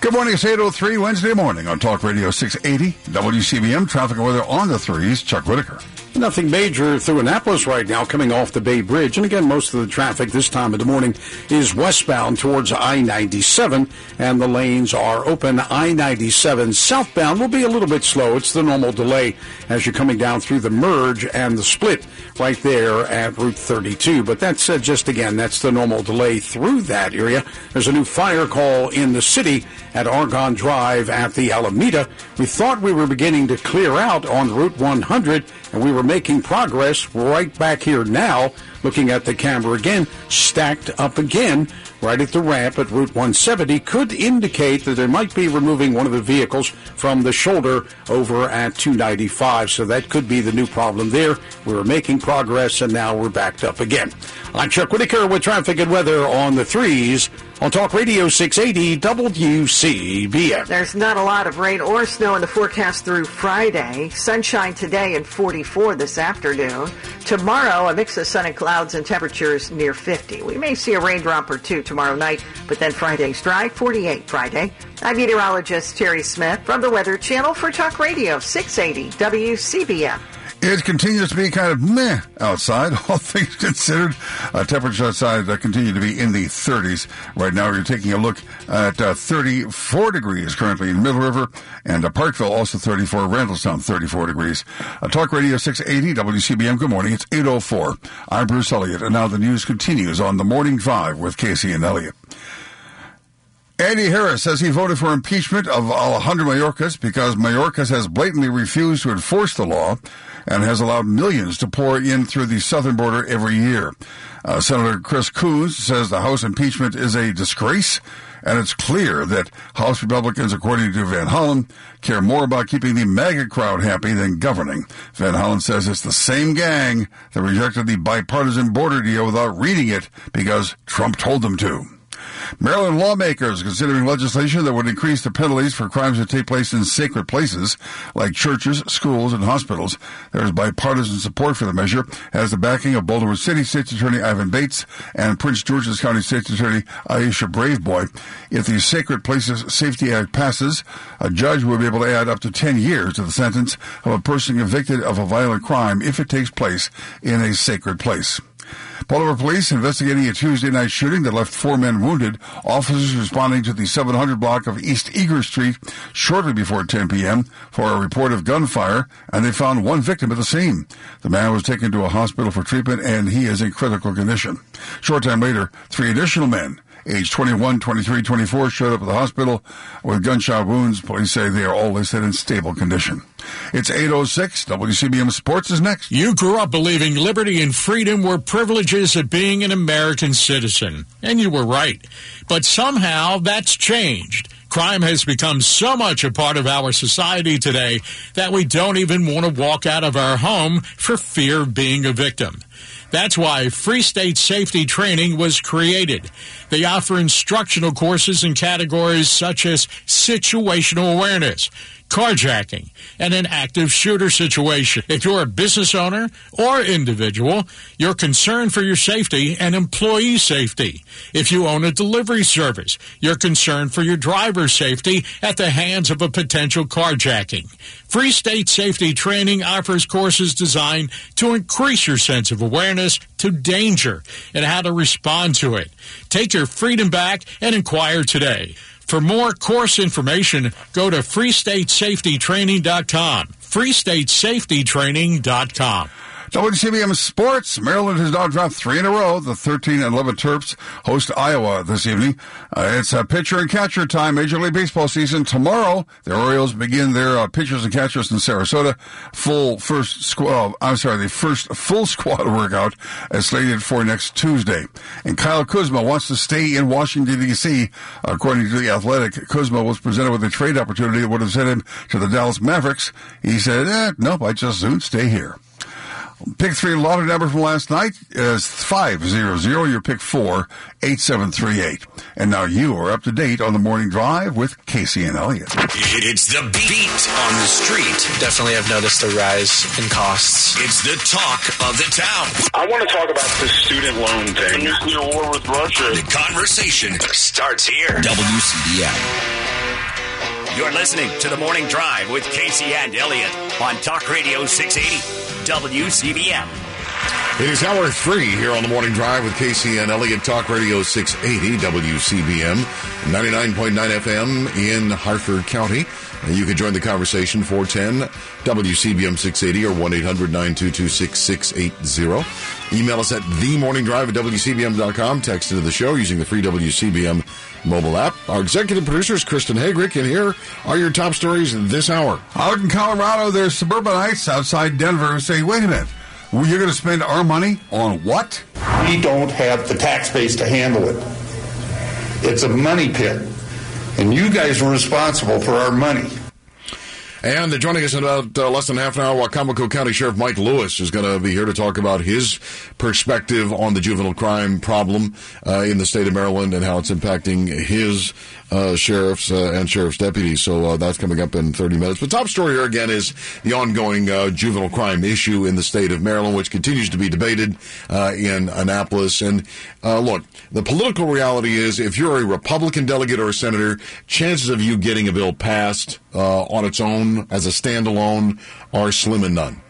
Good morning. It's 803 Wednesday morning on Talk Radio 680 WCBM. Traffic and weather on the threes. Chuck Whitaker. Nothing major through Annapolis right now coming off the Bay Bridge. And again, most of the traffic this time of the morning is westbound towards I-97 and the lanes are open. I-97 southbound will be a little bit slow. It's the normal delay as you're coming down through the merge and the split right there at Route 32. But that's uh, just again, that's the normal delay through that area. There's a new fire call in the city at Argonne Drive at the Alameda. We thought we were beginning to clear out on Route 100 and we were making progress right back here now. Looking at the camera again, stacked up again right at the ramp at Route 170 could indicate that they might be removing one of the vehicles from the shoulder over at 295. So that could be the new problem there. We were making progress and now we're backed up again. I'm Chuck Whitaker with traffic and weather on the threes on Talk Radio 680 WCBM. There's not a lot of rain or snow in the forecast through Friday. Sunshine today and 44 this afternoon. Tomorrow, a mix of sun and clouds and temperatures near 50. We may see a raindrop or two tomorrow night, but then Friday's dry, 48 Friday. I'm meteorologist Terry Smith from the Weather Channel for Talk Radio 680 WCBM. It continues to be kind of meh outside, all things considered. Uh, temperatures outside uh, continue to be in the 30s. Right now, we're taking a look at uh, 34 degrees currently in Middle River, and uh, Parkville also 34, Randallstown 34 degrees. Uh, Talk Radio 680 WCBM. Good morning. It's 8:04. I'm Bruce Elliott, and now the news continues on the Morning Drive with Casey and Elliott. Andy Harris says he voted for impeachment of Alejandro Mayorkas because Mayorkas has blatantly refused to enforce the law and has allowed millions to pour in through the southern border every year. Uh, Senator Chris Coons says the House impeachment is a disgrace, and it's clear that House Republicans, according to Van Hollen, care more about keeping the MAGA crowd happy than governing. Van Hollen says it's the same gang that rejected the bipartisan border deal without reading it because Trump told them to. Maryland lawmakers considering legislation that would increase the penalties for crimes that take place in sacred places like churches, schools, and hospitals. There is bipartisan support for the measure, as the backing of Baltimore City State's Attorney Ivan Bates and Prince George's County State's Attorney Aisha Braveboy. If the Sacred Places Safety Act passes, a judge will be able to add up to 10 years to the sentence of a person convicted of a violent crime if it takes place in a sacred place. Baltimore police investigating a Tuesday night shooting that left four men wounded. Officers responding to the 700 block of East Eager Street shortly before 10 p.m. for a report of gunfire, and they found one victim at the scene. The man was taken to a hospital for treatment, and he is in critical condition. Short time later, three additional men age 21, 23, 24, showed up at the hospital with gunshot wounds. Police say they are all listed in stable condition. It's 806. WCBM Sports is next. You grew up believing liberty and freedom were privileges of being an American citizen. And you were right. But somehow that's changed. Crime has become so much a part of our society today that we don't even want to walk out of our home for fear of being a victim. That's why Free State Safety Training was created. They offer instructional courses in categories such as situational awareness, carjacking, and an active shooter situation. If you're a business owner or individual, you're concerned for your safety and employee safety. If you own a delivery service, you're concerned for your driver's safety at the hands of a potential carjacking. Free State Safety Training offers courses designed to increase your sense of awareness to danger and how to respond to it. Take your freedom back and inquire today. For more course information, go to freestatesafetytraining.com. freestatesafetytraining.com. WCBM Sports. Maryland has now dropped three in a row. The 13 and 11 Terps host Iowa this evening. Uh, it's a pitcher and catcher time. Major League Baseball season tomorrow. The Orioles begin their uh, pitchers and catchers in Sarasota. Full first squad. I'm sorry, the first full squad workout is slated for next Tuesday. And Kyle Kuzma wants to stay in Washington D.C. According to the Athletic, Kuzma was presented with a trade opportunity that would have sent him to the Dallas Mavericks. He said, eh, "Nope, I just soon stay here." Pick three lottery number from last night is 500. Your pick four, 8738. And now you are up to date on the morning drive with Casey and Elliott. It's the beat on the street. Definitely have noticed a rise in costs. It's the talk of the town. I want to talk about the student loan thing. The nuclear war with Russia. The conversation starts here. WCBM. You're listening to the morning drive with Casey and Elliott on Talk Radio 680. WCBM. It is hour three here on the morning drive with Casey and Elliott Talk Radio 680 WCBM 99.9 FM in Harford County. And you can join the conversation 410 WCBM 680 or 1 800 922 6680. Email us at themorningdrive at WCBM.com. Text into the show using the free WCBM mobile app. Our executive producer is Kristen Hagrick, and here are your top stories this hour. Out in Colorado, there's suburbanites outside Denver saying, wait a minute, well, you're going to spend our money on what? We don't have the tax base to handle it. It's a money pit. And you guys are responsible for our money. And they're joining us in about uh, less than half an hour, Wicomico County Sheriff Mike Lewis is going to be here to talk about his perspective on the juvenile crime problem uh, in the state of Maryland and how it's impacting his uh, sheriffs uh, and sheriff's deputies. So uh, that's coming up in 30 minutes. But top story here again is the ongoing uh, juvenile crime issue in the state of Maryland, which continues to be debated in Annapolis. And look, the political reality is if you're a Republican delegate or a senator, chances of you getting a bill passed on its own as a standalone are slim and none.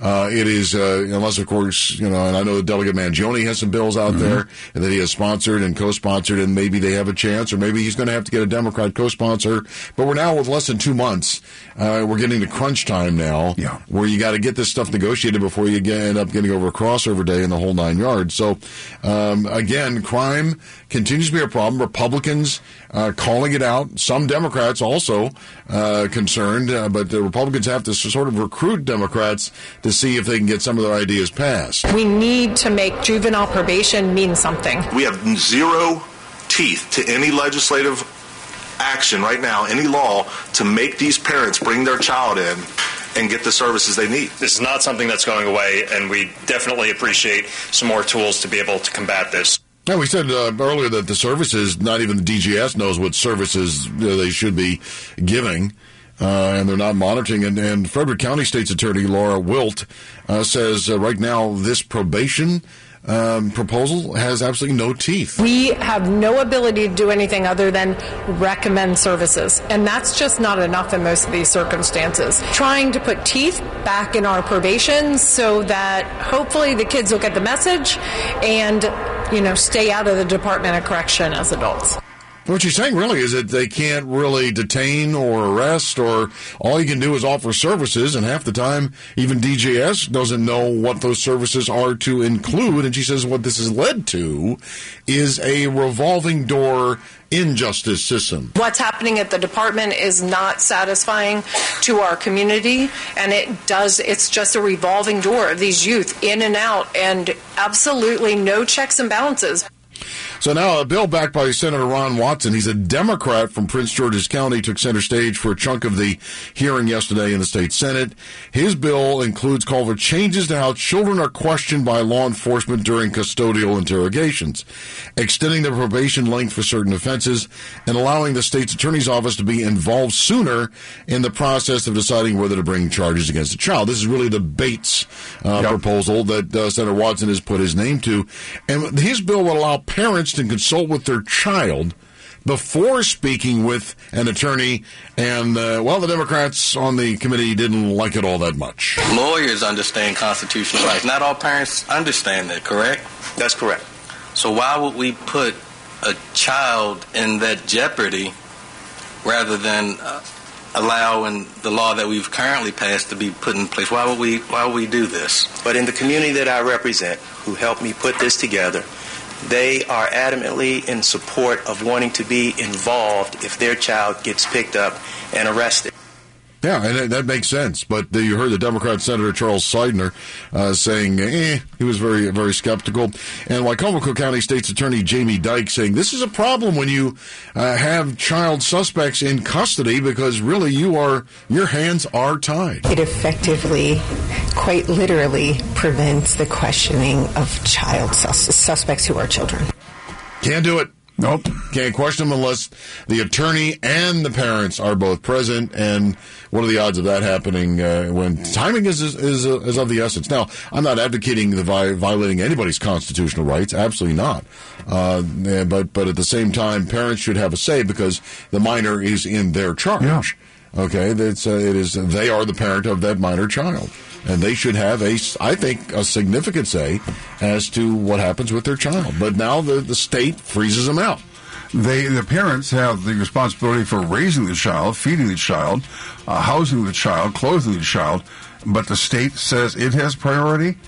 Uh, it is, uh, unless of course, you know, and I know the Delegate Mangione has some bills out mm-hmm. there and that he has sponsored and co-sponsored, and maybe they have a chance, or maybe he's going to have to get a Democrat co-sponsor. But we're now with less than two months. Uh, we're getting to crunch time now, yeah. where you got to get this stuff negotiated before you get, end up getting over a crossover day and the whole nine yards. So, um, again, crime continues to be a problem. Republicans uh, calling it out. Some Democrats also uh, concerned, uh, but the Republicans have to sort of recruit Democrats to see if they can get some of their ideas passed. We need to make juvenile probation mean something. We have zero teeth to any legislative action right now, any law to make these parents bring their child in and get the services they need. This is not something that's going away, and we definitely appreciate some more tools to be able to combat this. Yeah, we said uh, earlier that the services, not even the DJS knows what services uh, they should be giving. Uh, and they're not monitoring. And, and, Frederick County State's Attorney Laura Wilt uh, says uh, right now this probation um, proposal has absolutely no teeth. We have no ability to do anything other than recommend services. And that's just not enough in most of these circumstances. Trying to put teeth back in our probation so that hopefully the kids will get the message and, you know, stay out of the Department of Correction as adults. What you're saying really is that they can't really detain or arrest, or all you can do is offer services, and half the time, even DJS doesn't know what those services are to include. And she says what this has led to is a revolving door injustice system. What's happening at the department is not satisfying to our community, and it does, it's just a revolving door of these youth in and out, and absolutely no checks and balances. So now a bill backed by Senator Ron Watson. He's a Democrat from Prince George's County. Took center stage for a chunk of the hearing yesterday in the state Senate. His bill includes call for changes to how children are questioned by law enforcement during custodial interrogations, extending the probation length for certain offenses, and allowing the state's attorney's office to be involved sooner in the process of deciding whether to bring charges against a child. This is really the Bates uh, yep. proposal that uh, Senator Watson has put his name to, and his bill will allow parents to consult with their child before speaking with an attorney, and uh, well, the Democrats on the committee didn't like it all that much. Lawyers understand constitutional rights. Not all parents understand that, correct? That's correct. So why would we put a child in that jeopardy rather than uh, allowing the law that we've currently passed to be put in place? Why would we? Why would we do this? But in the community that I represent, who helped me put this together they are adamantly in support of wanting to be involved if their child gets picked up and arrested. Yeah, and that makes sense. But you heard the Democrat Senator Charles Sydnor uh, saying eh, he was very, very skeptical. And Wicomico County State's Attorney Jamie Dyke saying this is a problem when you uh, have child suspects in custody because really you are your hands are tied. It effectively, quite literally, prevents the questioning of child sus- suspects who are children. Can't do it. Nope. Can't question them unless the attorney and the parents are both present. And what are the odds of that happening uh, when timing is, is, is, is, of the essence? Now, I'm not advocating the vi- violating anybody's constitutional rights. Absolutely not. Uh, but, but at the same time, parents should have a say because the minor is in their charge. Yeah. Okay. That's, uh, it is, they are the parent of that minor child and they should have a, I think, a significant say as to what happens with their child. But now the, the state freezes them out. They, the parents have the responsibility for raising the child, feeding the child, uh, housing the child, clothing the child, but the state says it has priority.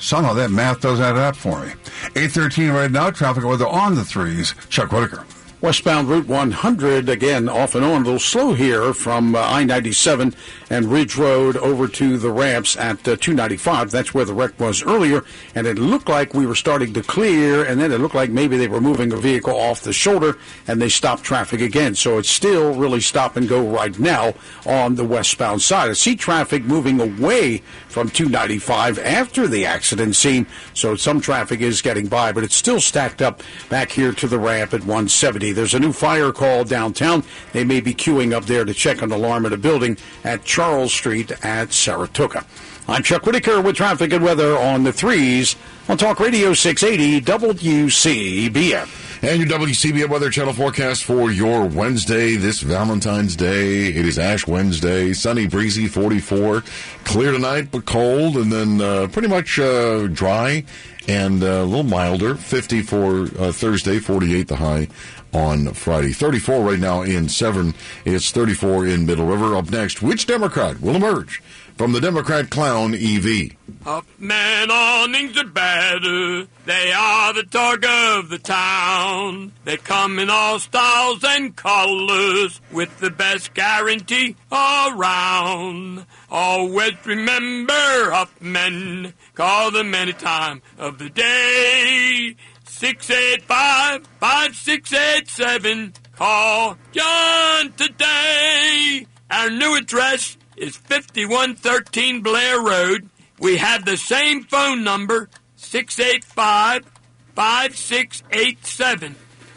Somehow that math doesn't add up for me. 813 right now, traffic weather on the threes. Chuck Whitaker. Westbound Route 100, again, off and on, a little slow here from uh, I 97 and Ridge Road over to the ramps at uh, 295. That's where the wreck was earlier, and it looked like we were starting to clear, and then it looked like maybe they were moving a vehicle off the shoulder, and they stopped traffic again. So it's still really stop and go right now on the westbound side. I see traffic moving away from 295 after the accident scene, so some traffic is getting by, but it's still stacked up back here to the ramp at 170. There's a new fire call downtown. They may be queuing up there to check an alarm at a building at Charles Street at Saratoga. I'm Chuck Whitaker with traffic and weather on the threes on Talk Radio 680 WCBM. And your WCBM Weather Channel forecast for your Wednesday, this Valentine's Day. It is Ash Wednesday, sunny, breezy, 44. Clear tonight, but cold, and then uh, pretty much uh, dry and uh, a little milder. 50 for uh, Thursday, 48 the high on Friday. 34 right now in Severn. It's 34 in Middle River. Up next, which Democrat will emerge from the Democrat clown EV. Huffman awnings are better. They are the talk of the town. They come in all styles and colors with the best guarantee around. Always remember Huffman. Call them any time of the day. 685 5687. Call John today. Our new address is 5113 Blair Road. We have the same phone number, 685 5687.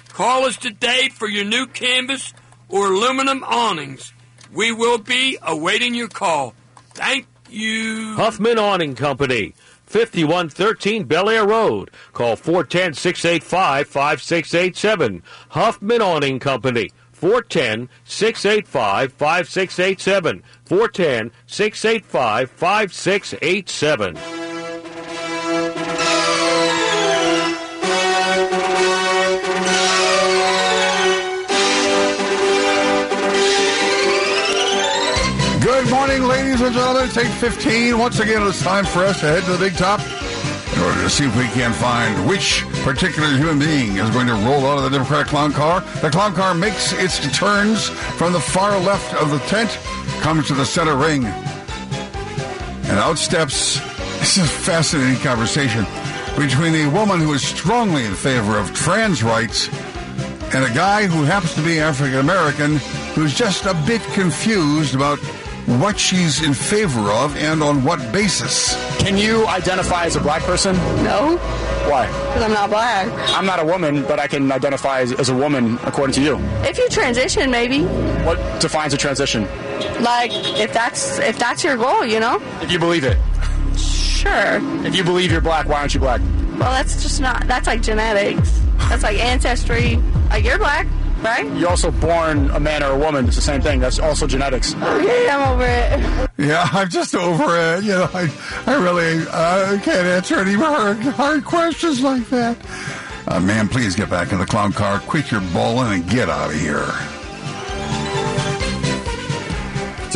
Call us today for your new canvas or aluminum awnings. We will be awaiting your call. Thank you. Huffman Awning Company, 5113 Bel Air Road. Call 410 685 5687. Huffman Awning Company, 410 685 5687. 410 685 5687. Good morning, ladies and gentlemen. It's 8.15. Once again, it's time for us to head to the big top in order to see if we can find which particular human being is going to roll out of the Democratic clown car. The clown car makes its turns from the far left of the tent, comes to the center ring, and out steps. This is a fascinating conversation. between a woman who is strongly in favor of trans rights and a guy who happens to be African American who's just a bit confused about what she's in favor of and on what basis. Can you identify as a black person? No. Why? Because I'm not black. I'm not a woman, but I can identify as, as a woman according to you. If you transition, maybe. What defines a transition? Like if that's if that's your goal, you know. If you believe it. Sure. If you believe you're black, why aren't you black? Well, that's just not. That's like genetics. That's like ancestry. Like you're black, right? You're also born a man or a woman. It's the same thing. That's also genetics. Okay, I'm over it. Yeah, I'm just over it. You know, I, I really uh, can't answer any hard, hard questions like that. Uh, man, please get back in the clown car, quit your bowling, and get out of here.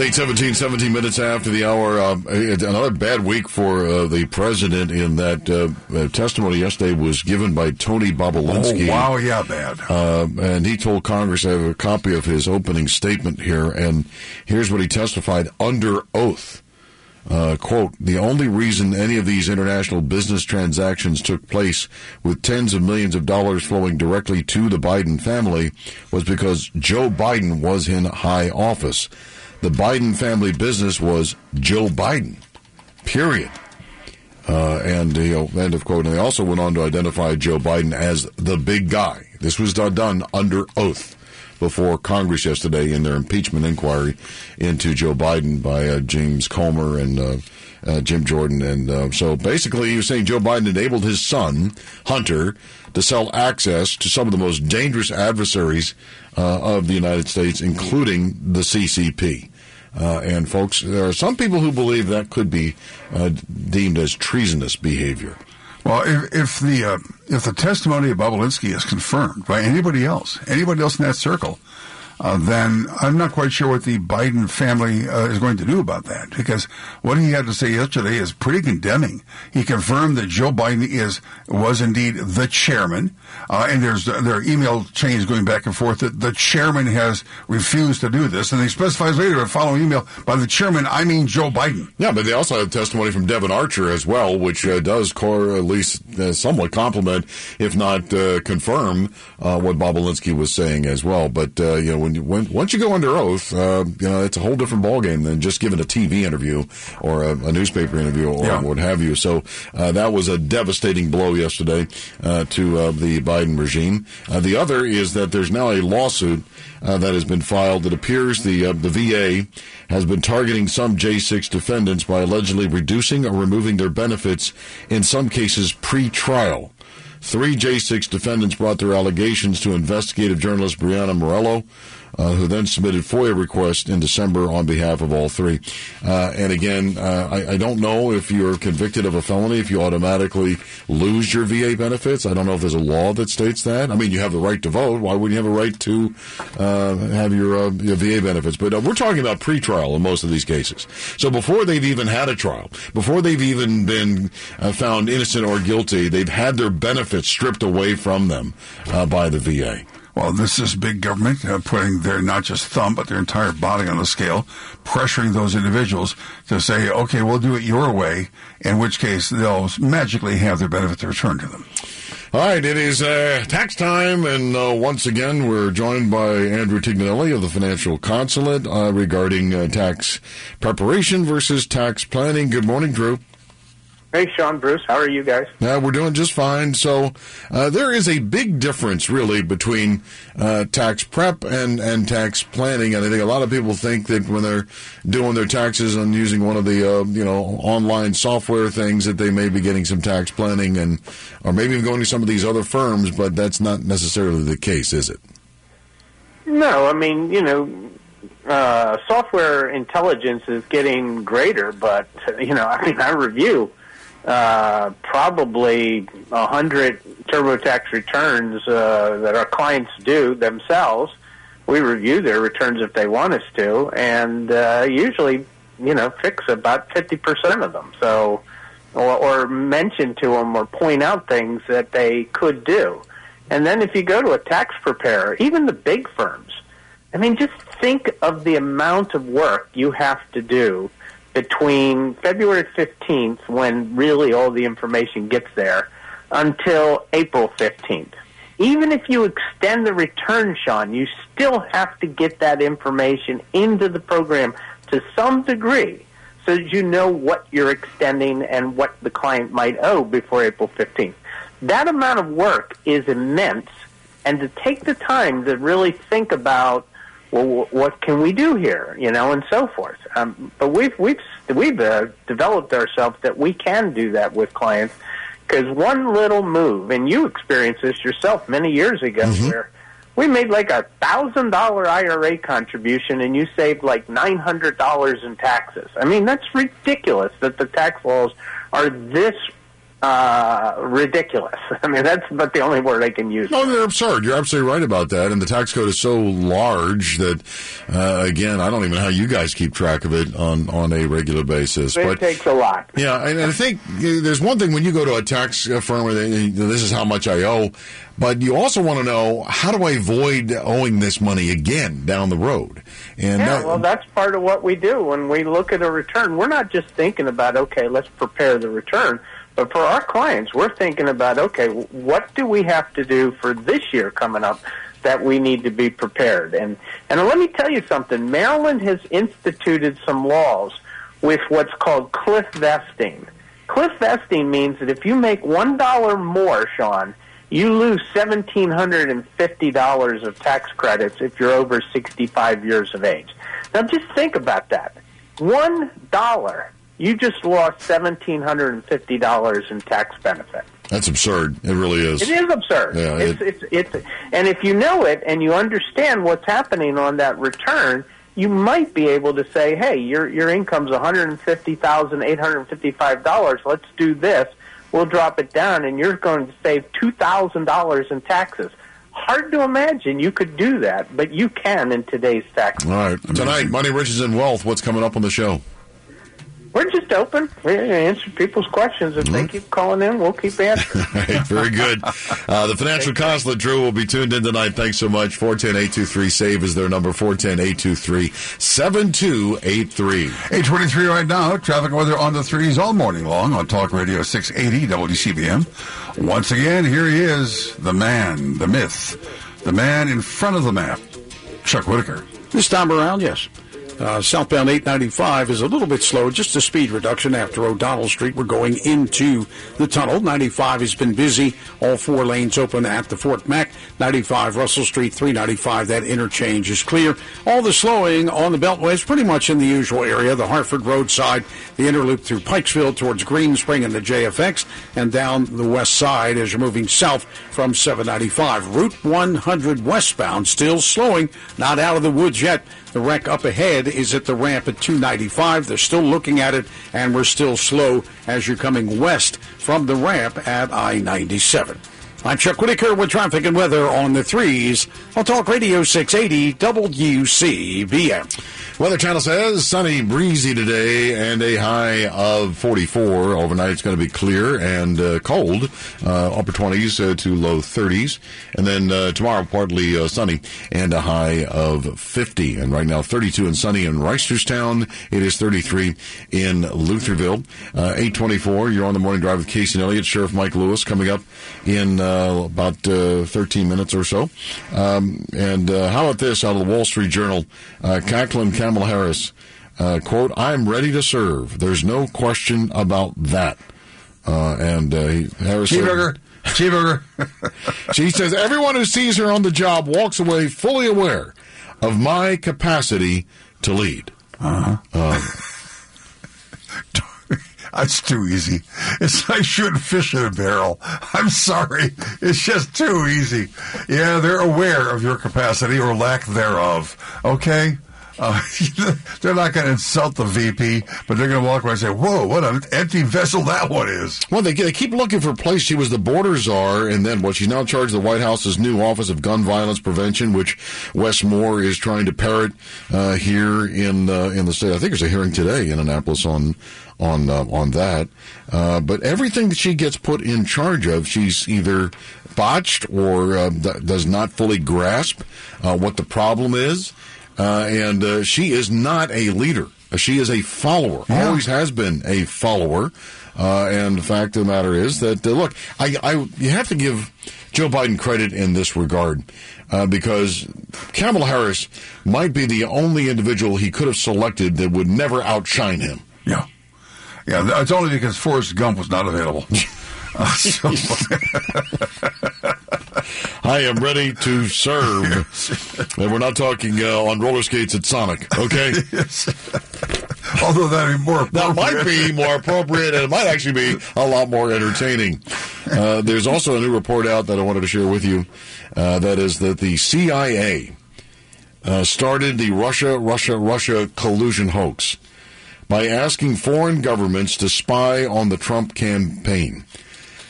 It's 817, 17 minutes after the hour. Uh, another bad week for uh, the president in that uh, testimony yesterday was given by Tony Bobulinski. Oh, wow, yeah, bad. Uh, and he told Congress, I have a copy of his opening statement here, and here's what he testified under oath. Uh, quote, the only reason any of these international business transactions took place with tens of millions of dollars flowing directly to the Biden family was because Joe Biden was in high office. The Biden family business was Joe Biden, period. Uh, and you know, end of quote. And they also went on to identify Joe Biden as the big guy. This was done under oath before Congress yesterday in their impeachment inquiry into Joe Biden by uh, James Comer and uh, uh, Jim Jordan. And uh, so basically, he was saying Joe Biden enabled his son, Hunter, to sell access to some of the most dangerous adversaries uh, of the United States, including the CCP. Uh, and folks, there are some people who believe that could be uh, deemed as treasonous behavior. Well, if, if the uh, if the testimony of Bobulinski is confirmed by anybody else, anybody else in that circle, uh, then I'm not quite sure what the Biden family uh, is going to do about that. Because what he had to say yesterday is pretty condemning. He confirmed that Joe Biden is was indeed the chairman, uh, and there's there are email chains going back and forth that the chairman has refused to do this, and he specifies later a following email by the chairman. I mean Joe Biden. Yeah, but they also have testimony from Devon Archer as well, which uh, does core at least uh, somewhat compliment, if not confirm, what Bobulinski was saying as well. But you know when when, when once you go under oath, uh, you know it's a whole different ballgame than just giving a TV interview or a, a newspaper interview or yeah. what have you. So uh, that was a devastating blow yesterday uh, to uh, the Biden regime. Uh, the other is that there's now a lawsuit uh, that has been filed. It appears the the VA has been targeting some J6 defendants by allegedly reducing or removing their benefits in some cases pre-trial. Three J6 defendants brought their allegations to investigative journalist Brianna Morello uh, who then submitted FOIA requests in December on behalf of all three. Uh, and again, uh, I, I, don't know if you're convicted of a felony, if you automatically lose your VA benefits. I don't know if there's a law that states that. I mean, you have the right to vote. Why wouldn't you have a right to uh, have your, uh, your VA benefits? But uh, we're talking about pretrial in most of these cases. So before they've even had a trial, before they've even been found innocent or guilty, they've had their benefits stripped away from them by the VA. Well, this is big government uh, putting their not just thumb, but their entire body on the scale, pressuring those individuals to say, okay, we'll do it your way, in which case they'll magically have their benefits returned to them. All right, it is uh, tax time, and uh, once again, we're joined by Andrew Tignanelli of the Financial Consulate uh, regarding uh, tax preparation versus tax planning. Good morning, Drew. Hey, Sean, Bruce, how are you guys? Yeah, we're doing just fine. So uh, there is a big difference, really, between uh, tax prep and, and tax planning. And I think a lot of people think that when they're doing their taxes and using one of the uh, you know online software things, that they may be getting some tax planning and or maybe even going to some of these other firms. But that's not necessarily the case, is it? No, I mean you know uh, software intelligence is getting greater, but you know, I mean, I review uh, probably a hundred TurboTax returns uh, that our clients do themselves. We review their returns if they want us to, and uh, usually, you know, fix about fifty percent of them. So, or, or mention to them or point out things that they could do. And then if you go to a tax preparer, even the big firms, I mean, just think of the amount of work you have to do between February 15th, when really all the information gets there, until April 15th. Even if you extend the return, Sean, you still have to get that information into the program to some degree so that you know what you're extending and what the client might owe before April 15th. That amount of work is immense, and to take the time to really think about well, what can we do here, you know, and so forth. Um, but we've we've we've uh, developed ourselves that we can do that with clients because one little move, and you experienced this yourself many years ago, Mm-hmm. where we made like a thousand dollar IRA contribution, and you saved like nine hundred dollars in taxes. I mean, that's ridiculous that the tax laws are this uh, ridiculous. I mean, that's but the only word I can use. No, they're absurd. You're absolutely right about that. And the tax code is so large that, uh, again, I don't even know how you guys keep track of it on, on a regular basis. It but takes a lot. Yeah, and I think uh, there's one thing when you go to a tax firm where they, this is how much I owe, but you also want to know how do I avoid owing this money again down the road? And yeah, that- well, that's part of what we do when we look at a return. We're not just thinking about okay, let's prepare the return, but for our clients, we're thinking about okay, what do we have to do for this year coming up that we need to be prepared? And and let me tell you something. Maryland has instituted some laws with what's called cliff vesting. Cliff vesting means that if you make one dollar more, Sean, you lose seventeen hundred and fifty dollars of tax credits if you're over sixty-five years of age. Now, just think about that. One dollar, you just lost seventeen hundred and fifty dollars in tax benefit. that's absurd. It really is. It is absurd. Yeah, it's, it's, it's, and if you know it and you understand what's happening on that return, you might be able to say, "Hey, your your income's one hundred and fifty thousand eight hundred fifty-five dollars. Let's do this. We'll drop it down, and you're going to save two thousand dollars in taxes." Hard to imagine you could do that, but you can in today's tax. All right. Tonight, Money, Riches, and Wealth. What's coming up on the show? We're just open. we're answer people's questions. If they keep calling in, we'll keep answering. All right, very good. Uh, the financial consulate, Drew, will be tuned in tonight. Thanks so much. 410-823-SAVE is their number, 410-823-7283. 823 right now. Traffic weather on the threes all morning long on Talk Radio 680 WCBM. Once again, here he is, the man, the myth, the man in front of the map, Chuck Whitaker. This time around, yes. Uh, southbound 895 is a little bit slow, just a speed reduction after O'Donnell Street. We're going into the tunnel. 95 has been busy. All four lanes open at the Fort Mac. 95 Russell Street, 395. That interchange is clear. All the slowing on the Beltway is pretty much in the usual area. The Harford roadside, the interloop through Pikesville towards Green Spring and the JFX, and down the west side as you're moving south from 795. Route 100 westbound still slowing, not out of the woods yet. The wreck up ahead is at the ramp at 295. They're still looking at it, and we're still slow as you're coming west from the ramp at I 97. I'm Chuck Whitaker with traffic and weather on the threes on Talk Radio 680 WCBM. Weather Channel says sunny, breezy today, and a high of 44. Overnight, it's going to be clear and uh, cold, uh, upper 20s uh, to low 30s. And then uh, tomorrow, partly uh, sunny and a high of 50. And right now, 32 and sunny in Reisterstown. It is 33 in Lutherville. Uh, 824, you're on the morning drive with Casey and Elliott. Sheriff Mike Lewis coming up in about uh, 13 minutes or so. Um, and uh, how about this out of the Wall Street Journal? Uh, Cacklin Kamala Harris, uh, quote, I'm ready to serve. There's no question about that. Uh, and uh, he- Harris Cheeseburger. Cheeseburger. she says, everyone who sees her on the job walks away fully aware of my capacity to lead. Uh-huh. Um, That's too easy. It's like shooting fish in a barrel. I'm sorry. It's just too easy. Yeah, they're aware of your capacity or lack thereof. Okay? Uh, they're not going to insult the VP, but they're going to walk away and say, whoa, what an empty vessel that one is. Well, they, they keep looking for a place. She was the border czar, and then what? She's now charged the White House's new Office of Gun Violence Prevention, which Wes Moore is trying to parrot uh, here in uh, in the state. I think there's a hearing today in Annapolis on on uh, on that. Uh, but everything that she gets put in charge of, she's either botched or uh, d- does not fully grasp uh, what the problem is, uh, and uh, she is not a leader. She is a follower, always has been a follower. Uh, and the fact of the matter is that, uh, look, I, I, you have to give Joe Biden credit in this regard uh, because Kamala Harris might be the only individual he could have selected that would never outshine him. Yeah. Yeah, it's only because Forrest Gump was not available. Uh, so- I am ready to serve. and we're not talking uh, on roller skates at Sonic, okay? Although that'd be more That might be more appropriate, and it might actually be a lot more entertaining. Uh, there's also a new report out that I wanted to share with you. Uh, that is that the CIA uh, started the Russia, Russia, Russia collusion hoax by asking foreign governments to spy on the Trump campaign.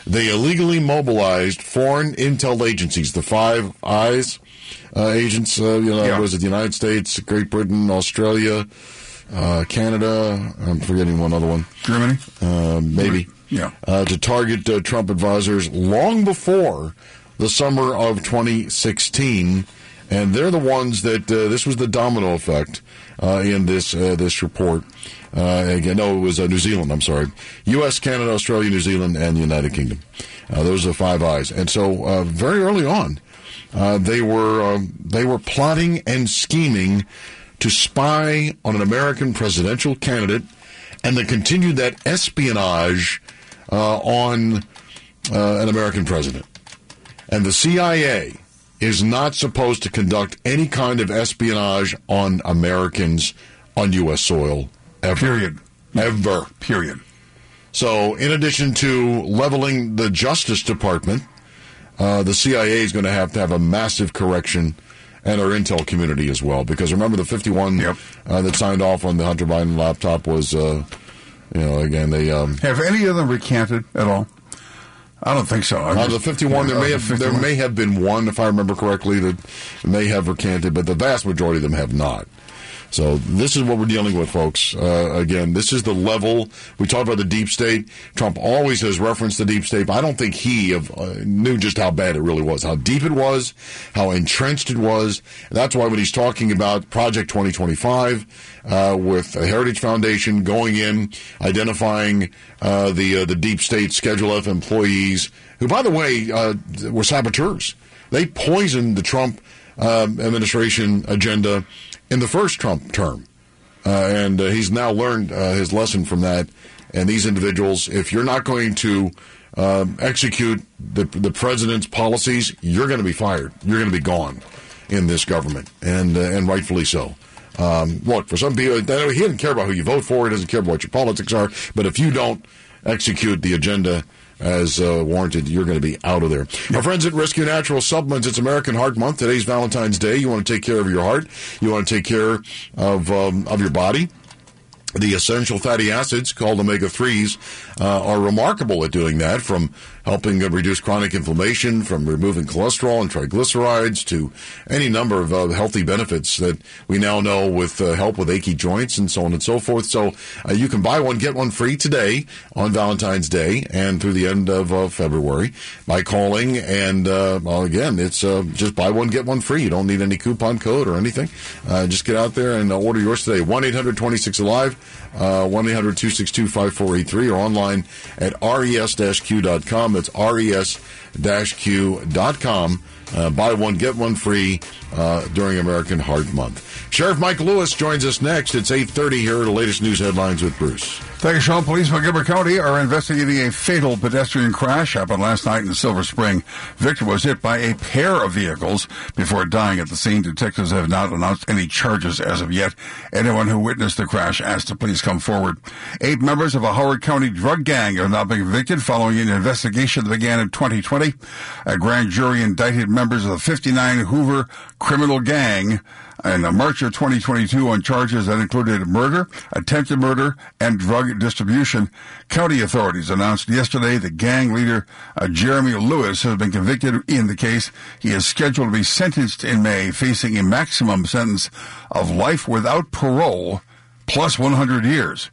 They illegally mobilized foreign intel agencies, the Five Eyes uh, agents. Uh, you know, was it the United States, Great Britain, Australia, uh, Canada? I'm forgetting one other one. Germany, uh, maybe. Yeah. Uh, to target uh, Trump advisors long before the summer of 2016, and they're the ones that uh, this was the domino effect uh, in this uh, this report. Uh, again, no, it was uh, New Zealand. I'm sorry, U.S., Canada, Australia, New Zealand, and the United Kingdom. Uh, those are the five eyes. And so, uh, very early on, uh, they were um, they were plotting and scheming to spy on an American presidential candidate, and then continued that espionage uh, on an American president. And the CIA is not supposed to conduct any kind of espionage on Americans on U.S. soil ever. Period. Ever. Period. So, in addition to leveling the Justice Department, uh, the CIA is going to have to have a massive correction and our intel community as well. Because remember, the 51 uh, that signed off on the Hunter Biden laptop was, uh, you know, again, they. Um, Have any of them recanted at all? I don't think so. Uh, the 51, there may the have there may have been one, if I remember correctly, that may have recanted, but the vast majority of them have not. So this is what we're dealing with, folks. Uh, again, this is the level we talked about the deep state. Trump always has referenced the deep state, but I don't think he uh, knew just how bad it really was, how deep it was, how entrenched it was. And that's why when he's talking about Project 2025 uh, with the Heritage Foundation going in, identifying uh, the uh, the deep state Schedule F employees, who, by the way, uh, were saboteurs. They poisoned the Trump um, administration agenda in the first Trump term. Uh, and uh, he's now learned uh, his lesson from that. And these individuals, if you're not going to um, execute the, the president's policies, you're going to be fired. You're going to be gone in this government, and uh, and rightfully so. Um, look, for some people, he doesn't care about who you vote for. He doesn't care about what your politics are. But if you don't execute the agenda as uh, warranted, you're going to be out of there. Our friends at Res-Q Natural Supplements, it's American Heart Month. Today's Valentine's Day. You want to take care of your heart. You want to take care of um, of your body. The essential fatty acids called omega 3s uh, are remarkable at doing that from helping uh, reduce chronic inflammation, from removing cholesterol and triglycerides to any number of uh, healthy benefits that we now know with uh, help with achy joints and so on and so forth. So uh, you can buy one, get one free today on Valentine's Day and through the end of uh, February by calling. And uh, well, again, it's just buy one, get one free. You don't need any coupon code or anything. Just get out there and order yours today. 1 800 26 Alive, 1 800 262 5483, or online at res q.com. That's res q.com. Uh, buy one, get one free uh, during American Heart Month. Sheriff Mike Lewis joins us next. It's 8.30 here. The latest news headlines with Bruce. Thank you, Sean. Police from Gilbert County are investigating a fatal pedestrian crash happened last night in Silver Spring. Victor was hit by a pair of vehicles before dying at the scene. Detectives have not announced any charges as of yet. Anyone who witnessed the crash asked to please come forward. Eight members of a Howard County drug gang have now been convicted following an investigation that began in 2020. A grand jury indicted members of the 59 Hoover criminal gang in March of 2022 on charges that included murder, attempted murder, and drug distribution. County authorities announced yesterday that gang leader uh, Jeremy Lewis has been convicted in the case. He is scheduled to be sentenced in May, facing a maximum sentence of life without parole plus 100 years.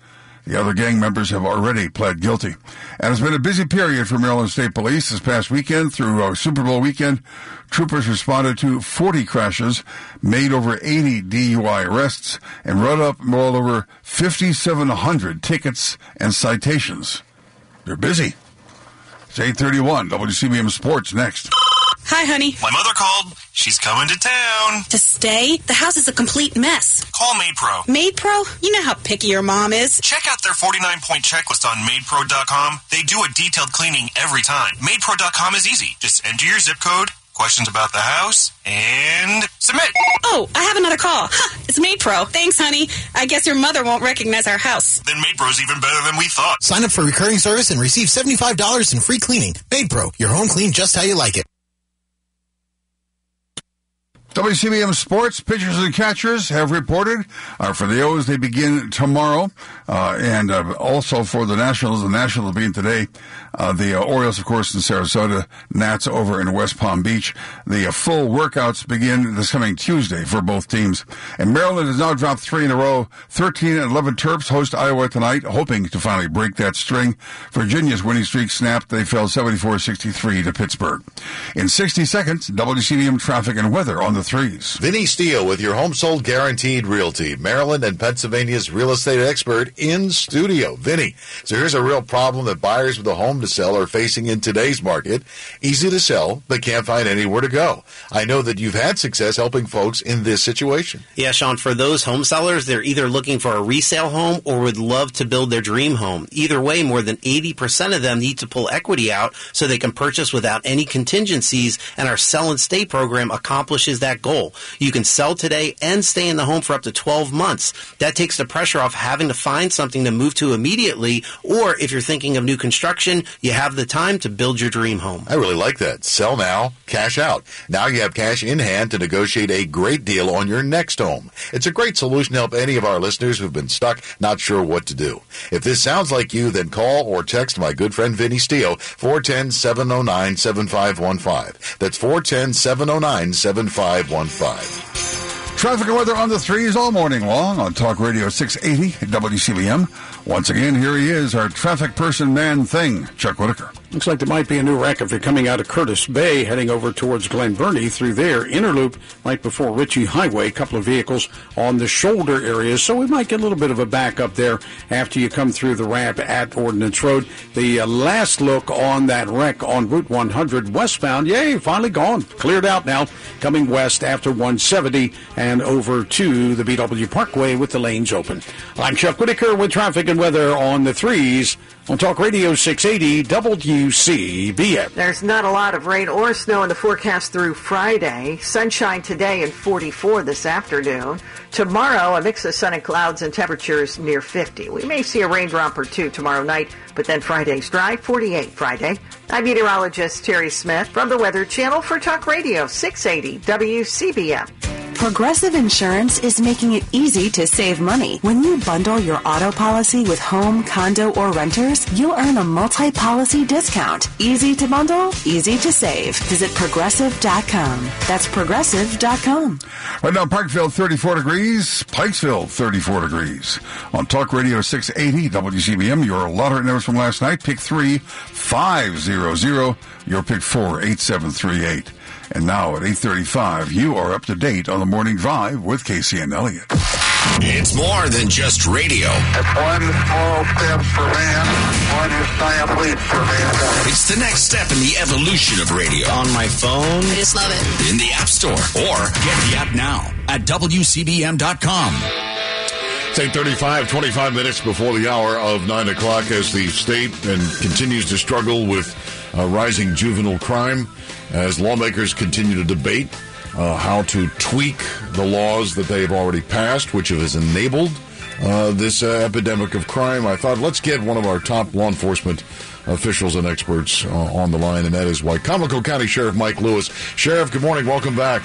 The other gang members have already pled guilty. And it's been a busy period for Maryland State Police this past weekend through uh, Super Bowl weekend. Troopers responded to 40 crashes, made over 80 DUI arrests, and wrote up well over 5,700 tickets and citations. They're busy. It's 831 WCBM Sports next. Hi, honey. My mother called. She's coming to town. To stay? The house is a complete mess. Call MaidPro. MaidPro? You know how picky your mom is. Check out their 49 point checklist on MaidPro.com. They do a detailed cleaning every time. MaidPro.com is easy. Just enter your zip code, questions about the house, and submit. Oh, I have another call. Huh, it's MaidPro. Thanks, honey. I guess your mother won't recognize our house. Then MaidPro's even better than we thought. Sign up for recurring service and receive $75 in free cleaning. MaidPro, your home clean just how you like it. WCBM Sports pitchers and catchers have reported uh, for the O's. They begin tomorrow, uh, and uh, also for the Nationals. The Nationals being today. Uh, the uh, Orioles, of course, in Sarasota. Nats over in West Palm Beach. The uh, full workouts begin this coming Tuesday for both teams. And Maryland has now dropped three in a row. 13 and 11 Terps host Iowa tonight, hoping to finally break that string. Virginia's winning streak snapped. They fell 74-63 to Pittsburgh. In 60 seconds, WCBM traffic and weather on the threes. Vinny Steele with your home sold guaranteed realty. Maryland and Pennsylvania's real estate expert in studio. Vinny. So here's a real problem that buyers with a home to sell are facing in today's market. Easy to sell, but can't find anywhere to go. I know that you've had success helping folks in this situation. Yeah, Sean, for those home sellers, they're either looking for a resale home or would love to build their dream home. Either way, more than 80% of them need to pull equity out so they can purchase without any contingencies, and our sell and stay program accomplishes that goal. You can sell today and stay in the home for up to 12 months. That takes the pressure off having to find something to move to immediately, or if you're thinking of new construction, you have the time to build your dream home. I really like that. Sell now, cash out. Now you have cash in hand to negotiate a great deal on your next home. It's a great solution to help any of our listeners who've been stuck, not sure what to do. If this sounds like you, then call or text my good friend Vinny Steele, 410-709-7515. That's oh 410-709-7515. Traffic and weather on the threes all morning long on Talk Radio 680 WCBM. Once again, here he is, our traffic person man thing, Chuck Whitaker. Looks like there might be a new wreck if you're coming out of Curtis Bay, heading over towards Glen Burnie through there. Inner loop right before Ritchie Highway. A couple of vehicles on the shoulder areas, so we might get a little bit of a backup there after you come through the ramp at Ordnance Road. The uh, last look on that wreck on Route 100 westbound, yay, finally gone, cleared out now, coming west after 170 and over to the BW Parkway with the lanes open. I'm Chuck Whitaker with traffic and weather on the threes on Talk Radio 680 WCBM. There's not a lot of rain or snow in the forecast through Friday. Sunshine today and 44 this afternoon. Tomorrow, a mix of sun and clouds and temperatures near 50. We may see a raindrop or two tomorrow night, but then Friday's dry, 48 Friday. I'm meteorologist Terry Smith from the Weather Channel for Talk Radio 680 WCBM. Progressive Insurance is making it easy to save money. When you bundle your auto policy with home, condo, or renters, you'll earn a multi-policy discount. Easy to bundle, easy to save. Visit progressive.com. That's progressive.com. Right now, Parkville 34 degrees, Pikesville 34 degrees. On Talk Radio 680 WCBM, your lottery numbers from last night, pick 3 500, your pick 4 8738. And now at 8:35, you are up to date on the morning drive with Casey and Elliott. It's more than just radio. It's one small step for man, one giant leap for mankind. It's the next step in the evolution of radio. On my phone, I just love it. In the App Store or get the app now at WCBM.com. It's 835, 25 minutes before the hour of 9 o'clock as the state and continues to struggle with uh, rising juvenile crime as lawmakers continue to debate uh, how to tweak the laws that they've already passed, which has enabled uh, this uh, epidemic of crime. I thought let's get one of our top law enforcement officials and experts uh, on the line, and that is Wicomico County Sheriff Mike Lewis. Sheriff, good morning. Welcome back.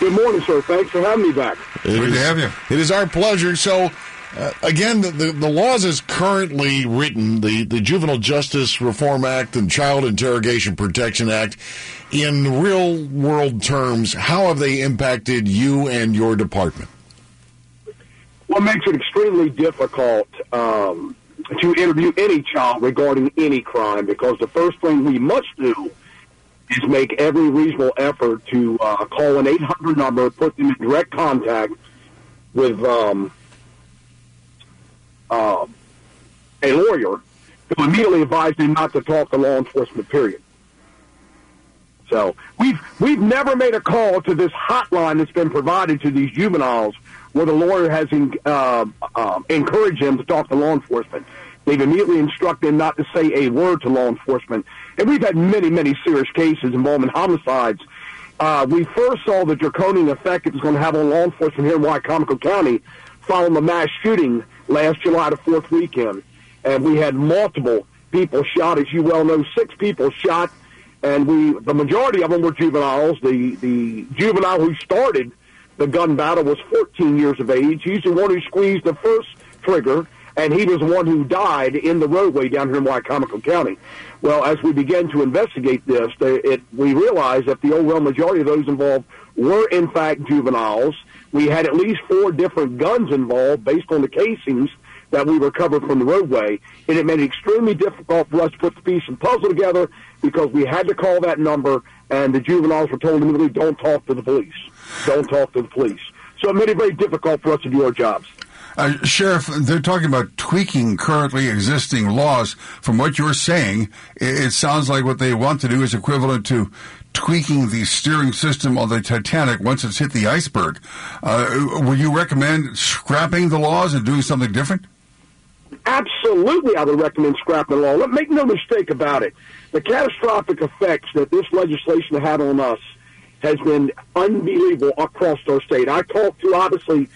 Good morning, sir. Thanks for having me back. Good to have you. It is our pleasure. So, uh, again, the, the, the, laws as currently written, the, the Juvenile Justice Reform Act and Child Interrogation Protection Act, in real world terms, how have they impacted you and your department? what makes it extremely difficult um, to interview any child regarding any crime because the first thing we must do is make every reasonable effort to uh, call an 800 number, put them in direct contact with um, uh, a lawyer who immediately advised them not to talk to law enforcement, period. So we've we've never made a call to this hotline that's been provided to these juveniles where the lawyer has in, uh, uh, encouraged them to talk to law enforcement. They've immediately instructed them not to say a word to law enforcement. And we've had many, many serious cases involving homicides. Uh, we first saw the draconian effect it was going to have on law enforcement here in Wicomico County following the mass shooting last July the 4th weekend. And we had multiple people shot. As you well know, six people shot. And we, the majority of them were juveniles. The, the juvenile who started the gun battle was 14 years of age. He's the one who squeezed the first trigger and he was the one who died in the roadway down here in Wicomico County. Well, as we began to investigate this, they, it, we realized that the overwhelming majority of those involved were in fact juveniles. We had at least four different guns involved based on the casings that we recovered from the roadway, and it made it extremely difficult for us to put the piece and puzzle together because we had to call that number, and the juveniles were told immediately, don't talk to the police. Don't talk to the police. So it made it very difficult for us to do our jobs. Uh, Sheriff, they're talking about tweaking currently existing laws. From what you're saying, it, it sounds like what they want to do is equivalent to tweaking the steering system on the Titanic once it's hit the iceberg. Uh, would you recommend scrapping the laws and doing something different? Absolutely, I would recommend scrapping the law. Let make no mistake about it. The catastrophic effects that this legislation had on us has been unbelievable across our state. I talked to obviously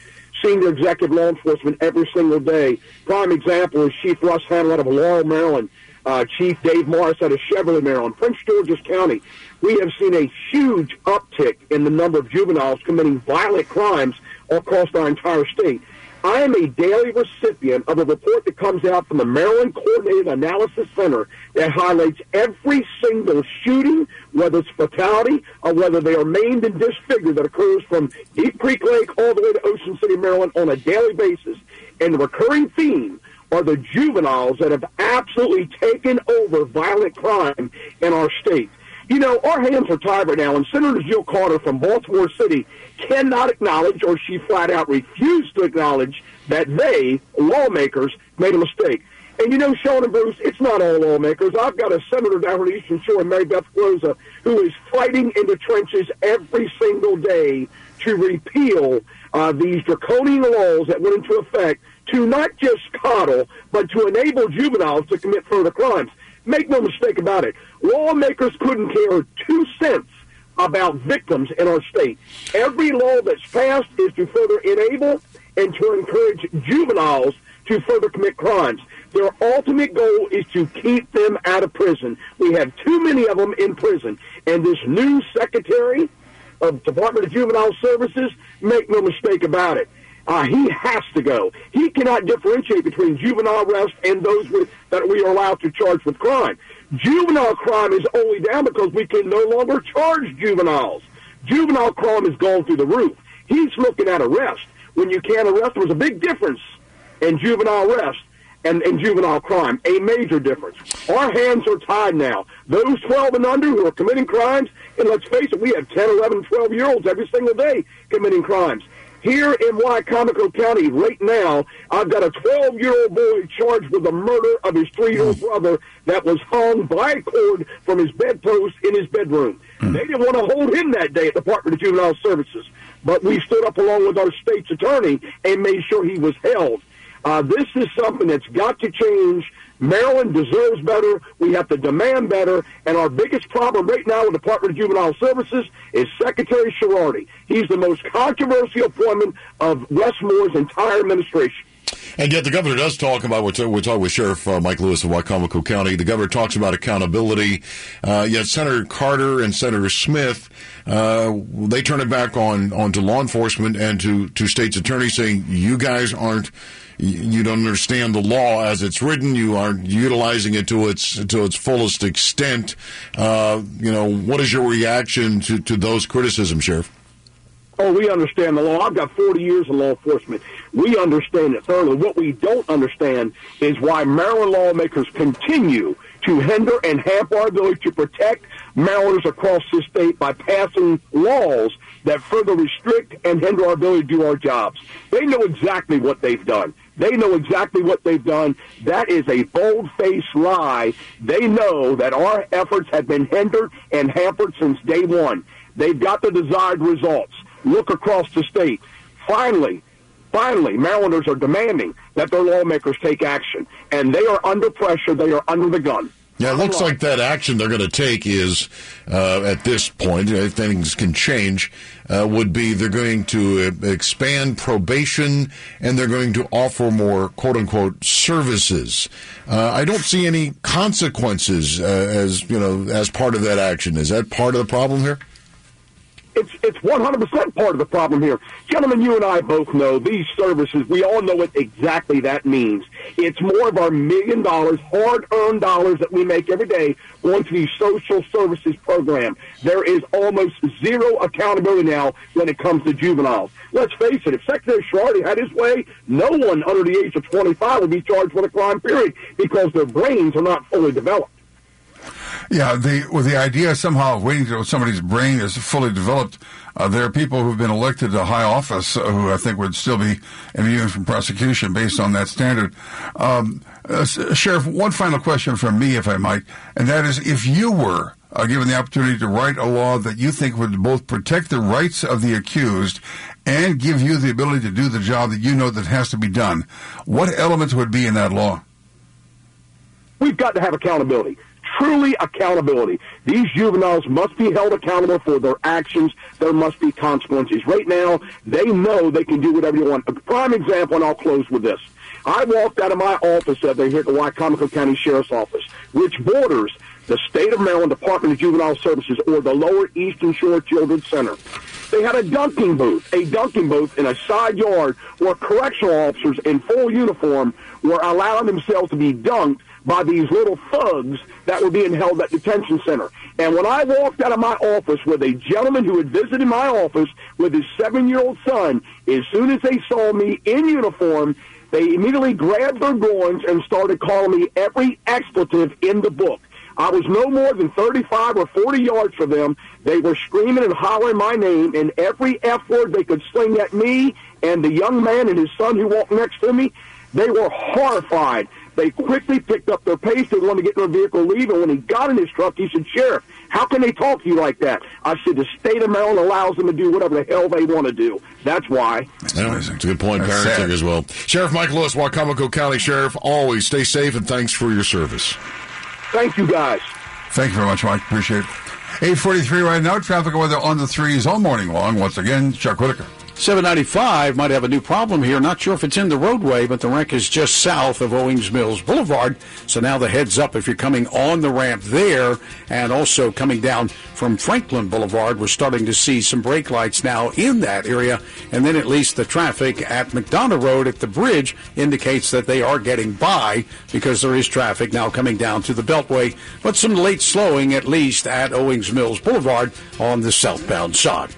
senior executive law enforcement every single day. Prime example is Chief Russ out of Laurel, Maryland, uh, Chief Dave Morris out of Cheverly, Maryland, Prince George's County. We have seen a huge uptick in the number of juveniles committing violent crimes across our entire state. I am a daily recipient of a report that comes out from the Maryland Coordinated Analysis Center that highlights every single shooting, whether it's fatality or whether they are maimed and disfigured that occurs from Deep Creek Lake all the way to Ocean City, Maryland on a daily basis. And the recurring theme are the juveniles that have absolutely taken over violent crime in our state. You know, our hands are tied right now, and Senator Jill Carter from Baltimore City cannot acknowledge, or she flat out refused to acknowledge, that they, lawmakers, made a mistake. And you know, Sean and Bruce, it's not all lawmakers. I've got a senator down on the Eastern Shore, Mary Beth Carozza, who is fighting in the trenches every single day to repeal uh, these draconian laws that went into effect to not just coddle, but to enable juveniles to commit further crimes. Make no mistake about it. Lawmakers couldn't care two cents about victims in our state. Every law that's passed is to further enable and to encourage juveniles to further commit crimes. Their ultimate goal is to keep them out of prison. We have too many of them in prison. And this new secretary of Department of Juvenile Services, make no mistake about it. Uh, he has to go. He cannot differentiate between juvenile arrest and those with, that we are allowed to charge with crime. Juvenile crime is only down because we can no longer charge juveniles. Juvenile crime is going through the roof. He's looking at arrest. When you can't arrest, there's a big difference in juvenile arrest and, and juvenile crime, a major difference. Our hands are tied now. Those 12 and under who are committing crimes, and let's face it, we have 10, 11, 12 year olds every single day committing crimes. Here in Wicomico County right now, I've got a 12-year-old boy charged with the murder of his three-year-old brother that was hung by a cord from his bedpost in his bedroom. They didn't want to hold him that day at the Department of Juvenile Services, but we stood up along with our state's attorney and made sure he was held. Uh, this is something that's got to change. Maryland deserves better. We have to demand better. And our biggest problem right now with the Department of Juvenile Services is Secretary Schirardi. He's the most controversial appointment of Wes Moore's entire administration. And yet the governor does talk about, we're, t- we're talking with Sheriff uh, Mike Lewis of Wicomico County. The governor talks about accountability. Uh, yet Senator Carter and Senator Smith, uh, they turn it back on, on to law enforcement and to, to state's attorneys saying, you guys aren't, you don't understand the law as it's written. You aren't utilizing it to its to its fullest extent. Uh, you know, what is your reaction to, to those criticisms, Sheriff? Oh, we understand the law. I've got 40 years in law enforcement. We understand it thoroughly. What we don't understand is why Maryland lawmakers continue to hinder and hamper our ability to protect Marylanders across the state by passing laws that further restrict and hinder our ability to do our jobs. They know exactly what they've done. They know exactly what they've done. That is a bold-faced lie. They know that our efforts have been hindered and hampered since day one. They've got the desired results. Look across the state. Finally, finally, Marylanders are demanding that their lawmakers take action, and they are under pressure. They are under the gun. Yeah, it looks like that action they're going to take is, uh, at this point, if things can change, uh, would be they're going to uh, expand probation and they're going to offer more quote unquote services. Uh, I don't see any consequences uh, as you know as part of that action. Is that part of the problem here? It's it's 100% part of the problem here. Gentlemen, you and I both know these services, we all know what exactly that means. It's more of our million dollars, hard-earned dollars that we make every day going to these social services program. There is almost zero accountability now when it comes to juveniles. Let's face it, if Secretary Schirardi had his way, no one under the age of 25 would be charged with a crime, period, because their brains are not fully developed. Yeah, the with the idea somehow of waiting until somebody's brain is fully developed. Uh, there are people who've been elected to high office uh, who I think would still be immune from prosecution based on that standard. Um, uh, Sheriff, one final question from me, if I might, and that is if you were uh, given the opportunity to write a law that you think would both protect the rights of the accused and give you the ability to do the job that you know that has to be done, what elements would be in that law? We've got to have accountability truly accountability. These juveniles must be held accountable for their actions. There must be consequences. Right now, they know they can do whatever you want. A prime example, and I'll close with this. I walked out of my office over here at the Wicomico County Sheriff's Office, which borders the State of Maryland Department of Juvenile Services or the Lower Eastern Shore Children's Center. They had a dunking booth, a dunking booth in a side yard where correctional officers in full uniform were allowing themselves to be dunked by these little thugs that were being held at detention center. And when I walked out of my office with a gentleman who had visited my office with his seven-year-old son, as soon as they saw me in uniform, they immediately grabbed their goins and started calling me every expletive in the book. I was no more than 35 or 40 yards from them. They were screaming and hollering my name, and every F word they could sling at me and the young man and his son who walked next to me. They were horrified. They quickly picked up their pace. They wanted to get in their vehicle, leave. And when he got in his truck, he said, Sheriff, how can they talk to you like that? I said, the state of Maryland allows them to do whatever the hell they want to do. That's why. Yeah, it's a good point, That's parenting sad. as well. Sheriff Mike Lewis, Wicomico County Sheriff, always stay safe and thanks for your service. Thank you, guys. Thank you very much, Mike. Appreciate it. 843 right now. Traffic weather on the threes all morning long. Once again, Chuck Whitaker. 795 might have a new problem here. Not sure if it's in the roadway, but the wreck is just south of Owings Mills Boulevard. So now the heads up if you're coming on the ramp there and also coming down from Franklin Boulevard. We're starting to see some brake lights now in that area. And then at least the traffic at McDonough Road at the bridge indicates that they are getting by because there is traffic now coming down to the Beltway. But some late slowing at least at Owings Mills Boulevard on the southbound side.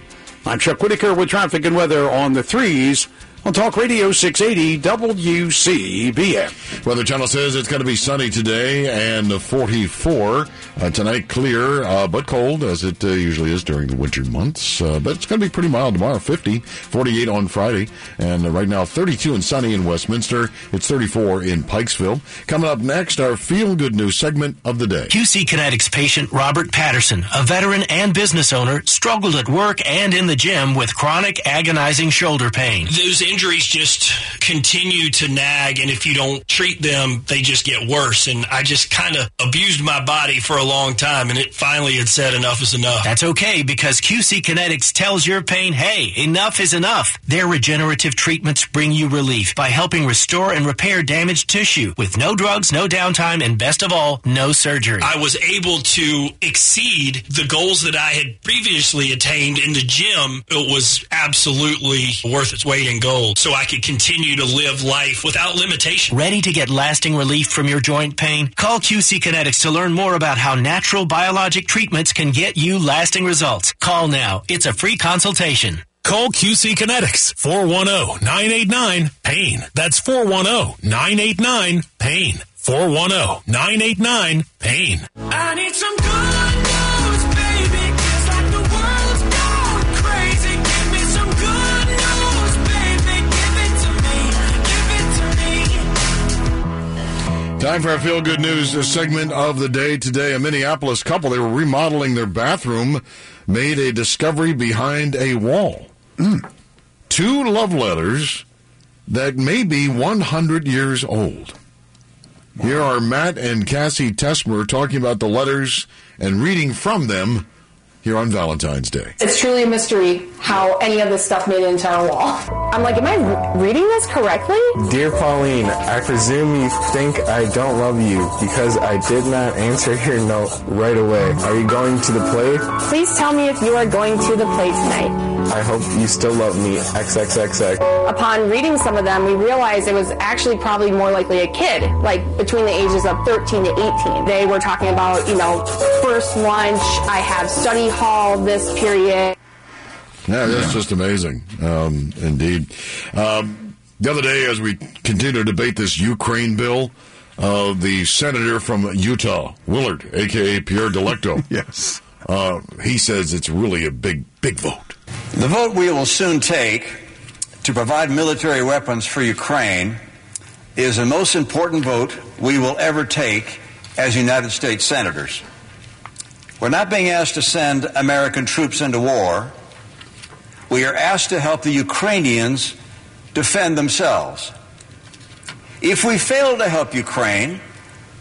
I'm Chuck Whitaker with traffic and weather on the threes on Talk Radio 680 WCBM. Weather Channel says it's going to be sunny today and 44. Uh, tonight, clear, uh, but cold, as it uh, usually is during the winter months. Uh, but it's going to be pretty mild tomorrow 50, 48 on Friday. And uh, right now, 32 and sunny in Westminster. It's 34 in Pikesville. Coming up next, our feel good news segment of the day. QC Kinetics patient Robert Patterson, a veteran and business owner, struggled at work and in the gym with chronic agonizing shoulder pain. Those injuries just continue to nag, and if you don't treat them, they just get worse. And I just kind of abused my body for a long time, and it finally had said enough is enough. That's okay because QC Kinetics tells your pain, hey, enough is enough. Their regenerative treatments bring you relief by helping restore and repair damaged tissue with no drugs, no downtime, and best of all, no surgery. I was able to exceed the goals that I had previously attained in the gym. It was absolutely worth its weight in gold so I could continue to live life without limitation. Ready to get lasting relief from your joint pain? Call QC Kinetics to learn more about how natural biologic treatments can get you lasting results. Call now. It's a free consultation. Call QC Kinetics 410-989-PAIN. That's 410-989-PAIN. 410-989-PAIN. I need some good Time for our feel good news segment of the day today. A Minneapolis couple, they were remodeling their bathroom, made a discovery behind a wall. Hmm. Two love letters that may be 100 years old. Here are Matt and Cassie Tesmer talking about the letters and reading from them here on Valentine's Day. It's truly a mystery how any of this stuff made it into our wall. I'm like, am I reading this correctly? Dear Pauline, I presume you think I don't love you because I did not answer your note right away. Are you going to the play? Please tell me if you are going to the play tonight. I hope you still love me. XXXX. Upon reading some of them, we realized it was actually probably more likely a kid, like between the ages of 13 to 18. They were talking about, you know, first lunch, I have study hall this period. Yeah, that's just amazing. Um, indeed. Um, the other day, as we continue to debate this Ukraine bill, uh, the senator from Utah, Willard, aka Pierre Delecto, yes, uh, he says it's really a big, big vote. The vote we will soon take to provide military weapons for Ukraine is the most important vote we will ever take as United States senators. We're not being asked to send American troops into war. We are asked to help the Ukrainians defend themselves. If we fail to help Ukraine,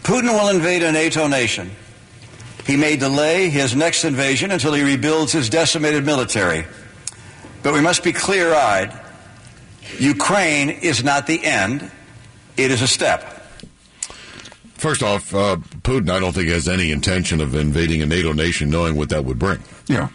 Putin will invade a NATO nation. He may delay his next invasion until he rebuilds his decimated military. But we must be clear eyed. Ukraine is not the end, it is a step. First off, uh, Putin, I don't think has any intention of invading a NATO nation, knowing what that would bring. Yeah.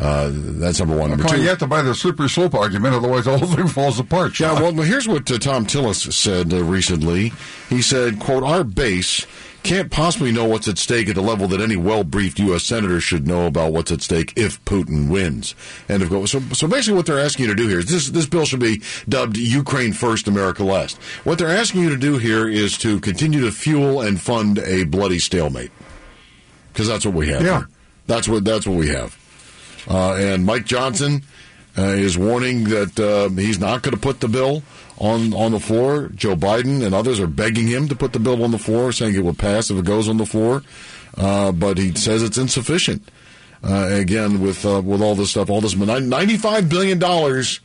Uh, that's number one. Number two, you have to buy the slippery slope argument, otherwise the whole thing falls apart. Yeah, well, here's what uh, Thom Tillis said uh, recently. He said, quote, our base can't possibly know what's at stake at the level that any well-briefed U.S. senator should know about what's at stake if Putin wins. End of quote. So, so basically what they're asking you to do here is this, this bill should be dubbed Ukraine First, America Last. What they're asking you to do here is to continue to fuel and fund a bloody stalemate. Because that's what we have Yeah. here. That's what, that's what we have. Uh, and Mike Johnson uh, is warning that uh, he's not going to put the bill on on the floor. Joe Biden and others are begging him to put the bill on the floor, saying it will pass if it goes on the floor. Uh, but he says it's insufficient. Uh, again, with uh, with all this stuff, all this ninety five billion dollars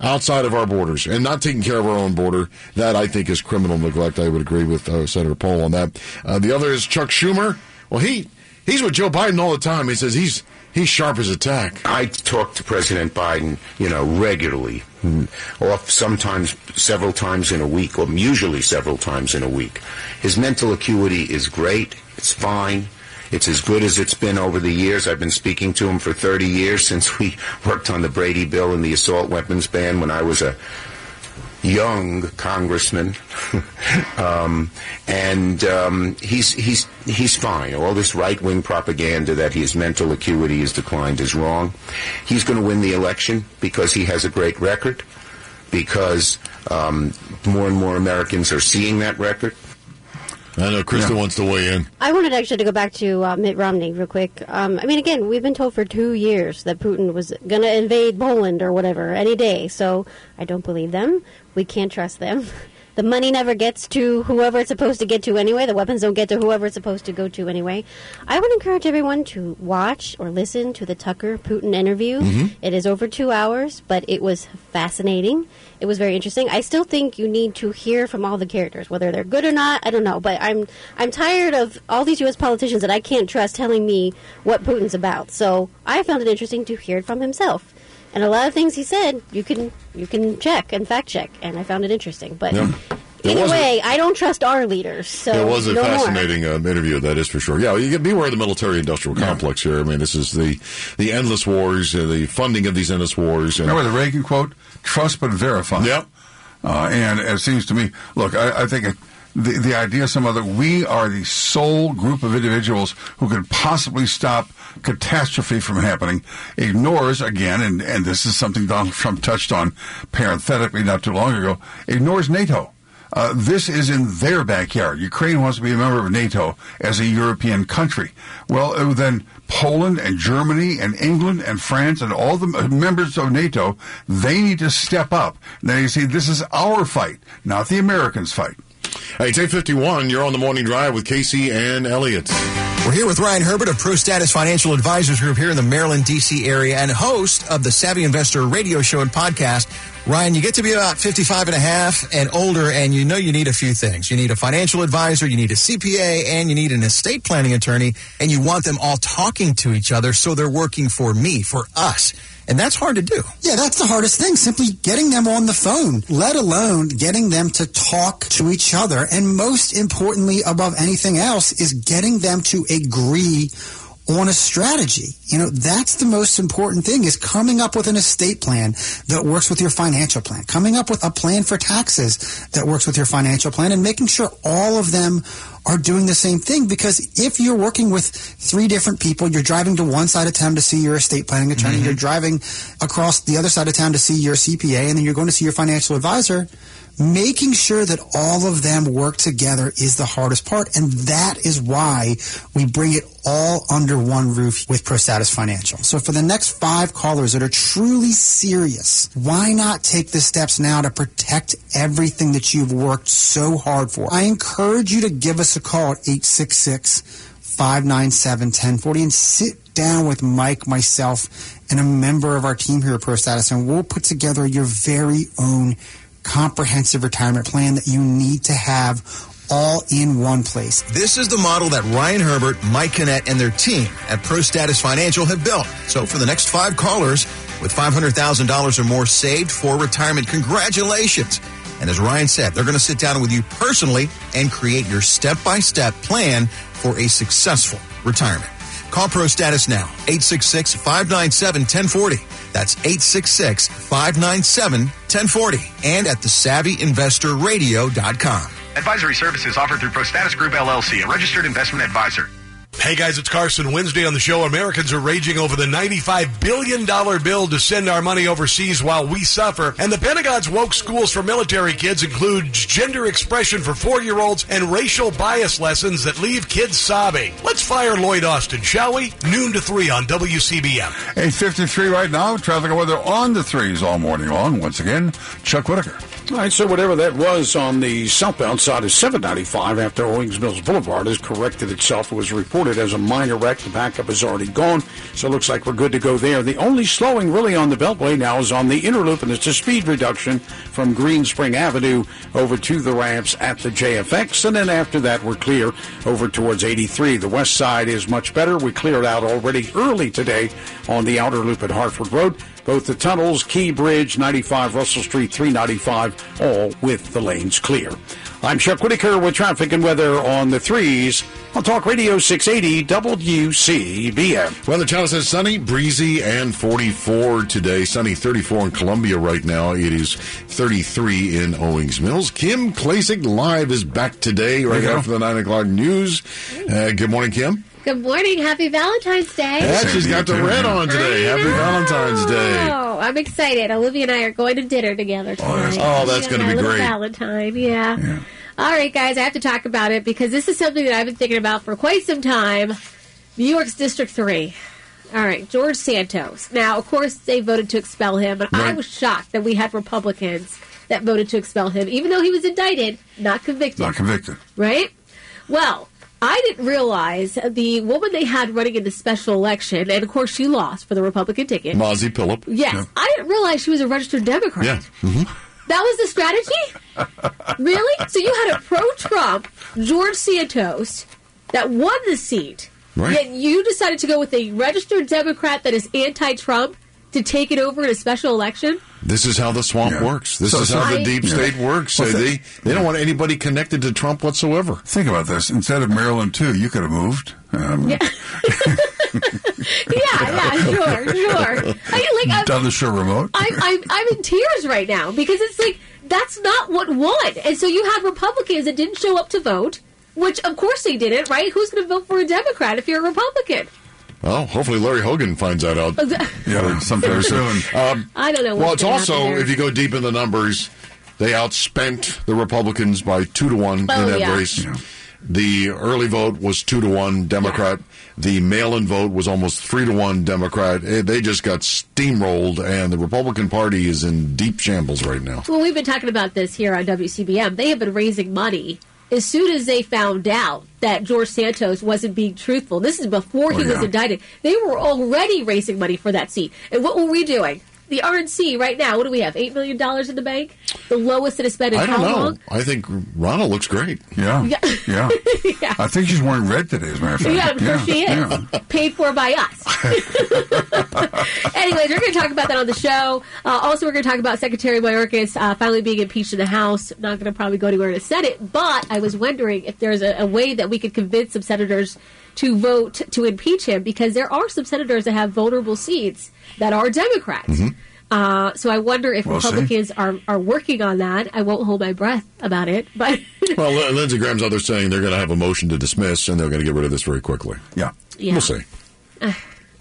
outside of our borders and not taking care of our own border. That I think is criminal neglect. I would agree with uh, Senator Paul on that. Uh, the other is Chuck Schumer. Well, he he's with Joe Biden all the time. He says he's he's sharp as a tack. I talk to President Biden, you know, regularly, Mm-hmm. off sometimes several times in a week, or usually several times in a week. His mental acuity is great. It's fine. It's as good as it's been over the years. I've been speaking to him for 30 years since we worked on the Brady bill and the assault weapons ban when I was a young congressman, um, and um, he's he's he's fine. All this right wing propaganda that his mental acuity has declined is wrong. He's going to win the election because he has a great record, because um, more and more Americans are seeing that record. I know Krista wants to weigh in. I wanted actually to go back to uh, Mitt Romney real quick. Um, I mean, again, we've been told for two years that Putin was going to invade Poland or whatever any day. So I don't believe them. We can't trust them. The money never gets to whoever it's supposed to get to anyway. The weapons don't get to whoever it's supposed to go to anyway. I would encourage everyone to watch or listen to the Tucker Putin interview. Mhm. It is over two hours, but it was fascinating. It was very interesting. I still think you need to hear from all the characters, whether they're good or not. I don't know, but I'm I'm tired of all these U.S. politicians that I can't trust telling me what Putin's about. So I found it interesting to hear it from himself. And a lot of things he said, you can you can check and fact check, and I found it interesting. But Yeah. It either a- way, I don't trust our leaders. So it was a no fascinating um, interview, that is for sure. Yeah, you get beware of the military-industrial complex here. I mean, this is the the endless wars, uh, the funding of these endless wars. And, Remember the Reagan quote? Trust but verify. Yep. Uh, and it seems to me, look, I, I think it, the, the idea somehow that we are the sole group of individuals who could possibly stop catastrophe from happening ignores again, and, and this is something Donald Trump touched on parenthetically not too long ago, ignores NATO. Uh, this is in their backyard. Ukraine wants to be a member of NATO as a European country. Well, uh, then Poland and Germany and England and France and all the members of NATO, they need to step up. They say this is our fight, not the Americans' fight. Hey, it's 851. You're on the morning drive with Casey and Elliott. We're here with Ryan Herbert of Pro Status Financial Advisors Group here in the Maryland, D.C. area and host of the Savvy Investor radio show and podcast. Ryan, you get to be about 55 and a half and older, and you know you need a few things. You need a financial advisor, you need a CPA, and you need an estate planning attorney, and you want them all talking to each other so they're working for me, for us. And that's hard to do. Yeah, that's the hardest thing. Simply getting them on the phone, let alone getting them to talk to each other. And most importantly, above anything else, is getting them to agree on a strategy. You know, that's the most important thing is coming up with an estate plan that works with your financial plan, coming up with a plan for taxes that works with your financial plan and making sure all of them are doing the same thing because if you're working with three different people, you're driving to one side of town to see your estate planning attorney, mm-hmm. you're driving across the other side of town to see your CPA, and then you're going to see your financial advisor. Making sure that all of them work together is the hardest part, and that is why we bring it all under one roof with ProStatus Financial. So for the next five callers that are truly serious, why not take the steps now to protect everything that you've worked so hard for? I encourage you to give us a call at 866 597 1040 and sit down with Mike, myself, and a member of our team here at ProStatus, and we'll put together your very own comprehensive retirement plan that you need to have all in one place. This is the model that Ryan Herbert, Mike Kinnett, and their team at Pro Status Financial have built. So for the next five callers with $500,000 or more saved for retirement, congratulations. And as Ryan said, they're going to sit down with you personally and create your step-by-step plan for a successful retirement. Call Pro Status now, 866 597 1040. That's 866 597 1040. And at thesavvyinvestorradio.com. Advisory services offered through ProStatus Group LLC, a registered investment advisor. Hey guys, it's Carson. Wednesday on the show, Americans are raging over the $95 billion bill to send our money overseas while we suffer. And the Pentagon's woke schools for military kids include gender expression for four year olds and racial bias lessons that leave kids sobbing. Let's fire Lloyd Austin, shall we? Noon to 3 on WCBM. 853 right now. Traffic and weather on the threes all morning long. Once again, Chuck Whitaker. All right, so whatever that was on the southbound side of 795 after Owings Mills Boulevard has corrected itself. It was reported as a minor wreck. The backup is already gone, so it looks like we're good to go there. The only slowing really on the Beltway now is on the inner loop, and it's a speed reduction from Green Spring Avenue over to the ramps at the JFX, and then after that we're clear over towards 83. The west side is much better. We cleared out already early today on the outer loop at Harford Road. Both the tunnels, Key Bridge, 95, Russell Street, 395, all with the lanes clear. I'm Chuck Whitaker with traffic and weather on the threes on Talk Radio 680 WCBM. Weather channel says sunny, breezy, and 44 today. Sunny 34 in Columbia right now. It is 33 in Owings Mills. Kim Klacik live is back today right There you go. after the 9 o'clock news. Uh, good morning, Kim. Good morning. Happy Valentine's Day. Yeah, she's got the red on today. Happy Valentine's Day. Oh, I'm excited. Olivia and I are going to dinner together oh, tonight. Oh, that's Yeah, gonna be little great. Valentine, yeah. All right, guys, I have to talk about it because this is something that I've been thinking about for quite some time. New York's District 3. All right, George Santos. Now, of course, they voted to expel him, but I Right. was shocked that we had Republicans that voted to expel him, even though he was indicted, not convicted. Not convicted. Right? Well, I didn't realize the woman they had running in the special election, and of course she lost for the Republican ticket. Mazi Pilip. Yes, I didn't realize she was a registered Democrat. Yeah. hmm That was the strategy? really? So you had a pro-Trump George Santos that won the seat, Right. yet you decided to go with a registered Democrat that is anti-Trump to take it over in a special election? This is how the swamp Yeah. works. This So- is so- how the I- deep Yeah. state works. Well, So they, they don't want anybody connected to Trump whatsoever. Think about this. Instead of Maryland, too, you could have moved. Um, Yeah. yeah, yeah, sure, sure. I, like, I'm, Done the show remote. I'm, I'm, I'm in tears right now because it's like that's not what won. And so you have Republicans that didn't show up to vote, which of course they didn't, right? Who's going to vote for a Democrat if you're a Republican? Well, hopefully Larry Hogan finds that out. Yeah, sometime soon. Um, I don't know. well, it's also, there. if you go deep in the numbers, they outspent the Republicans by two to one Oh, in that yeah. race. The early vote was two to one Democrat. The mail-in vote was almost three to one Democrat. Eh, They just got steamrolled, and the Republican Party is in deep shambles right now. Well, we've been talking about this here on WCBM. They have been raising money as soon as they found out that George Santos wasn't being truthful. This is before he Oh, was indicted. They were already raising money for that seat. And what were we doing? The RNC right now, what do we have? $8 million in the bank? The lowest it has been in I don't how know. long? I think Ronald looks great. Yeah. Yeah. Yeah. yeah. I think she's wearing red today, as a matter of fact. Yeah, I'm sure she is. yeah. Paid for by us. Anyways, we're going to talk about that on the show. Uh, also, we're going to talk about Secretary Mayorkas uh, finally being impeached in the House. Not going to probably go anywhere in the Senate, but I was wondering if there's a, a way that we could convince some senators to vote to impeach him because there are some senators that have vulnerable seats that are Democrats. Uh, so I wonder if We'll see. Republicans are, are working on that. I won't hold my breath about it, but Well, Lindsey Graham's out there saying they're going to have a motion to dismiss, and they're going to get rid of this very quickly. Yeah. Yeah. We'll see. Uh,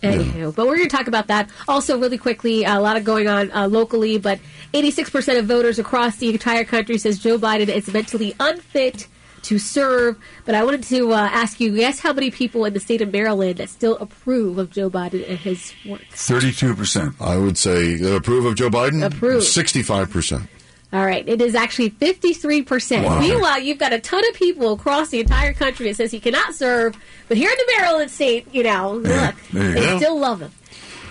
Anywho, but we're going to talk about that. Also, really quickly, a lot of going on uh, locally, but 86% of voters across the entire country says Joe Biden is mentally unfit to serve. But I wanted to uh, ask you, guess how many people in the state of Maryland that still approve of Joe Biden and his work? 32%. I would say uh, approve of Joe Biden? Approve. 65%. All right, it is actually 53%. Wow. Meanwhile, you've got a ton of people across the entire country that says he cannot serve, but here in the Maryland state, you know, look, you they go. still love him.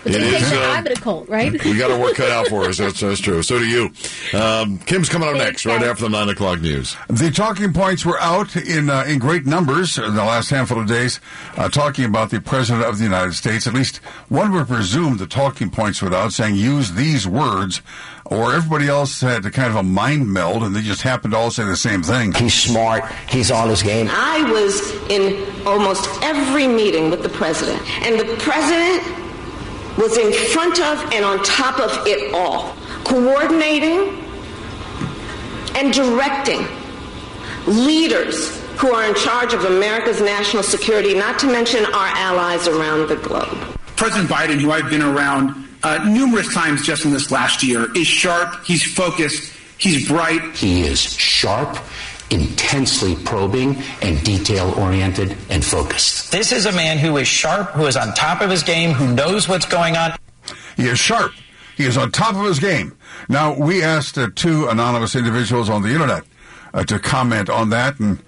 But It they think is, that uh, I'm a cult, right? We got our work cut out for us. That's, that's true. So do you. Um, Kim's coming up next, right after the 9 o'clock news. The talking points were out in uh, in great numbers in the last handful of days, uh, talking about the president of the United States. At least one would presume the talking points were out, saying use these words, or everybody else had a kind of a mind meld, and they just happened to all say the same thing. He's smart. He's on his game. I was in almost every meeting with the president, and the president was in front of and on top of it all, coordinating and directing leaders who are in charge of America's national security, not to mention our allies around the globe. President Biden, who I've been around uh, numerous times just in this last year, is sharp, he's focused, he's bright. He is sharp, intensely probing, and detail oriented and focused. This is a man who is sharp, who is on top of his game, who knows what's going on. He is sharp. He is on top of his game. Now, we asked uh, two anonymous individuals on the internet uh, to comment on that, and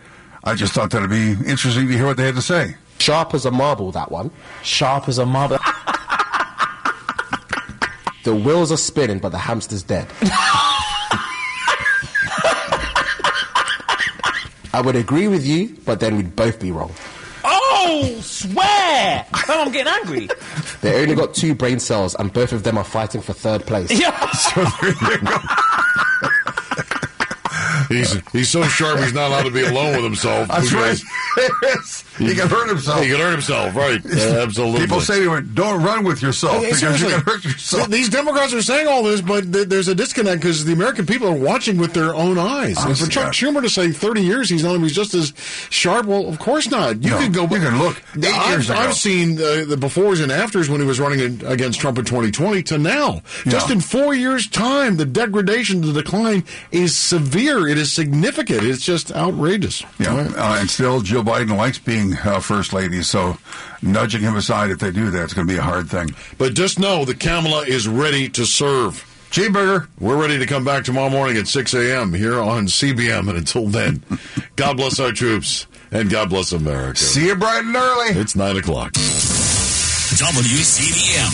I just thought that would be interesting to hear what they had to say. Sharp as a marble, that one. Sharp as a marble. the wheels are spinning, but the hamster's dead. I would agree with you, but then we'd both be wrong. Oh, swear! Oh, I'm getting angry. They only got two brain cells, and both of them are fighting for third place. Yeah. So there you go. He's he's so sharp he's not allowed to be alone with himself. That's because right. he can hurt himself. He can hurt himself, right. Yeah, absolutely. People say to him, don't run with yourself Hey, because you can hurt yourself. These Democrats are saying all this, but th- there's a disconnect because the American people are watching with their own eyes. and for Chuck God. Schumer to say 30 years he's known he's just as sharp, well, of course not. You No, could go. you can look. Eight I've, years ago. I've seen uh, the befores and afters when he was running against Trump in 2020 to now. Just in four years' time, the degradation, the decline is severe. It is significant. It's just outrageous. Yeah, uh, and still, Joe Biden likes being uh, first lady, so nudging him aside if they do that is going to be a hard thing. But just know that Kamala is ready to serve. Cheeseburger. We're ready to come back tomorrow morning at 6 a.m. here on CBM. And until then, God bless our troops and God bless America. See you bright and early. It's 9 o'clock. WCBM.